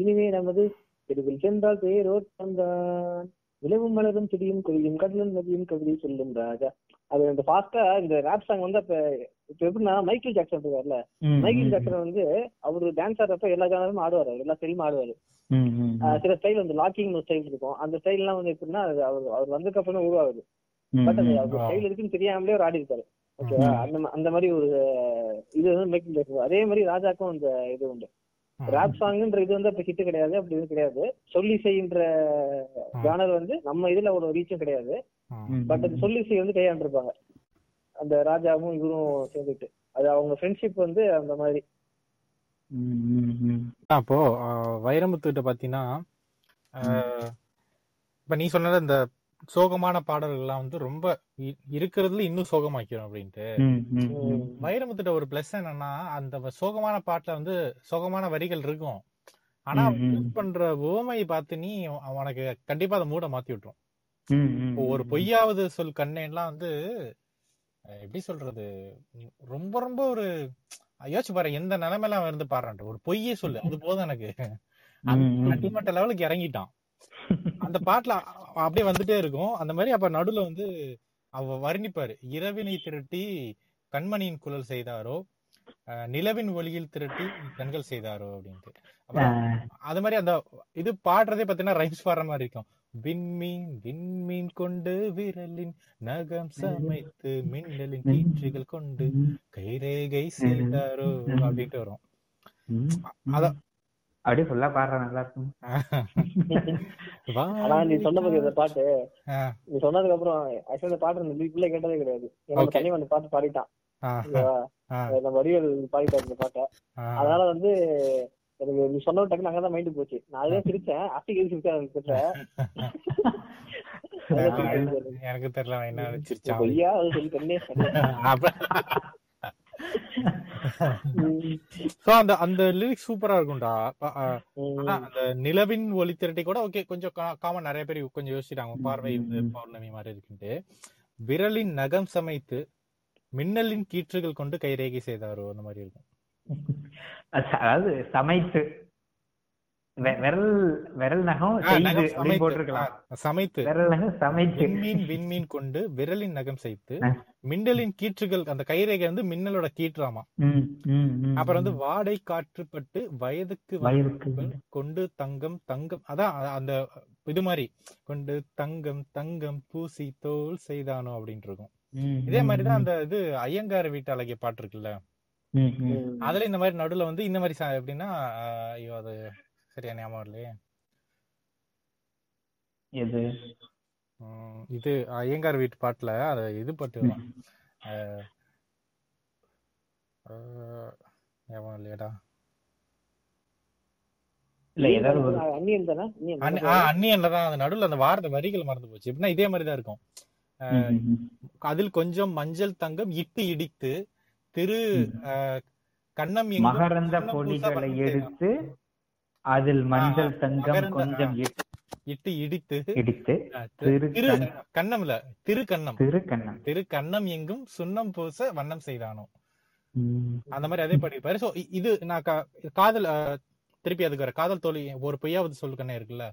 இனிமே நமது தெருவில் சென்றால் பேரோட்டம் தான். விளவும் மலரும் செடியும் கொடியும் கடலும் நதியும் கவிதை சொல்லும் ராஜா. அது அந்த ஃபாஸ்டா இந்த ரேப் சாங் வந்து அப்ப இப்ப எப்படின்னா மைக்கேல் ஜாக்சன் இருக்காருல்ல மைக்கேல் ஜாக்சன் வந்து அவரு டான்ஸ் ஆடுறப்ப எல்லா ஜானரும் ஆடுவாரு எல்லா ஸ்டைலும் ஆடுவாரு. சில ஸ்டைல் வந்து லாக்கிங் ஸ்டைல் இருக்கும். அந்த ஸ்டைல் எல்லாம் வந்து எப்படின்னா அவர் அவர் வந்ததுக்கு அப்புறம் உருவாகுது. பட் அது. அவர். ஸ்டைல் இருக்குன்னு தெரியாமலே அவர் ஆடி இருக்காரு ஓகேவா. அந்த அந்த மாதிரி ஒரு இது வந்து ஜாக்சன் அதே மாதிரி ராஜாக்கும் அந்த இது உண்டு. ரேப் சாங்ன்ற இது வந்து அப்ப ஹிட் கிடையாது அப்படி இது கிடையாது. சொல்லி செய்கின்ற ஜானர் வந்து நம்ம இதுல ஒரு ரீச்சும் கிடையாது. பட் அது சொல்லி செய் வந்து கையாண்டிருப்பாங்க. அந்த ராஜாவும் இவரும் சேர்ந்துட்டு அது அவங்க ஃப்ரெண்ட்ஷிப் வந்து அந்த மாதிரி. அப்போ ஆஹ், வைரமுத்துக்கிட்ட பாத்தீங்கன்னா ஆஹ், இப்ப நீ சொன்னது இந்த சோகமான பாடல்கள்லாம் வந்து ரொம்ப இருக்கிறதுல இன்னும் சோகமாக்கிறோம் அப்படின்ட்டு. வைரமுத்துட்ட ஒரு பிளஸ் என்னன்னா அந்த சோகமான பாட்டுல வந்து சோகமான வரிகள் இருக்கும் ஆனா. யூஸ் பண்ற உவமையை பார்த்து நீ உனக்கு கண்டிப்பா அந்த மூட மாத்தி விட்டுரும் ஒரு. பொய்யாவது சொல் கண்ணேன்லாம் வந்து எப்படி சொல்றது ரொம்ப ரொம்ப ஒரு யோசிச்சு பாரு எந்த நிலைமையில அவன் இருந்து பாடுறான் ஒரு பொய்யே சொல்லு அது போதும் எனக்கு. அடிமட்ட லெவலுக்கு இறங்கிட்டான் அந்த பாட்டுல அப்படியே வந்துட்டே இருக்கும். அந்த மாதிரி அப்ப நடுவுல வந்து அவ வர்ணிப்பாரு. இரவினை திரட்டி கண்மணியின் குழல் செய்தாரோ நிலவின் ஒளியில் திரட்டி கண்கள் செய்தாரோ அப்படின்ட்டு. அப்புறம் அது மாதிரி அந்த இது பாடுறதே பாத்தீங்கன்னா ரைம்ஸ் பாடுற மாதிரி இருக்கும். விண்மீன் விண்மீன் கொண்டு விரலின் நகம் சமைத்து மின்னலின் கீற்றுகள் கொண்டு கைரேகை செய்தாரோ அப்படின்ட்டு வரும். அத- அப்படியே ஃபுல்லா பாடுற நல்லா இருக்கும் ஆனா நீ சொன்ன பத்தி இந்த பாட்டு நீ சொன்னதுக்கு அப்புறம் ஆக்சுவலி இந்த பாட்டு இந்த கேட்டதே கிடையாது Okay. தனியா அந்த பாட்டு பாடிட்டான் நம்ம வடிவேல் பாடிட்டாரு இந்த பாட்டை அதனால வந்து எனக்கு நீ சொன்ன டக்குனு அங்கதான் மைண்ட் போச்சு நான் அதே சிரிச்சேன் அட்டிக்கு எது சிரிச்சேன் எனக்கு சிரிச்சேன் எனக்கு. எனக்கு தெரியல என்ன வச்சிருச்சான் பொய்யா அது சொல்லி [LAUGHS] சோ அந்த அந்த லிரிக்ஸ் சூப்பரா இருக்கும்டா. அந்த நிலவின் ஒளி திரட்டி கூட ஓகே கொஞ்சம் காமன் நிறைய பேர் கொஞ்சம் யோசிச்சிட்டாங்க பார்வை பௌர்ணமி மாதிரி இருக்குன்ட்டு. விரலின் நகம் சமைத்து மின்னலின் கீற்றுகள் கொண்டு கைரேகை செய்தாரோ அந்த மாதிரி இருக்கும். அதாவது சமைத்து விரல் விரல் நகம் ஆ, செய்து நகம் அப்படின்னு சமைத்து. போட்டிருக்கலாம். ஆ, சமைத்து. விரல் நகம் சமைத்து. விண்மீன் விண்மீன் கொண்டு விரலின் நகம் செய்து. மின்னலின் கீற்றுகள் அந்த கைரேகை வந்து மின்னலோட கீற்றாமா? அப்புறம் வந்து வாடை காற்றுப்பட்டு வயதுக்கு கொண்டு தங்கம் தங்கம். அதான் அந்த இது மாதிரி. கொண்டு தங்கம் தங்கம் பூசி தோல் செய்தானோ அப்படின்ட்டு இருக்கும் இதே மாதிரிதான் அந்த இது ஐயங்கார் வீட்டு அழகிய பாட்டு இருக்குல்ல. அதுல இந்த மாதிரி நடுவுல வந்து இந்த மாதிரி எப்படின்னா ஐயோ அது சரியா ஞாபகம் இல்லையே எது? இது ஐயங்கார் வீட்டு பாட்டுல அது இது பாட்டு ஞாபகம் இல்லையடா. அந்நியன்ல தான்? அந்த நடுவுல அந்த வார்த்தை வரிகள் மறந்து போச்சு. எப்படின்னா இதே மாதிரி தான் இருக்கும். அதில் கொஞ்சம் மஞ்சள் தங்கம் இட்டு இடித்து திரு கண்ணம் மகரந்த பொடிகளை. எடுத்து அதில் மஞ்சள் தங்கம் கொஞ்சம் இட்டு இடித்து. இடித்து திரு திரு திரு- கண்- கண்ணம்ல திரு கண்ணம் திரு கண்ணம் திரு கண்ணம் எங்கும் சுண்ணம் பூச வண்ணம் செய்தானோ. அந்த மாதிரி அதே படிப்பாரு சோ இது நான் காதல் திருப்பி அதுக்கு வர காதல் தோல்வி ஒரு பொய்யாவது சொல்லு கண்ணே இருக்குல்ல.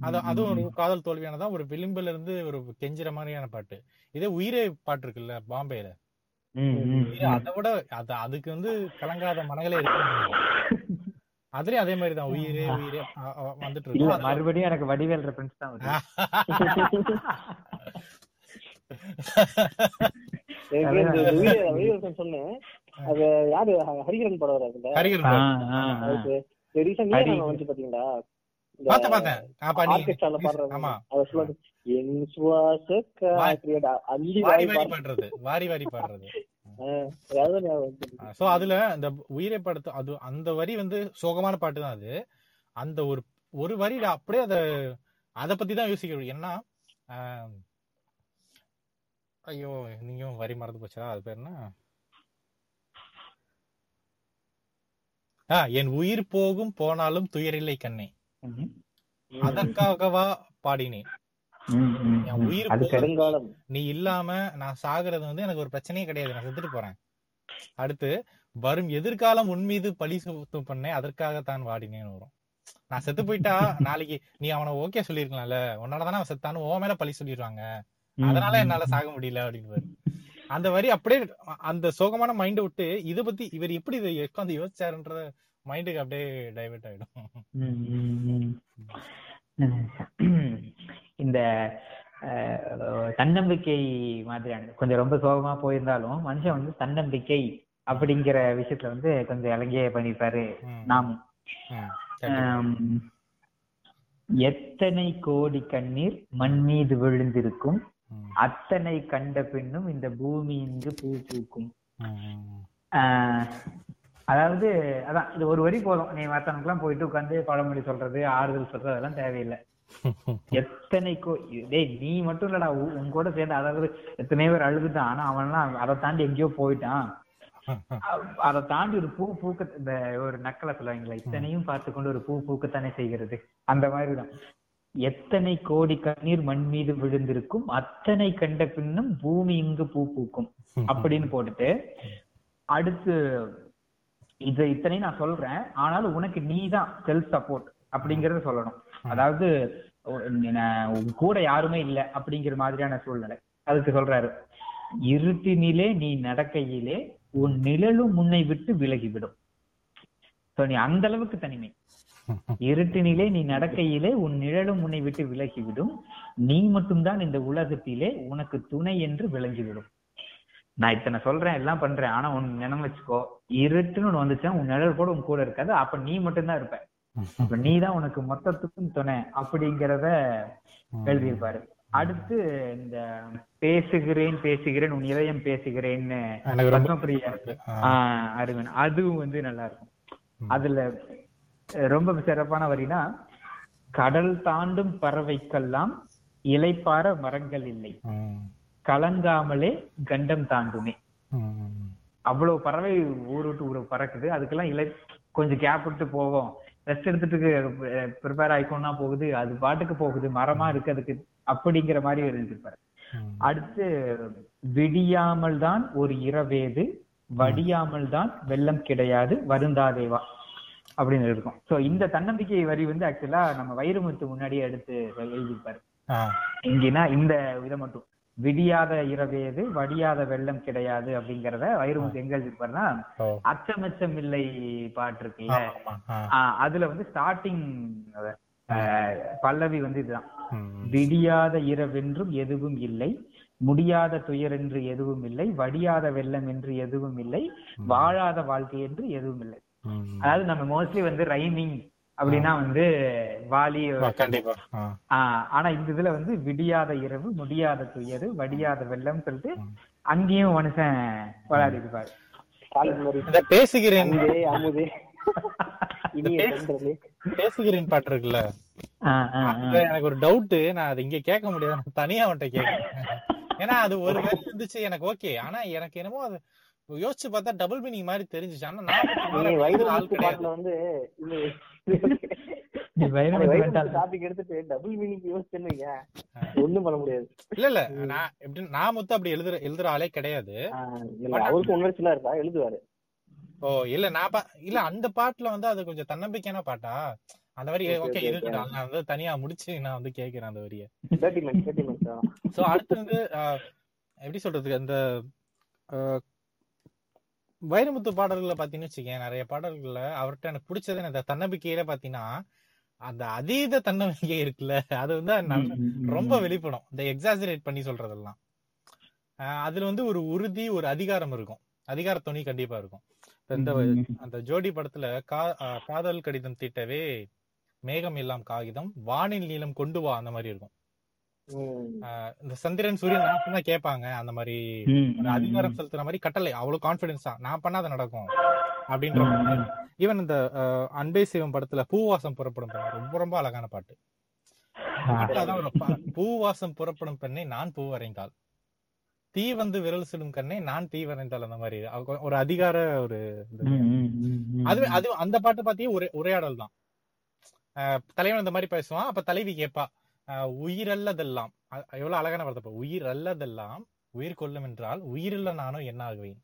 அது அதுவும் ஒரு. காதல் தோல்வியானதான் ஒரு விளிம்புல இருந்து ஒரு கெஞ்சுற மாதிரியான பாட்டு. இதே உயிரே பாட்டு இருக்குல்ல பாம்பேல. அதை விட அது அதுக்கு வந்து கலங்காத மனங்களே இருக்கு அதுலயும் அதே மாதிரி தான் உயிரே. உயிரே வந்துட்டு இல்ல இருக்கும் மறுபடியும் எனக்கு வடிவேல் ரெஃபரன்ஸ் தான் வருது. எனக்கு இந்த உயிரை உயிரை சொன்னேன் அது யாரு? ஹரிஹரன் படம் வராது அதுல. ஹரிகரன் ரீசெண்டா வந்து பாத்தீங்களா? வாரி வாரி வாரி பாடு. பாடுறது. சோ அதுல அந்த உயிரை படத்து அது அந்த வரி வந்து சோகமான பாட்டு தான் அது. அந்த ஒரு ஒரு வரி அப்படியே அத அத பத்தி தான் யோசிக்கிறோம் ஏன்னா ஐயோ நீயும் வரி மறந்து போச்சா அது பேர் என்ன? என் உயிர் போகும் போனாலும் துயரில்லை கண்ணே. அதற்காகவா பாடினேன். என். உயிர் நீ இல்லாம நான் சாகுறது வந்து எனக்கு ஒரு பிரச்சனையே கிடையாது. நான் செத்துட்டு போறேன். அடுத்து வரும் எதிர்காலம் உன் மீது பழி சுமத்தும் பண்ணேன் அதற்காகத்தான் வாடினேன்னு வரும். நான் செத்து போயிட்டா நாளைக்கு நீ அவனை ஓகே சொல்லிருக்கலாம்ல உன்னாலதானே அவன் செத்தானு உன் மேல பழி சொல்லிடுவாங்க. அதனால. என்னால சாக முடியல அப்படின்னு. அந்த வரி அப்படியே அந்த சோகமான மைண்ட் விட்டு இத பத்தி இவர் எப்படி இதை உட்காந்து யோசிச்சாருன்றத மைண்டுக்கு அப்படியே டைவர்ட் ஆயிடும். இந்த தன்னம்பிக்கை மாதிரியான கொஞ்சம் ரொம்ப சோகமா போயிருந்தாலும் மனுஷன் வந்து தன்னம்பிக்கை அப்படிங்கிற விஷயத்துல வந்து கொஞ்சம் இலங்கிய பண்ணிருப்பாரு நாமும் எத்தனை கோடி கண்ணீர் மண் மீது விழுந்திருக்கும்? அத்தனை கண்ட பின்னும் இந்த பூமி இங்கு பூ பூக்கும். அதாவது அதான் இது ஒரு வரி போதும். நீ மத்தவனுக்குலாம் போயிட்டு உட்காந்து பழமொழி சொல்றது ஆறுதல் சொல்றது அதெல்லாம் தேவையில்லை. [LAUGHS] எத்தனை கோ டேய் நீ மட்டும் இல்லடா உன் கூட சேர்ந்து அதாவது எத்தனையோ பேர் அழுதுட்டான். ஆனா அவன்லாம் அதை தாண்டி எங்கேயோ போயிட்டான். [LAUGHS] அதை தாண்டி ஒரு பூ பூக்க இந்த ஒரு நக்கலை சொல்லுவாங்களா இத்தனையும் பார்த்து கொண்டு ஒரு பூ பூக்கத்தானே செய்கிறது. அந்த மாதிரிதான். எத்தனை கோடி கண்ணீர் மண் மீது விழுந்திருக்கும் அத்தனை கண்ட பின்னும் பூமி இங்கு பூ பூக்கும். [LAUGHS] அப்படின்னு போட்டுட்டு அடுத்து இது இத்தனையும் நான் சொல்றேன். ஆனாலும் உனக்கு நீ தான் செல்ஃப் சப்போர்ட் அப்படிங்கறத சொல்லணும். அதாவது கூட யாருமே இல்ல அப்படிங்கிற மாதிரியான சூழ்நிலை. அதுக்கு சொல்றாரு. இருட்டினிலே நீ நடக்கையிலே உன் நிழலும் முன்னை விட்டு விலகிவிடும். சோ நீ அந்த அளவுக்கு தனிமை. [LAUGHS] இருட்டினிலே நீ நடக்கையிலே உன் நிழலும் உன்னை விட்டு விலகிவிடும். நீ மட்டும்தான் இந்த உலகத்திலே உனக்கு துணை என்று விளங்கிவிடும். நான் இத்தனை சொல்றேன் எல்லாம் பண்றேன். ஆனா உன் நினைவு வச்சுக்கோ இருட்டுன்னு ஒண்ணு வந்துச்சுன்னா உன் நிழல் கூட உன் கூட இருக்காது. அப்ப நீ மட்டும்தான் இருப்ப. அப்ப நீ தான் உனக்கு மொத்தத்துக்கும் துணை அப்படிங்கிறத எழுதியிருப்பாரு. அடுத்து இந்த பேசுகிறேன் பேசுகிறேன் உன் இதயம் பேசுகிறேன்னு பத்மபிரியா ஆஹ் அருவன் அதுவும் வந்து நல்லா இருக்கும் அதுல ரொம்ப சிறப்பான வரினா கடல் தாண்டும் பறவைக்கெல்லாம் இலைப்பார மரங்கள் இல்லை. கலங்காமலே கண்டம் தாண்டுமே. அவ்வளவு பறவை ஊர் விட்டு ஊர் பறக்குது. அதுக்கெல்லாம் இலை கொஞ்சம் கேப் விட்டு போகும் ரெஸ்ட் எடுத்துட்டு ப்ரிப்பேர் ஆயிக்கோன்னா போகுது. அது பாட்டுக்கு போகுது. மரமா இருக்கு அதுக்கு அப்படிங்கிற மாதிரி எழுதியிருப்பாரு. அடுத்து விடியாமல் தான் ஒரு இரவேது. வடியாமல் தான் வெள்ளம் கிடையாது. வருந்தாதேவா அப்படின்னு இருக்கும். சோ இந்த தன்னம்பிக்கை வரி வந்து ஆக்சுவலா நம்ம வைரமுத்து முன்னாடியே எடுத்து எழுதியிருப்பாரு. ஆ, இங்கன்னா இந்த இதை மட்டும். விடியாத இரவேது வடியாத வெள்ளம் கிடையாது அப்படிங்கறத வைரமுத்து எங்க எழுதியிருப்பாருன்னா ஓ, அச்சமச்சம் இல்லை பாட்டு இருக்குல்ல அதுல வந்து ஸ்டார்டிங் பல்லவி வந்து இதுதான். விடியாத இரவென்றும் எதுவும் இல்லை முடியாத துயர் என்று எதுவும் இல்லை வடியாத வெள்ளம் என்று எதுவும் இல்லை வாழாத வாழ்க்கை என்று எதுவும் இல்லை. அதாவது நம்ம மோஸ்ட்லி வந்து ரைமிங் அப்படின்னா வந்து வாலி ஆனா இந்த இதுல வந்து விடியாத இரவு முடியாத துயர் வடியாத வெள்ளம் சொல்லிட்டு அங்கேயும் மனுஷன் விளையாடி இருப்பாரு பேசுகிறேன். [LAUGHS] பேசுகிறேன் பாட்டு இருக்குல்ல? எனக்கு ஒரு டவுட் நான் அதை இங்க கேட்க முடியாது. தனியா அவன்கிட்ட கேட்கிறேன். ஏன்னா அது ஒரு இருந்துச்சு எனக்கு ஓகே ஆனா எனக்கு என்னமோ அது யோசிச்சு பார்த்தா டபுள் மீனிங் மாதிரி தெரிஞ்சுச்சு. ஆனா நான் வந்து ஒண்ணும் பண்ண முடியாது. இல்ல இல்ல. நான் எப்படி நான் மொத்தம் அப்படி எழுதுற எழுதுற ஆளே கிடையாது. அவருக்கு உணர்ச்சிலாம் இருக்கா? எழுதுவாரு. ஓ இல்ல நான் பா- இல்ல அந்த பாட்டுல வந்து அது கொஞ்சம் தன்னம்பிக்கையான பாட்டா? அந்த வரி Okay, ஓகே நான் வந்து தனியா முடிச்சு நான் வந்து கேக்குறேன் அந்த வரிய. சோ அடுத்து வந்து ஆஹ், எப்படி சொல்றதுக்கு அந்த ஆஹ், வைரமுத்து பாடல்களை பாத்தீங்கன்னு வச்சுக்கேன் நிறைய பாடல்கள்ல அவர்கிட்ட எனக்கு பிடிச்சது இந்த தன்னம்பிக்கையில பாத்தீங்கன்னா அந்த அதீத தன்னம்பிக்கை இருக்குல்ல அது வந்து ரொம்ப வெளிப்படும். இந்த எக்ஸாஜரேட் பண்ணி சொல்றதெல்லாம். ஆஹ், அதுல வந்து ஒரு உறுதி ஒரு அதிகாரம் இருக்கும். அதிகார துணி கண்டிப்பா இருக்கும். இந்த அந்த ஜோடி படத்துல கா காதல் கடிதம் தீட்டவே மேகம் எல்லாம் காகிதம் வானில் நீளம் கொண்டு வா அந்த மாதிரி இருக்கும். இந்த சந்திரன் சூரியன் நான் சொன்னா கேட்பாங்க. அந்த மாதிரி அதிகாரம் செலுத்துற மாதிரி கட்டளை. அவ்வளவு கான்பிடன்ஸ் தான். நான் பண்ணாத நடக்கும். அப்படின்ற ஈவன் இந்த அன்பே சிவம் படத்துல பூவாசம் புறப்படும் பெண்ணே. ரொம்ப ரொம்ப அழகான பாட்டு. பூவாசம் புறப்படும் பெண்ணை நான் பூ வரைந்தாள் தீ வந்து விரல் சுடும் கண்ணே நான் தீ வரைந்தால். அந்த மாதிரி. ஒரு அதிகார ஒரு. அது அது அந்த பாட்டு பாத்தியே ஒரே உரையாடல் தான். தலைவன் இந்த மாதிரி பேசுவான். அப்ப தலைவி கேட்பா. உயிரல்லதெல்லாம். எவ்வளவு அழகான வார்த்தை. உயிர் அல்லதெல்லாம் உயிர் கொல்லும் என்றால் உயிரில்ல நானும் என்ன ஆகுவேன்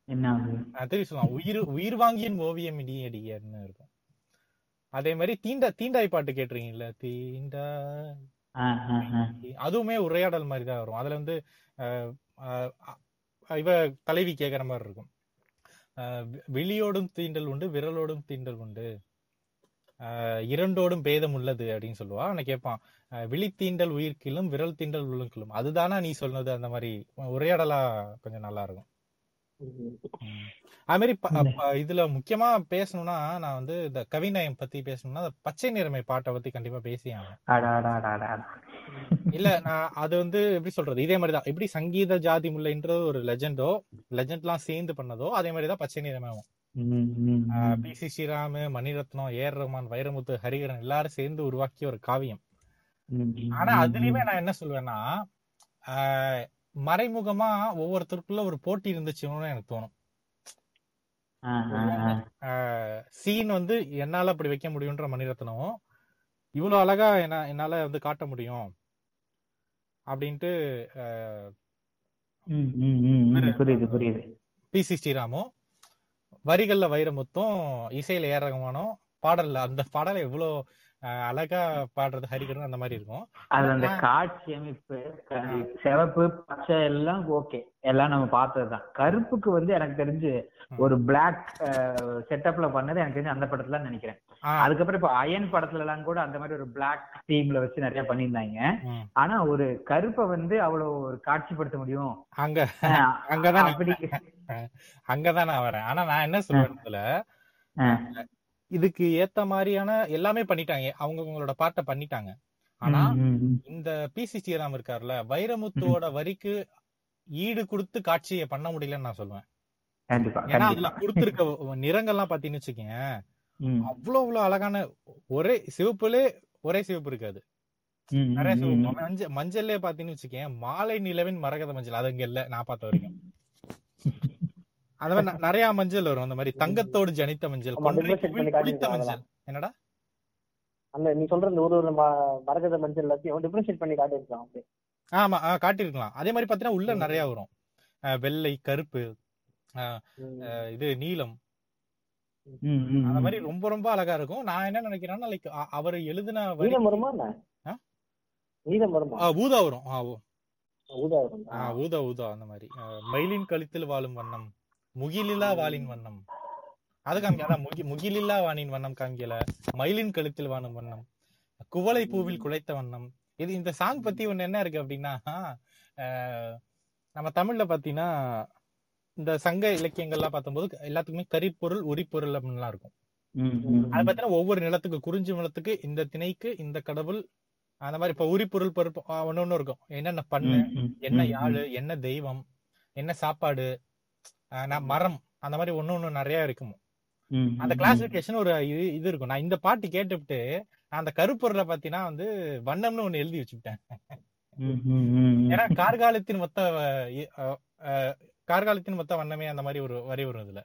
திருப்பி சொல்லுவான் உயிர் உயிர் வாங்கியின் ஓவியம் இடியடியன்னு இருக்கும். அதே மாதிரி தீண்டா தீண்டாய் பாட்டு கேட்டிருக்கீங்கல்ல? தீண்டா. அதுவுமே உரையாடல் மாதிரி தான் வரும். அதுல வந்து இவ தலைவி கேக்குற மாதிரி இருக்கும். அஹ், வி- விழியோடும் தீண்டல் உண்டு விரலோடும் தீண்டல் உண்டு. இரண்டோடும் பேதம் உள்ளது அப்படின்னு சொல்லுவா அவனை கேட்பான் அஹ், விழி தீண்டல் உயிர்க்கிலும் விரல் தீண்டல் உள்ளுக்கிலும் அதுதானா நீ சொன்னது அந்த மாதிரி உரையாடலா கொஞ்சம் நல்லா இருக்கும். அது மாதிரி இதுல முக்கியமா பேசணும்னா நான் வந்து இந்த கவிநயம் பத்தி பேசணும்னா பச்சை நிறமை பாட்டை பத்தி கண்டிப்பா பேசியே ஆகணும் அடா, அடா, அடா, அடா, அடா. இல்ல நான் அது வந்து எப்படி சொல்றது இதே மாதிரிதான் எப்படி சங்கீத ஜாதி முல்லைன்றது ஒரு லெஜெண்டோ லெஜெண்ட்லாம் சேர்ந்து பண்ணதோ அதே மாதிரிதான் பச்சை நிறமாவும். P C Sreeram Mani Ratnam A R Rahman Vairamuthu Hariharan எல்லாரும் சேர்ந்து உருவாக்கிய ஒரு காவியம் ஆனா அதுலயுமே. நான் என்ன சொல்வேன்னா மறைமுகமா ஒவ்வொருத்தருக்குள்ள ஒரு போட்டி இருந்துச்சுன்னு எனக்கு தோணும். சீன் வந்து என்னால அப்படி வைக்க முடியும்ன்ற மணிரத்னம் இவ்வளவு அழகா என்ன என்னால வந்து காட்ட முடியும் அப்படின்ட்டு. புரியுது புரியுது பி சி ஸ்ரீராமும் வரிகள்ல வைரமுத்தும் இசையில ஏ ரகுமானும் பாடல்ல அந்த பாடலை எவ்வளவு அழகா பாடுறது ஹரிகரன் அந்த மாதிரி இருக்கும். அது அந்த காட்சி அமைப்பு சிவப்பு பச்சை எல்லாம் ஓகே. எல்லாம் நம்ம பார்த்ததுதான். கருப்புக்கு வந்து எனக்கு தெரிஞ்சு ஒரு பிளாக் செட்டப்ல பண்ணது எனக்கு தெரிஞ்சு அந்த படத்துல நினைக்கிறேன். அதுக்கப்புறம் இப்ப அயன் படத்துல எல்லாம் கூட அந்த மாதிரி ஒரு பிளாக் தீம்ல வச்சு நிறைய பண்ணியிருந்தாங்க. ஆனா ஒரு கருப்பை வந்து அவ்வளவு ஒரு காட்சிப்படுத்த முடியும். அங்க அங்கதான் அப்படி அங்கதான் நான் வரேன். ஆனா நான் என்ன அஹ் இதுக்கு ஏத்த மாதிரியான எல்லாமே பண்ணிட்டாங்க. அவங்கவங்களோட பாட்டை பண்ணிட்டாங்க. ஆனா. இந்த பி சி ஸ்ரீராம் இருக்காருல்ல வைரமுத்துவோட வரிக்கு ஈடு கொடுத்து காட்சியை பண்ண முடியலன்னு நான் சொல்லுவேன் ஏன்னா அதுல கொடுத்திருக்க நிறங்கள்லாம் பாத்தீங்கன்னு வச்சுக்கேன் ம், அவ்வளவு அவ்வளவு அழகான ஒரே சிவப்புலே ஒரே சிவப்பு இருக்காது. நிறைய சிவப்பு. மஞ்சள் மஞ்சள்லயே பாத்தீங்கன்னு வச்சுக்கேன் மாலை நிலவின் மரகத மஞ்சள். அது இங்க இல்ல நான் பார்த்த வரைக்கும். [LAUGHS] ந- நிறைய மஞ்சள் வரும். அந்த மாதிரி தங்கத்தோடு ஜனித்த மஞ்சள் குளித்த மஞ்சள். என்னடா? அந்த நீ சொல்ற இந்த ஒரு ஒரு மரகத மஞ்சள் எல்லாத்தையும் டிஃபரன்ஷியேட் பண்ணி காட்டியிருக்கான் அப்படியே ஆமா காட்டியிருக்கலாம். அதே மாதிரி பாத்தீங்கன்னா உள்ள நிறைய வரும். வெள்ளை கருப்பு இது நீலம். அந்த. மாதிரி ரொம்ப ரொம்ப அழகா இருக்கும். நான் என்ன நினைக்கிறேன்னா லைக் அவர் எழுதின நீலம் வருமா? நீலம் வருமா? ஊதா வரும். ஊதா வரும். ஊதா ஊதா அந்த மாதிரி. மயிலின் கழுத்தில் வாழும் வண்ணம். முகிலில்லா வாளின் வண்ணம். அது காமிக்க அதான் முகி முகிலில்லா வானின் வண்ணம் காமிக்கல. மயிலின் கழுத்தில் வாழும் வண்ணம். குவளை பூவில் குழைத்த வண்ணம். இது இந்த சாங் பத்தி ஒண்ணு என்ன இருக்கு அப்படின்னா நம்ம தமிழ்ல பாத்தீங்கன்னா இந்த சங்க இலக்கியங்கள்லாம் பார்த்தம்போது எல்லாத்துக்குமே கரிப்பொருள் உரிப்பொருள் அப்படின்லாம் இருக்கும். அது ம். பார்த்தீங்கன்னா ஒவ்வொரு நிலத்துக்கு குறிஞ்சி நிலத்துக்கு இந்த திணைக்கு இந்த கடவுள் அந்த மாதிரி இப்ப உரிப்பொருள் பருப்பு ஒன்னு ஒண்ணு இருக்கும். என்னென்ன பண்ணு என்ன யாழு என்ன தெய்வம் என்ன சாப்பாடு நான் மரம் அந்த மாதிரி ஒண்ணு ஒண்ணு நிறைய இருக்கும். அந்த கிளாசிபிகேஷன் ஒரு இது இது இருக்கும். நான் இந்த பாட்டு கேட்டுவிட்டு நான் அந்த கருப்பொருளை பாத்தீங்கன்னா வந்து வண்ணம்னு ஒண்ணு எழுதி ம். ஏன்னா கார்காலத்தின் மொத்த கார்காலத்தின் மொத்த வண்ணமே அந்த மாதிரி ஒரு வரி வரும் இதுல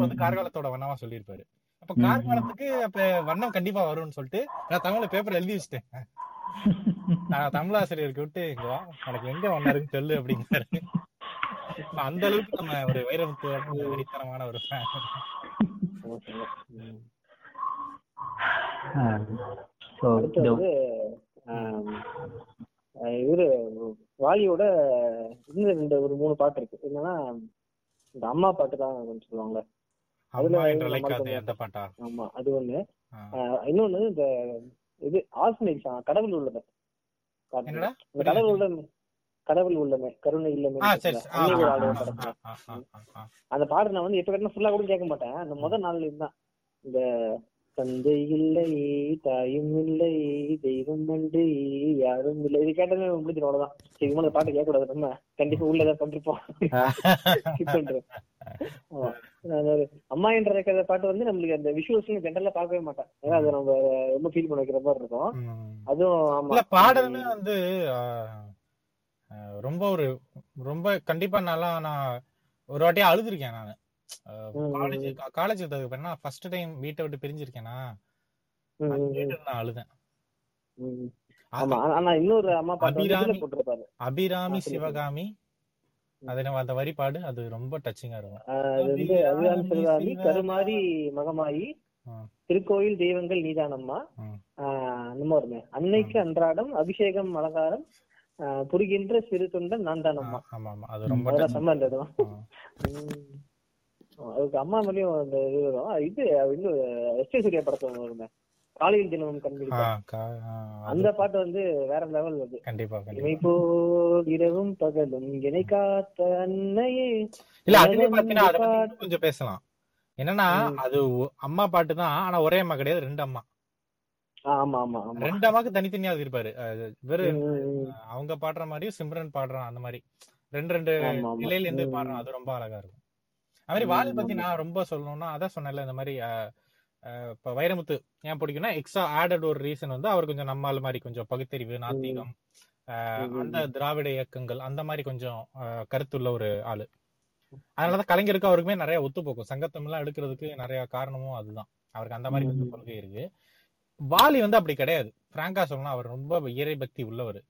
வந்து. கார்காலத்தோட வண்ணமா சொல்லியிருப்பாரு. அப்ப கார்காலத்துக்கு அப்ப வண்ணம் கண்டிப்பா வரும்னு சொல்லிட்டு நான் தமிழ்ல பேப்பர் எழுதி வச்சிட்டேன். நான் தமிழாசிரியருக்கு விட்டு உனக்கு எங்க வண்ணம் இருக்குன்னு சொல்லு அப்படிங்கிறாரு. அப்ப அந்த அளவுக்கு நம்ம ஒரு வைரமுத்து வெறித்தனமான ஒரு இவரு வாலியோட இன்னும் ரெண்டு ஒரு மூணு பாட்டு இருக்கு. என்னன்னா இந்த அம்மா பாட்டு தான் கொஞ்சம் சொல்லுவாங்கல்ல. அதுல பாட்டா? ஆமா அது ஒண்ணு. இன்னொன்னு இந்த இது ஆஸ்மிக் கடவுள் உள்ளமே பாட்டு. என்னடா? இந்த கடவுள் உள்ளமே கடவுள் உள்ளமே கருணை இல்லமே. அந்த பாட்டு நான் வந்து எப்ப கேட்டா ஃபுல்லா கூட கேட்க மாட்டேன். அந்த முதல் நாள் தான் இந்த தந்தை இல்லை தாயும் இல்லை தெய்வம் உண்டு யாரும் இல்லை. இது கேட்டதே முடிஞ்சிடும் அவ்வளவுதான். சரி இந்த பாட்டு கேட்க கூடாது நம்ம கண்டிப்பா உள்ள ஏதாவது பண்ணிருப்போம். அம்மா என்ற இருக்கிற பாட்டு வந்து நம்மளுக்கு அந்த விஷுவல்ஸ் ஜென்ரலா பார்க்கவே மாட்டேன். ஏன்னா அது நம்ம ரொம்ப ஃபீல் பண்ண வைக்கிற மாதிரி இருக்கும். அதுவும் பாடலுமே வந்து ரொம்ப ஒரு ரொம்ப கண்டிப்பா நல்லா நான் ஒரு வாட்டியா அழுதுருக்கேன் நான். காலேஜ் காலேஜ் என்ன ஃபர்ஸ்ட் டைம் வீட்டை விட்டு பிரிஞ்சிருக்கேனா? நான் அழுதேன். அபிராமி. சிவகாமி அது நம்ம அந்த வரிபாடு அது ரொம்ப டச்சிங்கா இருக்கும். கருமாரி மகமாயி. திருக்கோயில் தெய்வங்கள் நீதானம்மா? ம். ஆஹ் அந்த மாதிரி வருமே. அன்னைக்கு அன்றாடம் அபிஷேகம் அலங்காரம் புரிகின்ற சிறு தொண்டன் நான் ஆ, தானம்மா ஆமா ஆமா அது ரொம்ப. செம்ம. உம். அதுக்கு அம்மா மேலேயும் அந்த இது வரும். இது இன்னும் எஸ் ஏ சூர்யா படத்துல வருமே காலையில் தினமும் ஆ, கண்பிடிப்பா கா- ஆ, அது அந்த பாட்டு வந்து வேற லெவல் அது. கண்டிப்பா கண்டிப்பா. போல் இரவும் பகலும் இணை காத்த அன்னையே. இல்ல அதுவே பாத்தீங்கன்னா கொஞ்சம் பேசலாம். என்னன்னா. அது அம்மா பாட்டு தான் ஆனா ஒரே அம்மா கிடையாது ரெண்டு அம்மா. ரெண்டு அம்மாக்கு தனித்தனியா இருப்பாரு வெறு ம், ம், ம். அவங்க பாடுற மாதிரியும் சிம்ரன் பாடுறான் அந்த மாதிரி ரெண்டு ரெண்டு. நிலையில இருந்து. பாடுறான் அது ரொம்ப அழகா இருக்கும் அது மாதிரி வாலி பத்தி. நான் ரொம்ப சொல்லணும்னா அதான் சொன்னேன்ல இந்த மாதிரி இப்ப வைரமுத்து ஏன் பிடிக்கும்னா எக்ஸ்ட்ரா ஆடட் ஒரு ரீசன் வந்து அவர் கொஞ்சம் நம்மால் மாதிரி கொஞ்சம் பகுத்தறிவு நாத்திகம். அந்த திராவிட இயக்கங்கள் அந்த மாதிரி கொஞ்சம் கருத்துள்ள ஒரு ஆளு அதனாலதான் கலைஞருக்கு அவருக்குமே நிறைய ஒத்து போக்கும் சங்கத்தம் எல்லாம் எடுக்கிறதுக்கு நிறைய காரணமும் அதுதான் அவருக்கு அந்த மாதிரி கொஞ்சம். கொள்கை இருக்கு வாலி வந்து அப்படி கிடையாது. பிராங்கா சொல்லணும் அவர் ரொம்ப இறை பக்தி உள்ளவர்.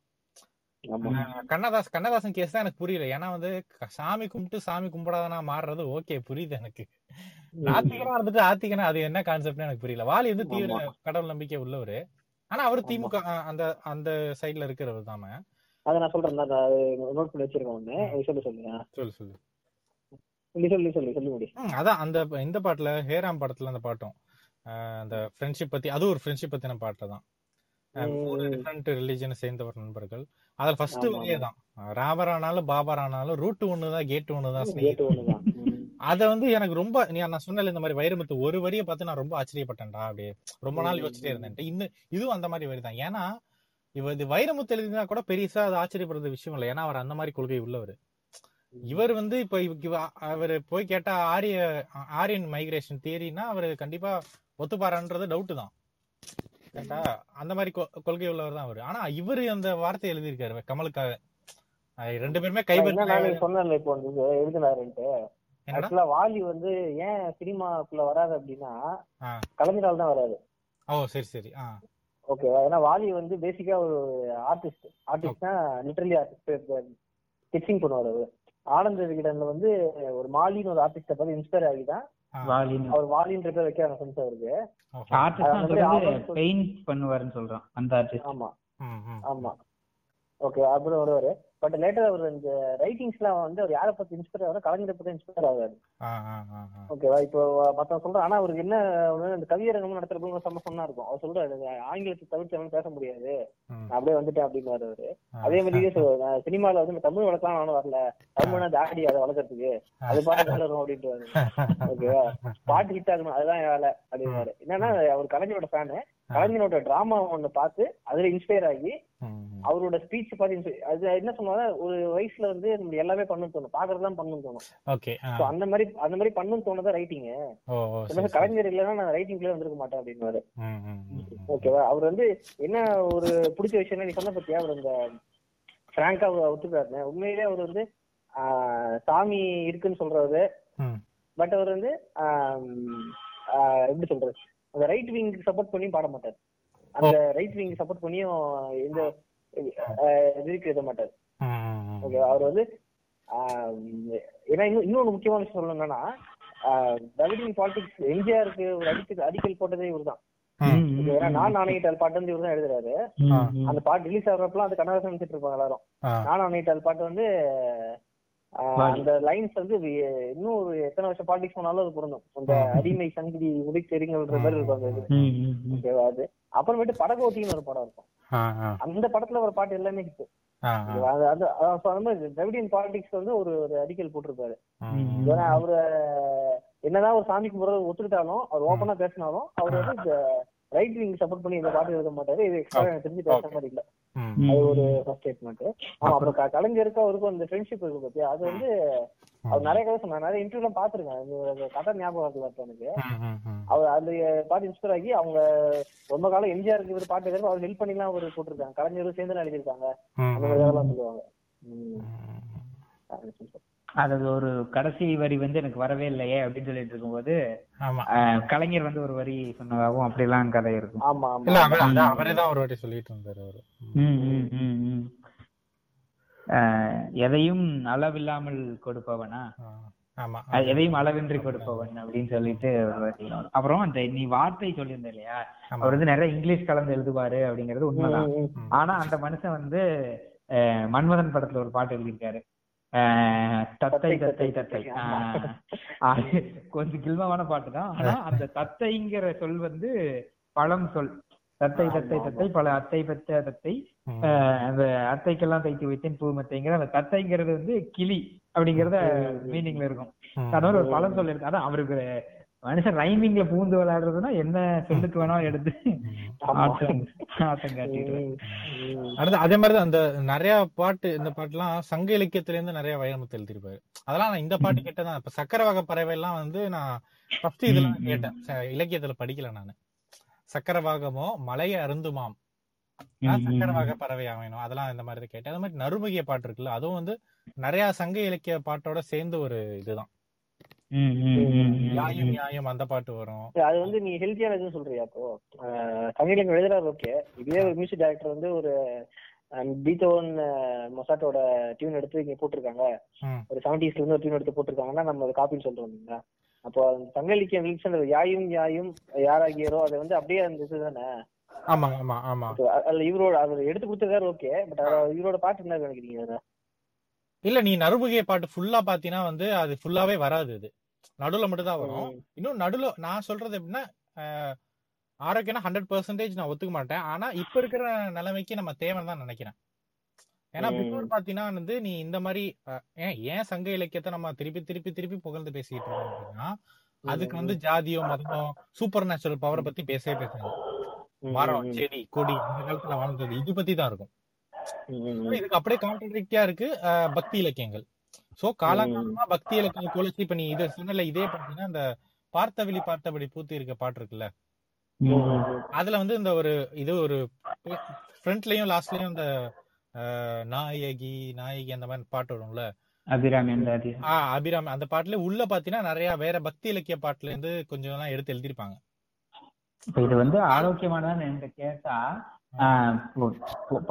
கண்ணதாஸ் கண்ணதாசன் கேஸ் தான் எனக்கு புரியல. ஏன்னா வந்து சாமி கும்பிட்டு சாமி கும்பிடாதனா மாறுறது ஓகே புரியுது எனக்கு. நாத்திகனா இருந்துட்டு ஆத்திகனா அது என்ன கான்செப்ட்னு எனக்கு புரியல. வாலி வந்து தீவிர. கடவுள் நம்பிக்கை உள்ளவரு. ஆனா அவரு. திமுக அந்த அந்த சைடுல இருக்கிறவர் தாம அத நான் சொல்றேன். நான் நோட் பண்ணி வச்சிருக்கேன் ஒண்ணு. சொல்லு சொல்லுங்க சொல்லு சொல்லு சொல்லி சொல்லி சொல்லி. அதான் அந்த இந்த பாட்டுல ஹேராம் படத்துல அந்த பாட்டும். அந்த ஃப்ரெண்ட்ஷிப் பத்தி அது ஒரு ஃப்ரெண்ட்ஷிப் பத்தின பாட்டு தான். மூணு. டிஃப்ரெண்ட் ரிலிஜனை சேர்ந்தவர் நண்பர்கள். அதுல ஃபர்ஸ்ட் வரியே தான். ராமர் ஆனாலும் பாபர் ஆனாலும் ரூட் ஒண்ணுதான் கேட் ம். அத வந்து எனக்கு ரொம்ப நீ நான் சொன்னல இந்த மாதிரி வைரமுத்து ஒரு வரியை பார்த்து நான் ரொம்ப ஆச்சரியப்பட்டேன்டா அப்படியே. ரொம்ப நாள் யோசிச்சுட்டே. இருந்தேன் இன்னும் இதுவும் அந்த மாதிரி வரி தான். ஏன்னா இவ இது வைரமுத்து எழுதினா கூட பெருசா அது ஆச்சரியப்படுறது விஷயம் இல்லை. ஏன்னா அவர் அந்த மாதிரி கொள்கை உள்ளவர். இவர் வந்து இப்ப இவ- இவ- அவர் போய் கேட்டா ஆரிய ஆரியன் மைக்ரேஷன் தியரினா அவர் கண்டிப்பா ஒத்துப்பாரான்றது டவுட் தான். கேட்டா அந்த மாதிரி கொள்கை உள்ளவர் தான் அவர். ஆனா இவரு அந்த வார்த்தை எழுதியிருக்காரு கமலுக்காக. ரெண்டு பேருமே கைப்பற்ற சொன்னேன்ல இப்போ வந்து எழுதினாருன்ட்டு. ஆக்சுவலா வாலி வந்து ஏன் சினிமாக்குள்ள வராது அப்படின்னா. கலைஞரால் தான் வராது. ஓ சரி சரி ஆ. ஓகேவா ஏன்னா வாலி வந்து பேசிக்கா ஒரு ஆர்டிஸ்ட் ஆர்டிஸ்ட்னா லிட்டரலி ஆர்டிஸ்ட் ஸ்கெச்சிங் பண்ணுவார் அவரு. ஆனந்த விகடன்ல வந்து ஒரு மாலின்னு ஒரு ஆர்டிஸ்ட பார்த்து இன்ஸ்பயர் ஆகி தான் ஆ. வாலின்னு அவர் வாலின்ற பேர் வைக்கிறாங்க ஃப்ரெண்ட்ஸ் அவருக்கு. ஆர்டிஸ்ட் பெயிண்ட் பண்ணுவாருன்னு சொல்றான் அந்த ஆர்டிஸ்ட் ஆமா. ம், ம். ஆமா. ஓகே அப்புறம் வருவாரு. பட் லேட்டர் அவர் இந்த ரைட்டிங்ஸ்லாம் வந்து அவர் யாரை பத்தி இன்ஸ்பயர் ஆகிறார் கலைஞரை பத்தி இன்ஸ்பயர் ஆகாது. ஆ, ஆ, ஆ, ஆ. ஓகேவா இப்போ மத்தவங்க சொல்றேன் ஆனா அவருக்கு என்ன இந்த கவியரங்கம் நடத்துறப்ப செம்ம சொன்னா இருக்கும். அவர் சொல்றாரு ஆங்கிலத்தை தவிர்த்து எவனும் பேச முடியாது. அப்படியே வந்துட்டேன் அப்படின்னு அவரு. அதே மாதிரியே சொல்லுவாரு சினிமால வந்து தமிழ் வளர்க்கலாம் நானும் வரல. தமிழ்னா தாடி அதை வளர்க்கறதுக்கு. அது [LAUGHS] பாட்டு வளரும் அப்படின்ட்டு ஓகேவா பாட்டு ஹிட் ஆகணும். அதுதான் என் வேலை அப்படின்னாரு என்னன்னா அவர் கலைஞரோட ஃபேனு கலைஞரோட டிராமா ஒண்ணு பார்த்து அதுல இன்ஸ்பயர் ஆகி. அவரோட ஸ்பீச் பார்த்து அது என்ன சொல்லுவாங்க ஒரு வயசுல வந்து நம்ம எல்லாமே பண்ணணும்னு தோணும் பாக்குறதுதான் பண்ணணும்னு தோணும். ஓகே அந்த மாதிரி அந்த மாதிரி பண்ணணும்னு தோணுதான் ரைட்டிங். கலைஞர் இல்லைன்னா நான் ரைட்டிங்ல வந்திருக்க மாட்டேன் அப்படின்னு. ஓகேவா அவர் வந்து என்ன ஒரு பிடிச்ச விஷயம் நீ சொன்ன பத்தியா? அவர் இந்த பிராங்கா ஒத்துக்காருன்னு உண்மையிலேயே அவர் வந்து சாமி இருக்குன்னு சொல்றாரு ம். பட் அவர் வந்து எப்படி சொல்றது? அந்த ரைட் விங் சப்போர்ட் பண்ணியும் பாட மாட்டார் அந்த ரைட் விங் சப்போர்ட் பண்ணியும் எந்த இதுக்கு எழுத மாட்டார். ஓகே அவர் வந்து ஏன்னா இன்னும் இன்னொரு முக்கியமான விஷயம் சொல்லணும்னா திராவிடியன் பாலிடிக்ஸ் எம்ஜிஆருக்கு ஒரு அடிக்கல் அடிக்கல் போட்டதே இவர்தான் ம். ஓகே, ஏன்னா நான் நாணயிட்டால் பாட்டு வந்து இவர் தான் எழுதுறாரு அந்த பாட்டு ரிலீஸ் ஆகுறப்பலாம் அது கண்ணதாசன் நினைச்சிட்டு இருப்பாங்க எல்லாரும். நான் நாணயிட்டால் பாட்டு வந்து. அந்த லைன்ஸ் வந்து இன்னும் ஒரு எத்தனை வருஷம் பாலிடிக்ஸ் போனாலும் அது பொருந்தும். அந்த. அடிமை சங்கிலி உடைத்தெறிங்கன்ற மாதிரி இருக்கும் அந்த இது. ஓகேவா? அது அப்புறமேட்டு படகோட்டின்னு ஒரு படம் இருக்கும். அந்த படத்துல ஒரு பாட்டு எல்லாமே ஆ. அது சொன்ன மாதிரி திராவிடியன் பாலிடிக்ஸ் வந்து ஒரு ஒரு அடிக்கல் போட்டிருப்பாரு. ஏன்னா அவரு என்னதான் ஒரு சாமி கும்பிட்றது ஒத்துக்கிட்டாலும் அவர் ஓப்பனா பேசினாலும் அவர் வந்து ரைட் விங் சப்போர்ட் பண்ணி இந்த பாட்டு எழுத மாட்டாரு. இது எக்ஸ்ட்ரா எனக்கு தெரிஞ்சு பேசுற மாதிரி இல்ல. அது ஒரு ஸ்டேட்மெண்ட் அப்புறம்? கலைஞருக்கும் அவருக்கும் அந்த ஃப்ரெண்ட்ஷிப் இருக்கு பத்தியா? அது வந்து அவர் நிறைய கதை சொன்னார். நிறைய இன்டர்வியூலாம் பாத்துருக்கேன். அது அது கதை ஞாபகம் வரல இப்ப எனக்கு. அவர் அந்த பாட்டு இன்ஸ்பயர் ஆகி அவங்க ரொம்ப காலம் எம்ஜிஆருக்கு இவர் பாட்டு எழுதுறப்ப அவர் ஹெல்ப் பண்ணிலாம் அவர் போட்டிருக்காங்க. கலைஞரும் சேர்ந்து எழுதியிருக்காங்க. ம், அந்த மாதிரி சொல்லுவாங்க. அது ஒரு கடைசி வரி வந்து எனக்கு வரவே இல்லையே அப்படின்னு சொல்லிட்டு இருக்கும்போது கலைஞர் வந்து ஒரு வரி சொன்னதாகவும் அப்படிலாம் கதை இருக்கும். ஆமா இல்ல ஆமா அவர் தான் ஒரு வாட்டி சொல்லிட்டு இருந்தாரு அவரு. ம். ம், ம், ம், ம். ஆஹ், எதையும் அளவில்லாமல் கொடுப்பவனா? எதையும் அளவின்றி கொடுப்பவன் அப்படின்னு சொல்லிட்டு அப்புறம் அந்த நீ வார்த்தை சொல்லியிருந்த இல்லையா. அவர் வந்து நிறைய இங்கிலீஷ் கலந்து எழுதுவாரு அப்படிங்கிறது உண்மைதான். ஆனா அந்த மனுஷன் வந்து அஹ், மன்மதன் படத்துல ஒரு பாட்டு எழுதியிருக்காரு. தத்தை தத்தை தத்தை கொஞ்சம் கில்மமான பாட்டு தான். ஆனா அந்த தத்தைங்கிற சொல் வந்து பழம் சொல். தத்தை தத்தை தத்தை பல அத்தை பெத்த தத்தை. அந்த அத்தைக்கெல்லாம் தைத்து வைத்தேன் பூமத்தைங்கிற அந்த தத்தைங்கிறது வந்து கிளி அப்படிங்கறத மீனிங்ல இருக்கும். மாதிரி ஒரு பழம் சொல் இருக்கு. அதான் அவருக்கு மனுஷன் ரைமிங்ல பூந்து விளையாடுறதுன்னா என்ன சொல்லுக்கு வேணாலும் எடுத்து. ஆட்டம். அடுத்து அதே மாதிரி தான் அந்த நிறைய பாட்டு இந்த பாட்டுலாம் சங்க இலக்கியத்துல இருந்து நிறைய வைரமுத்து எழுதிருப்பாரு அதெல்லாம் நான் இந்த பாட்டு கேட்டதான் இப்ப சக்கர வகை பறவை எல்லாம் வந்து நான் ஃபர்ஸ்ட் ம். கேட்டேன் இலக்கியத்துல படிக்கல நானு சக்கரவாகமோ மலைய அருந்துமாம் ம், ம், சக்கர ம். வகை பறவை வேணும் அதெல்லாம் இந்த மாதிரி தான் கேட்டேன் அது மாதிரி நறுமுகிய பாட்டு இருக்குல்ல அதுவும் வந்து நிறைய சங்க இலக்கிய பாட்டோட சேர்ந்து ஒரு இதுதான் ம், ம், ம், ம், யாயும் ம். நியாயம் அந்த பாட்டு வரும். அது வந்து நீ ஹெல்த்தியான இதுன்னு சொல்றியா அப்போ தமிழ்ல எழுதுறாரு ஓகே இதே ஒரு மியூசிக் டைரக்டர் வந்து ஒரு பீத்தோன் மொசாட்டோட டியூன் எடுத்து இங்க போட்டிருக்காங்க. ஒரு செவன்டிஸ்ல இருந்து ஒரு டியூன் எடுத்து போட்டிருக்காங்கன்னா நம்ம அதை காப்பின்னு சொல்றோம் இல்லைங்களா? அப்போ சங்க இலக்கியம் யாயும் யாயும் யாராகியரோ அதை வந்து அப்படியே அந்த இது தானே? ஆமா ஆமா. ஆமா இப்போ அதுல இவரோட அவர் எடுத்து கொடுத்ததாரு ஓகே பட் இவரோட பாட்டு என்ன நினைக்கிறீங்க? இல்ல நீ நறுமுகிய பாட்டு ஃபுல்லா பாத்தீங்கன்னா வந்து அது ஃபுல்லாவே வராது அது. நடுவுல மட்டும் தான் வரும். இன்னும் நடுவுல நான் சொல்றது எப்படின்னா அஹ், ஆரோக்கியம்னா ஹண்ட்ரட் பர்சன்டேஜ் நான் ஒத்துக்க மாட்டேன். ஆனா இப்ப இருக்கிற நிலைமைக்கு நம்ம தேவைன்னு தான் நினைக்கிறேன். ஏன்னா. பிஃபோர் பாத்தீங்கன்னா வந்து நீ இந்த மாதிரி ஏன் சங்க இலக்கியத்தை நம்ம திருப்பி திருப்பி திருப்பி புகழ்ந்து பேசிட்டு இருக்கோம் அப்படின்னா அதுக்கு வந்து ஜாதியோ மதமோ சூப்பர் நேச்சுரல் பவரை பத்தி பேசவே ம், மரம் செடி கொடி அந்த காலத்துல வாழ்ந்தது இது பத்தி தான் இருக்கும் இதுக்கு அப்படியே கான்ட்ரடிக்டியா இருக்கு பக்தி இலக்கியங்கள். சோ காலங்காலமா பக்தி இலக்கியம் குலைச்சு இப்ப நீ இதை சொன்னல இதே பாத்தீங்கன்னா இந்த பார்த்தவழி பார்த்தபடி பூத்தி இருக்க பாட்டு இருக்குல்ல. அதுல வந்து இந்த ஒரு இது ஒரு ஃப்ரண்ட்லயும் லாஸ்ட்லயும் இந்த நாயகி நாயகி அந்த மாதிரி பாட்டு வரும்ல? அபிராமி அந்த அபிராமி அந்த பாட்டுல உள்ள பாத்தீங்கன்னா நிறைய வேற பக்தி இலக்கிய பாட்டுல இருந்து கொஞ்சம் எல்லாம் எடுத்து எழுதிருப்பாங்க இது வந்து ஆரோக்கியமானதான் கேட்டா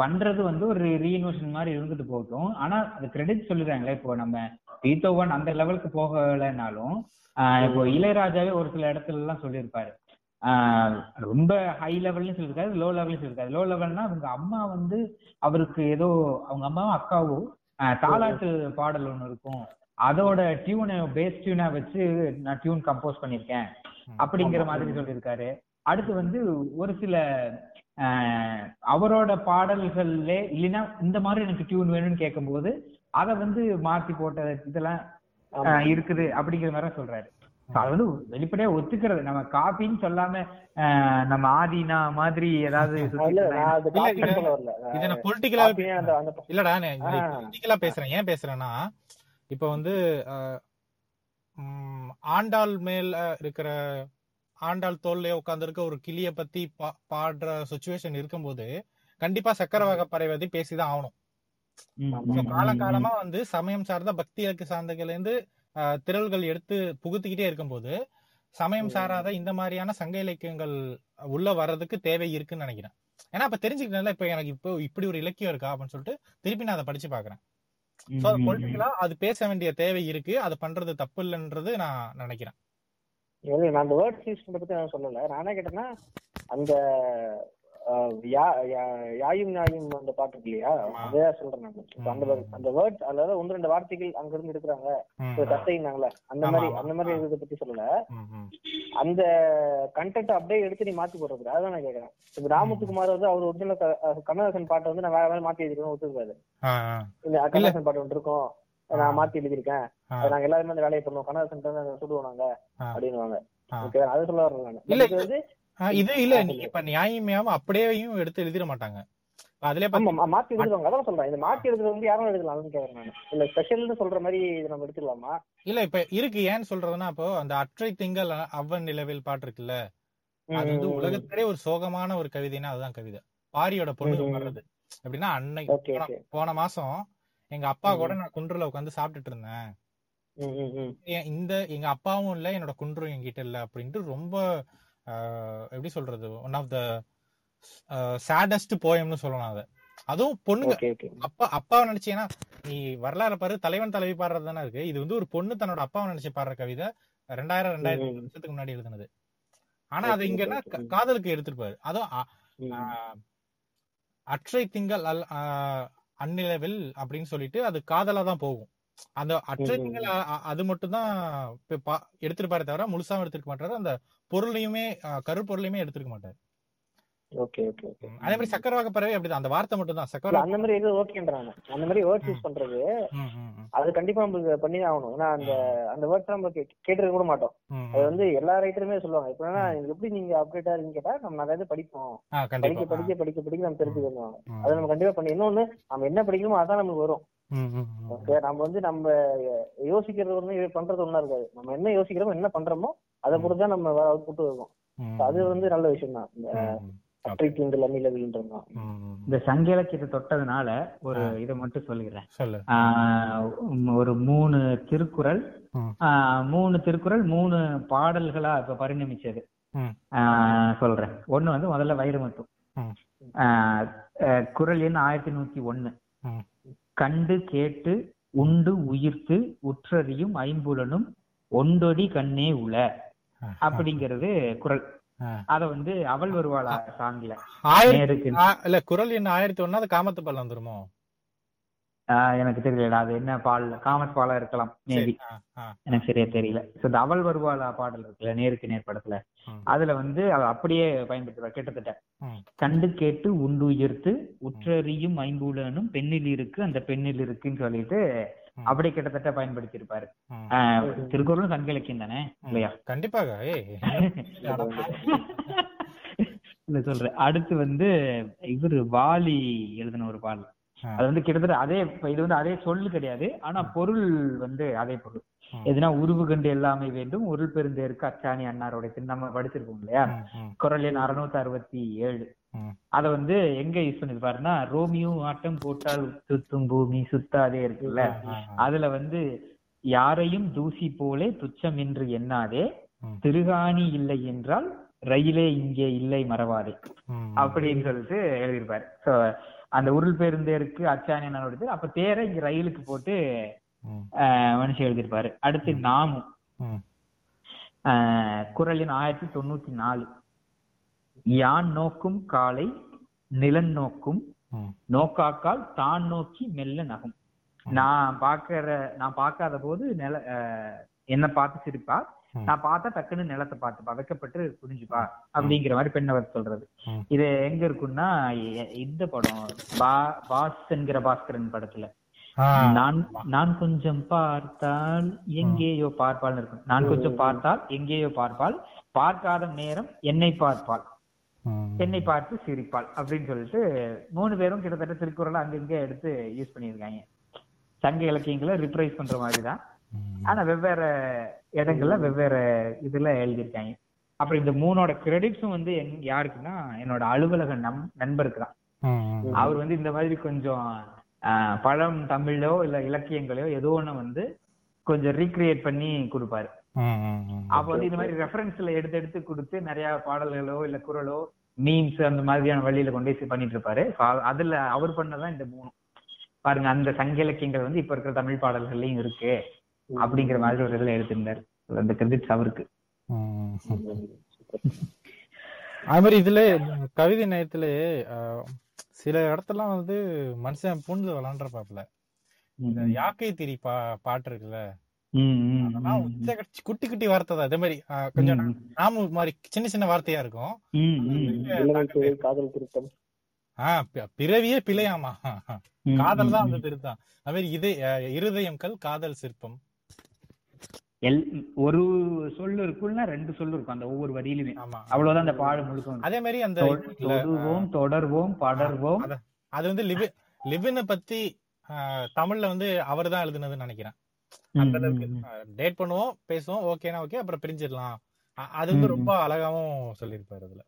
பண்றது வந்து ஒரு ரீஇன்வெஸ்ட் மாதிரி இருந்துட்டு போகட்டும். ஆனா அது கிரெடிட் சொல்லிடுறாங்களே இப்போ நம்ம பீத்தோவன் அந்த லெவலுக்கு போகலைனாலும் இப்போ இளையராஜாவே ஒரு சில இடத்துல எல்லாம் சொல்லியிருப்பாரு ரொம்ப ஹை லெவல்லையும் சொல்லியிருக்காரு லோ லெவல்லையும் சொல்லியிருக்காரு. லோ லெவல்னா அவங்க அம்மா வந்து அவருக்கு ஏதோ அவங்க அம்மாவும் அக்காவும் தாலாட்டு பாடல் ஒண்ணு இருக்கும். அதோட டியூனை பேஸ் டியூனா வச்சு நான் டியூன் கம்போஸ் பண்ணிருக்கேன் அப்படிங்கிற மாதிரி சொல்லியிருக்காரு. அடுத்து வந்து ஒரு சில அவரோட பாடல்கள்ல இல்லைன்னா இந்த மாதிரி எனக்கு டியூன் வேணும்னு கேட்கும்போது அதை வந்து மாத்தி போட்ட இதெல்லாம் இருக்குது அப்படிங்கிற மாதிரி சொல்றாரு. அது வந்து வெளிப்படையா ஒத்துக்கிறது. நம்ம காப்பின்னு சொல்லாம ஆஹ், நம்ம ஆதினா மாதிரி ஏதாவது இது- நான் அந்த இல்லடா. பொலிட்டிக்கலா பேசுறேன். ஏன் பேசுறேன்னா இப்ப வந்து ஆண்டாள் மேல இருக்கிற ஆண்டாள் தோல்லே உட்கார்ந்திருக்க ஒரு கிளிய பத்தி பாடுற சுச்சுவேஷன் இருக்கும்போது கண்டிப்பா சக்கர வகை பறவை பேசிதான் ஆகணும். ம், ஆமா. So, ம், ம், காலங்காலமா வந்து சமயம் சார்ந்த பக்தி இலக்கு சார்ந்ததுல இருந்து திரள்கள் எடுத்து புகுத்திக்கிட்டே இருக்கும்போது சமயம் சாராத இந்த மாதிரியான சங்க இலக்கியங்கள் உள்ள வர்றதுக்கு தேவை இருக்குன்னு நினைக்கிறேன். ஏன்னா இப்ப தெரிஞ்சுக்கிட்டேன்ல இப்ப எனக்கு இப்போ இப்படி ஒரு இலக்கியம் இருக்கா அப்படின்னு சொல்லிட்டு திருப்பி நான் அதை படிச்சு பாக்குறேன். பொலிட்டிக்கலா அது பேச வேண்டிய தேவை இருக்கு அது பண்றது தப்பு இல்லைன்றது நான் நினைக்கிறேன். நான் அந்த வேர்ட்ஸ் யூஸ் பண்றத பத்தி நான் சொல்லல. நான் கேட்டேன்னா அந்த யாயும் நியாயும் அந்த பாட்டு இருக்கு இல்லையா. அதையா சொல்றேன் நான். அந்த. அந்த வேர்ட்ஸ் அதாவது ஒன்று ரெண்டு வார்த்தைகள் அங்க இருந்து எடுக்கிறாங்க. தத்தைனாங்களே அந்த மாதிரி. அந்த மாதிரி இதை பத்தி சொல்லல. அந்த கண்டென்ட் அப்படியே எடுத்து நீ மாத்தி போடுறது அதான் நான் கேக்குறேன் இப்ப ராமத்துக்குமார் வந்து அவர் ஒரிஜினல் கமலஹாசன் பாட்டை வந்து நான் வேற மாதிரி மாத்தி எழுதிருக்கேன் ஒத்துக்காது. இந்த கமலஹாசன் பாட்டு ஒன்று இருக்கும். நான் மாத்தி எழுதியிருக்கேன். நாங்க எல்லாருமே அந்த வேலையை பண்ணுவோம் கமலஹாசன் தான் சுடுவோம் நாங்க. அப்படின்னுவாங்க. ஓகே அதை சொல்ல நான். இல்ல, இது இல்ல. ஆ, நீ சொல்லு. இப்ப நியாயமையாம அப்படியேயும் எடுத்து எழுதிட மாட்டாங்க. அதுலயே மாத்தி எழுதுவாங்க அதான் சொல்றேன். இந்த மாத்தி எழுதுறது வந்து யாரும் எழுதலாம்னு கேக்குறேன் நான். இல்ல ஸ்பெஷல்னு சொல்ற மாதிரி இதை நம்ம எடுத்துக்கலாமா? இல்ல இப்ப இருக்கு. ஏன்னு சொல்றதுன்னா இப்போ அந்த அற்றை திங்கள் அவ்வன் நிலவில் பாட்டு இருக்குல்ல? அது வந்து உலகத்திலே ஒரு சோகமான ஒரு கவிதைன்னா அதுதான் கவிதை. பாரியோட பொண்ணு. வர்றது எப்படின்னா அன்னைக்கு போன மாசம் எங்க அப்பா கூட நான் குன்றுல உட்காந்து சாப்பிட்டுட்டு இருந்தேன். இந்த எங்க அப்பாவும் இல்ல என்னோட குன்றும் என்கிட்ட இல்ல அப்படின்ட்டு ரொம்ப எப்படி சொல்றது ஒன் ஆஃப் த சேடஸ்ட் போயம்னு சொல்லலாம் அத. அதுவும் பொண்ணுங்க அப்பா அப்பாவை நினைச்சீங்கன்னா நீ வரலாறு பாரு தலைவன் தலைவி பாடுறது தானே இருக்கு. இது வந்து ஒரு பொண்ணு தன்னோட அப்பாவை நினைச்சு பாடுற கவிதை. ரெண்டாயிரம் ரெண்டாயிரத்தி ம். வருஷத்துக்கு முன்னாடி எழுதுனது. ஆனா அது இங்கன்னா. காதலுக்கு எடுத்திருப்பாரு அதுவும் அற்றை திங்கள் அல் அந்நிலவில் அப்படின்னு சொல்லிட்டு அது காதலா தான் போகும். அந்த அற்றை ம், ம், திங்கள் அ- அ- அது மட்டும் தான் எடுத்திருப்பாரே தவிர முழுசாவும் எடுத்திருக்க மாட்டாரு. அந்த பொருளையுமே கருப்பொருளையுமே எடுத்திருக்க மாட்டாரு. Okay okay okay. அதே மாதிரி சக்கரவாக பறவை அப்படிதான். அந்த வார்த்தை மட்டும் தான் சக்கரவாக அந்த மாதிரி இது ஓகேன்றாங்க. அந்த மாதிரி வேர்ட்ஸ் யூஸ் பண்றது. அது கண்டிப்பா நம்மளுக்கு பண்ணி ஆகணும். ஏன்னா அந்த அந்த வேர்ட்ஸ் நம்ம கேட்டிருக்க கூட மாட்டோம். அது. வந்து எல்லா ரைட்டருமே சொல்லுவாங்க. இப்ப இது எப்படி நீங்க அப்டேட்டா இருக்கீங்க கேட்டா நம்ம நிறைய படிப்போம். படிக்க படிக்க படிக்க படிக்க நம்ம தெரிஞ்சுக்கணும். அதை நம்ம கண்டிப்பா பண்ணி இன்னொன்னு நம்ம என்ன படிக்கணுமோ அதான் நமக்கு வரும். நம்ம வந்து நம்ம யோசிக்கிறது ஒண்ணு பண்றது ஒண்ணா இருக்காது. நம்ம என்ன யோசிக்கிறோமோ என்ன பண்றோமோ அதை பொறுத்து தான் நம்ம அவுட்புட் இருக்கும் ம், So அது வந்து நல்ல விஷயம் தான் இந்த ம், அற்றை தீண்டல் அந்நிலவின்றது தான் ம், ம். இந்த சங்க இலக்கியத்தை தொட்டதுனால ஒரு இதை மட்டும் சொல்லிடுறேன் சொல்லு. ஆஹ் உம் ஒரு மூணு திருக்குறள் மூணு திருக்குறள் மூணு பாடல்களா இப்ப பரிணமிச்சது. சொல்றேன். ஒண்ணு வந்து முதல்ல வைரமுத்து ம். ஆஹ் அஹ் குறள் எண் ஆயிரத்தி நூத்தி ஒண்ணு. ம். கண்டு கேட்டு உண்டு உயிர்த்து உற்றறியும் ஐம்புலனும் ஒண்டொடி கண்ணே உள. அப்படிங்கிறது குறள் ஆ. அத வந்து அவள் வருவாளா சாங்ல ஆயிரத்தி இல்ல குரல் என்ன? ஆயிரத்தி ஒண்ணு அது காமத்து பல்ல வந்துருமோ? எனக்கு தெரியலடா. அது என்ன பால்? காமஸ் பாலா இருக்கலாம் மேபி. எனக்கு சரியா தெரியல. சோ இந்த அவள் வருவாளா பாடல் இருக்குல்ல நேருக்கு நேர் படத்துல. அதுல வந்து அதை அப்படியே பயன்படுத்துவார் கிட்டத்தட்ட. கண்டு கேட்டு உண்டு உயிர்த்து உற்றறியும் ஐம்புலனும் பெண்ணில் இருக்கு அந்த பெண்ணில் இருக்குன்னு சொல்லிட்டு ம். அப்படியே கிட்டத்தட்ட பயன்படுத்தி இருப்பாரு ம். திருக்குறளும் சங்க இலக்கியம் தானே? இல்லையா? கண்டிப்பாக. [LAUGHS] சொல்றேன் அடுத்து வந்து இவரு வாலி எழுதின ஒரு பாடல். அது வந்து கிட்டத்தட்ட அதே இது வந்து அதே சொல்லு கிடையாது. ஆனா பொருள் வந்து அதே பொருள். எதுனா உருவு கண்டு எல்லாமே வேண்டும். உருள் பெருந்தேருக்கு அச்சாணி அன்னாரோட நம்ம படிச்சிருக்கோம் இல்லையா? குரல் எண் அறுநூத்தி அறுபத்தி ஏழு. அத வந்து எங்க யூஸ் பண்ணிருப்பாருன்னா ரோமியோ ஆட்டம் போட்டால் சுத்தும் பூமி சுத்தாதே இருக்குல்ல. அதுல வந்து யாரையும் தூசி போலே துச்சம் என்று எண்ணாதே. திருகாணி இல்லை என்றால் ரயிலே இங்கே இல்லை மறவாதே. அப்படின்னு சொல்லிட்டு எழுதியிருப்பாரு. சோ அந்த உருள் பேருந்தேருக்கு அச்சாணி அண்ணனோடது அப்ப தேரை இங்க ரயிலுக்கு போட்டு மனுஷன் எழுதியிருப்பாரு. அடுத்து நாமும் எண் ஆயிரத்தி தொண்ணூத்தி நாலு. யான் நோக்கும் காலை நிலன் நோக்கும். நோக்காக்கால் தான் நோக்கி மெல்ல நகும். நான் பாக்குற நான் பார்க்காத போது நில என்ன பார்த்து சிரிப்பா. நான் பார்த்தா டக்குன்னு நிலத்தை பார்த்துப்பா வெக்கப்பட்டு புரிஞ்சுப்பா அப்படிங்கிற மாதிரி பெண்ணவர் சொல்றது. இது எங்க இருக்குன்னா இந்த படம் பா பாஸ் என்கிற பாஸ்கரன் படத்துல. நான் நான் கொஞ்சம் பார்த்தால் எங்கேயோ பார்ப்பாள்னு இருக்கும். நான் கொஞ்சம் பார்த்தால் எங்கேயோ பார்ப்பாள். பார்க்காத நேரம் என்னை பார்ப்பாள். என்னை பார்த்து சிரிப்பாள் அப்படின்னு சொல்லிட்டு மூணு பேரும் கிட்டத்தட்ட திருக்குறளை அங்கங்க எடுத்து யூஸ் பண்ணியிருக்காங்க சங்க இலக்கியங்களை ரிப்ரைஸ் பண்ற மாதிரி தான் ம். ஆனா வெவ்வேறு இடங்கள்ல வெவ்வேறு இதுல எழுதியிருக்காங்க அப்புறம் இந்த மூணோட கிரெடிட்ஸும் வந்து என்- யாருக்குன்னா என்னோட அலுவலக நம் நண்பருக்கு தான். அவர் வந்து இந்த மாதிரி கொஞ்சம் பழம் தமிழோ இல்ல இலக்கியங்களையோ ஏதோ ஒண்ணு வந்து கொஞ்சம் ரீக்ரியேட் பண்ணி கொடுப்பாரு. அப்ப வந்து இந்த மாதிரி ரெஃபரன்ஸ்ல எடுத்து எடுத்து கொடுத்து நிறைய பாடல்களோ இல்ல குரலோ மீம்ஸ் அந்த மாதிரியான வழியில கொண்டு போய் பண்ணிட்டு இருப்பாரு. அதுல அவர் பண்ணதான் இந்த மூணு. பாருங்க அந்த சங்க இலக்கியங்கள் வந்து இப்ப இருக்கிற தமிழ் பாடல்கள்லயும் இருக்கு அப்படிங்கிற மாதிரி ஒரு இதுல எடுத்திருந்தாரு. அந்த கிரெடிட்ஸ் அவருக்கு. அது மாதிரி இதுல கவிதை நேயத்துல ஆஹ், சில இடத்துலாம் வந்து மனுஷன் பூந்து விளாண்டுறப்பாப்ல இந்த யாக்கை திரி பா பாட்டு இருக்குல்ல? குட்டி குட்டி வார்த்தை தான். அதே மாதிரி ஆஹ், கொஞ்சம் நாம மாதிரி சின்ன சின்ன வார்த்தையா இருக்கும். ஆஹ் பிறவியே பிழையாமா? [LAUGHS] காதல் தான் அந்த திருத்தம் அது மாதிரி இதே இருதயம்கள் காதல் சிற்பம். எல் ஒரு சொல்லு இருக்குன்னா ரெண்டு சொல்லு இருக்கும் அந்த ஒவ்வொரு வரியிலுமே. ஆமா. அவ்வளவுதான் அந்த பாடு முழுக்க. அதே மாதிரி அந்த தொடுவோம் தொடர்வோம் படர்வோம். அத- வந்து லிவி லிவினை பத்தி ஆஹ், தமிழ்ல வந்து அவர் தான் எழுதுனதுன்னு நினைக்கிறேன். அந்த அளவுக்கு. டேட் பண்ணுவோம் பேசுவோம் ஓகேனா ஓகே அப்புறம் பிரிஞ்சிடலாம். அது வந்து ரொம்ப அழகாவும் சொல்லியிருப்பாரு அதுல.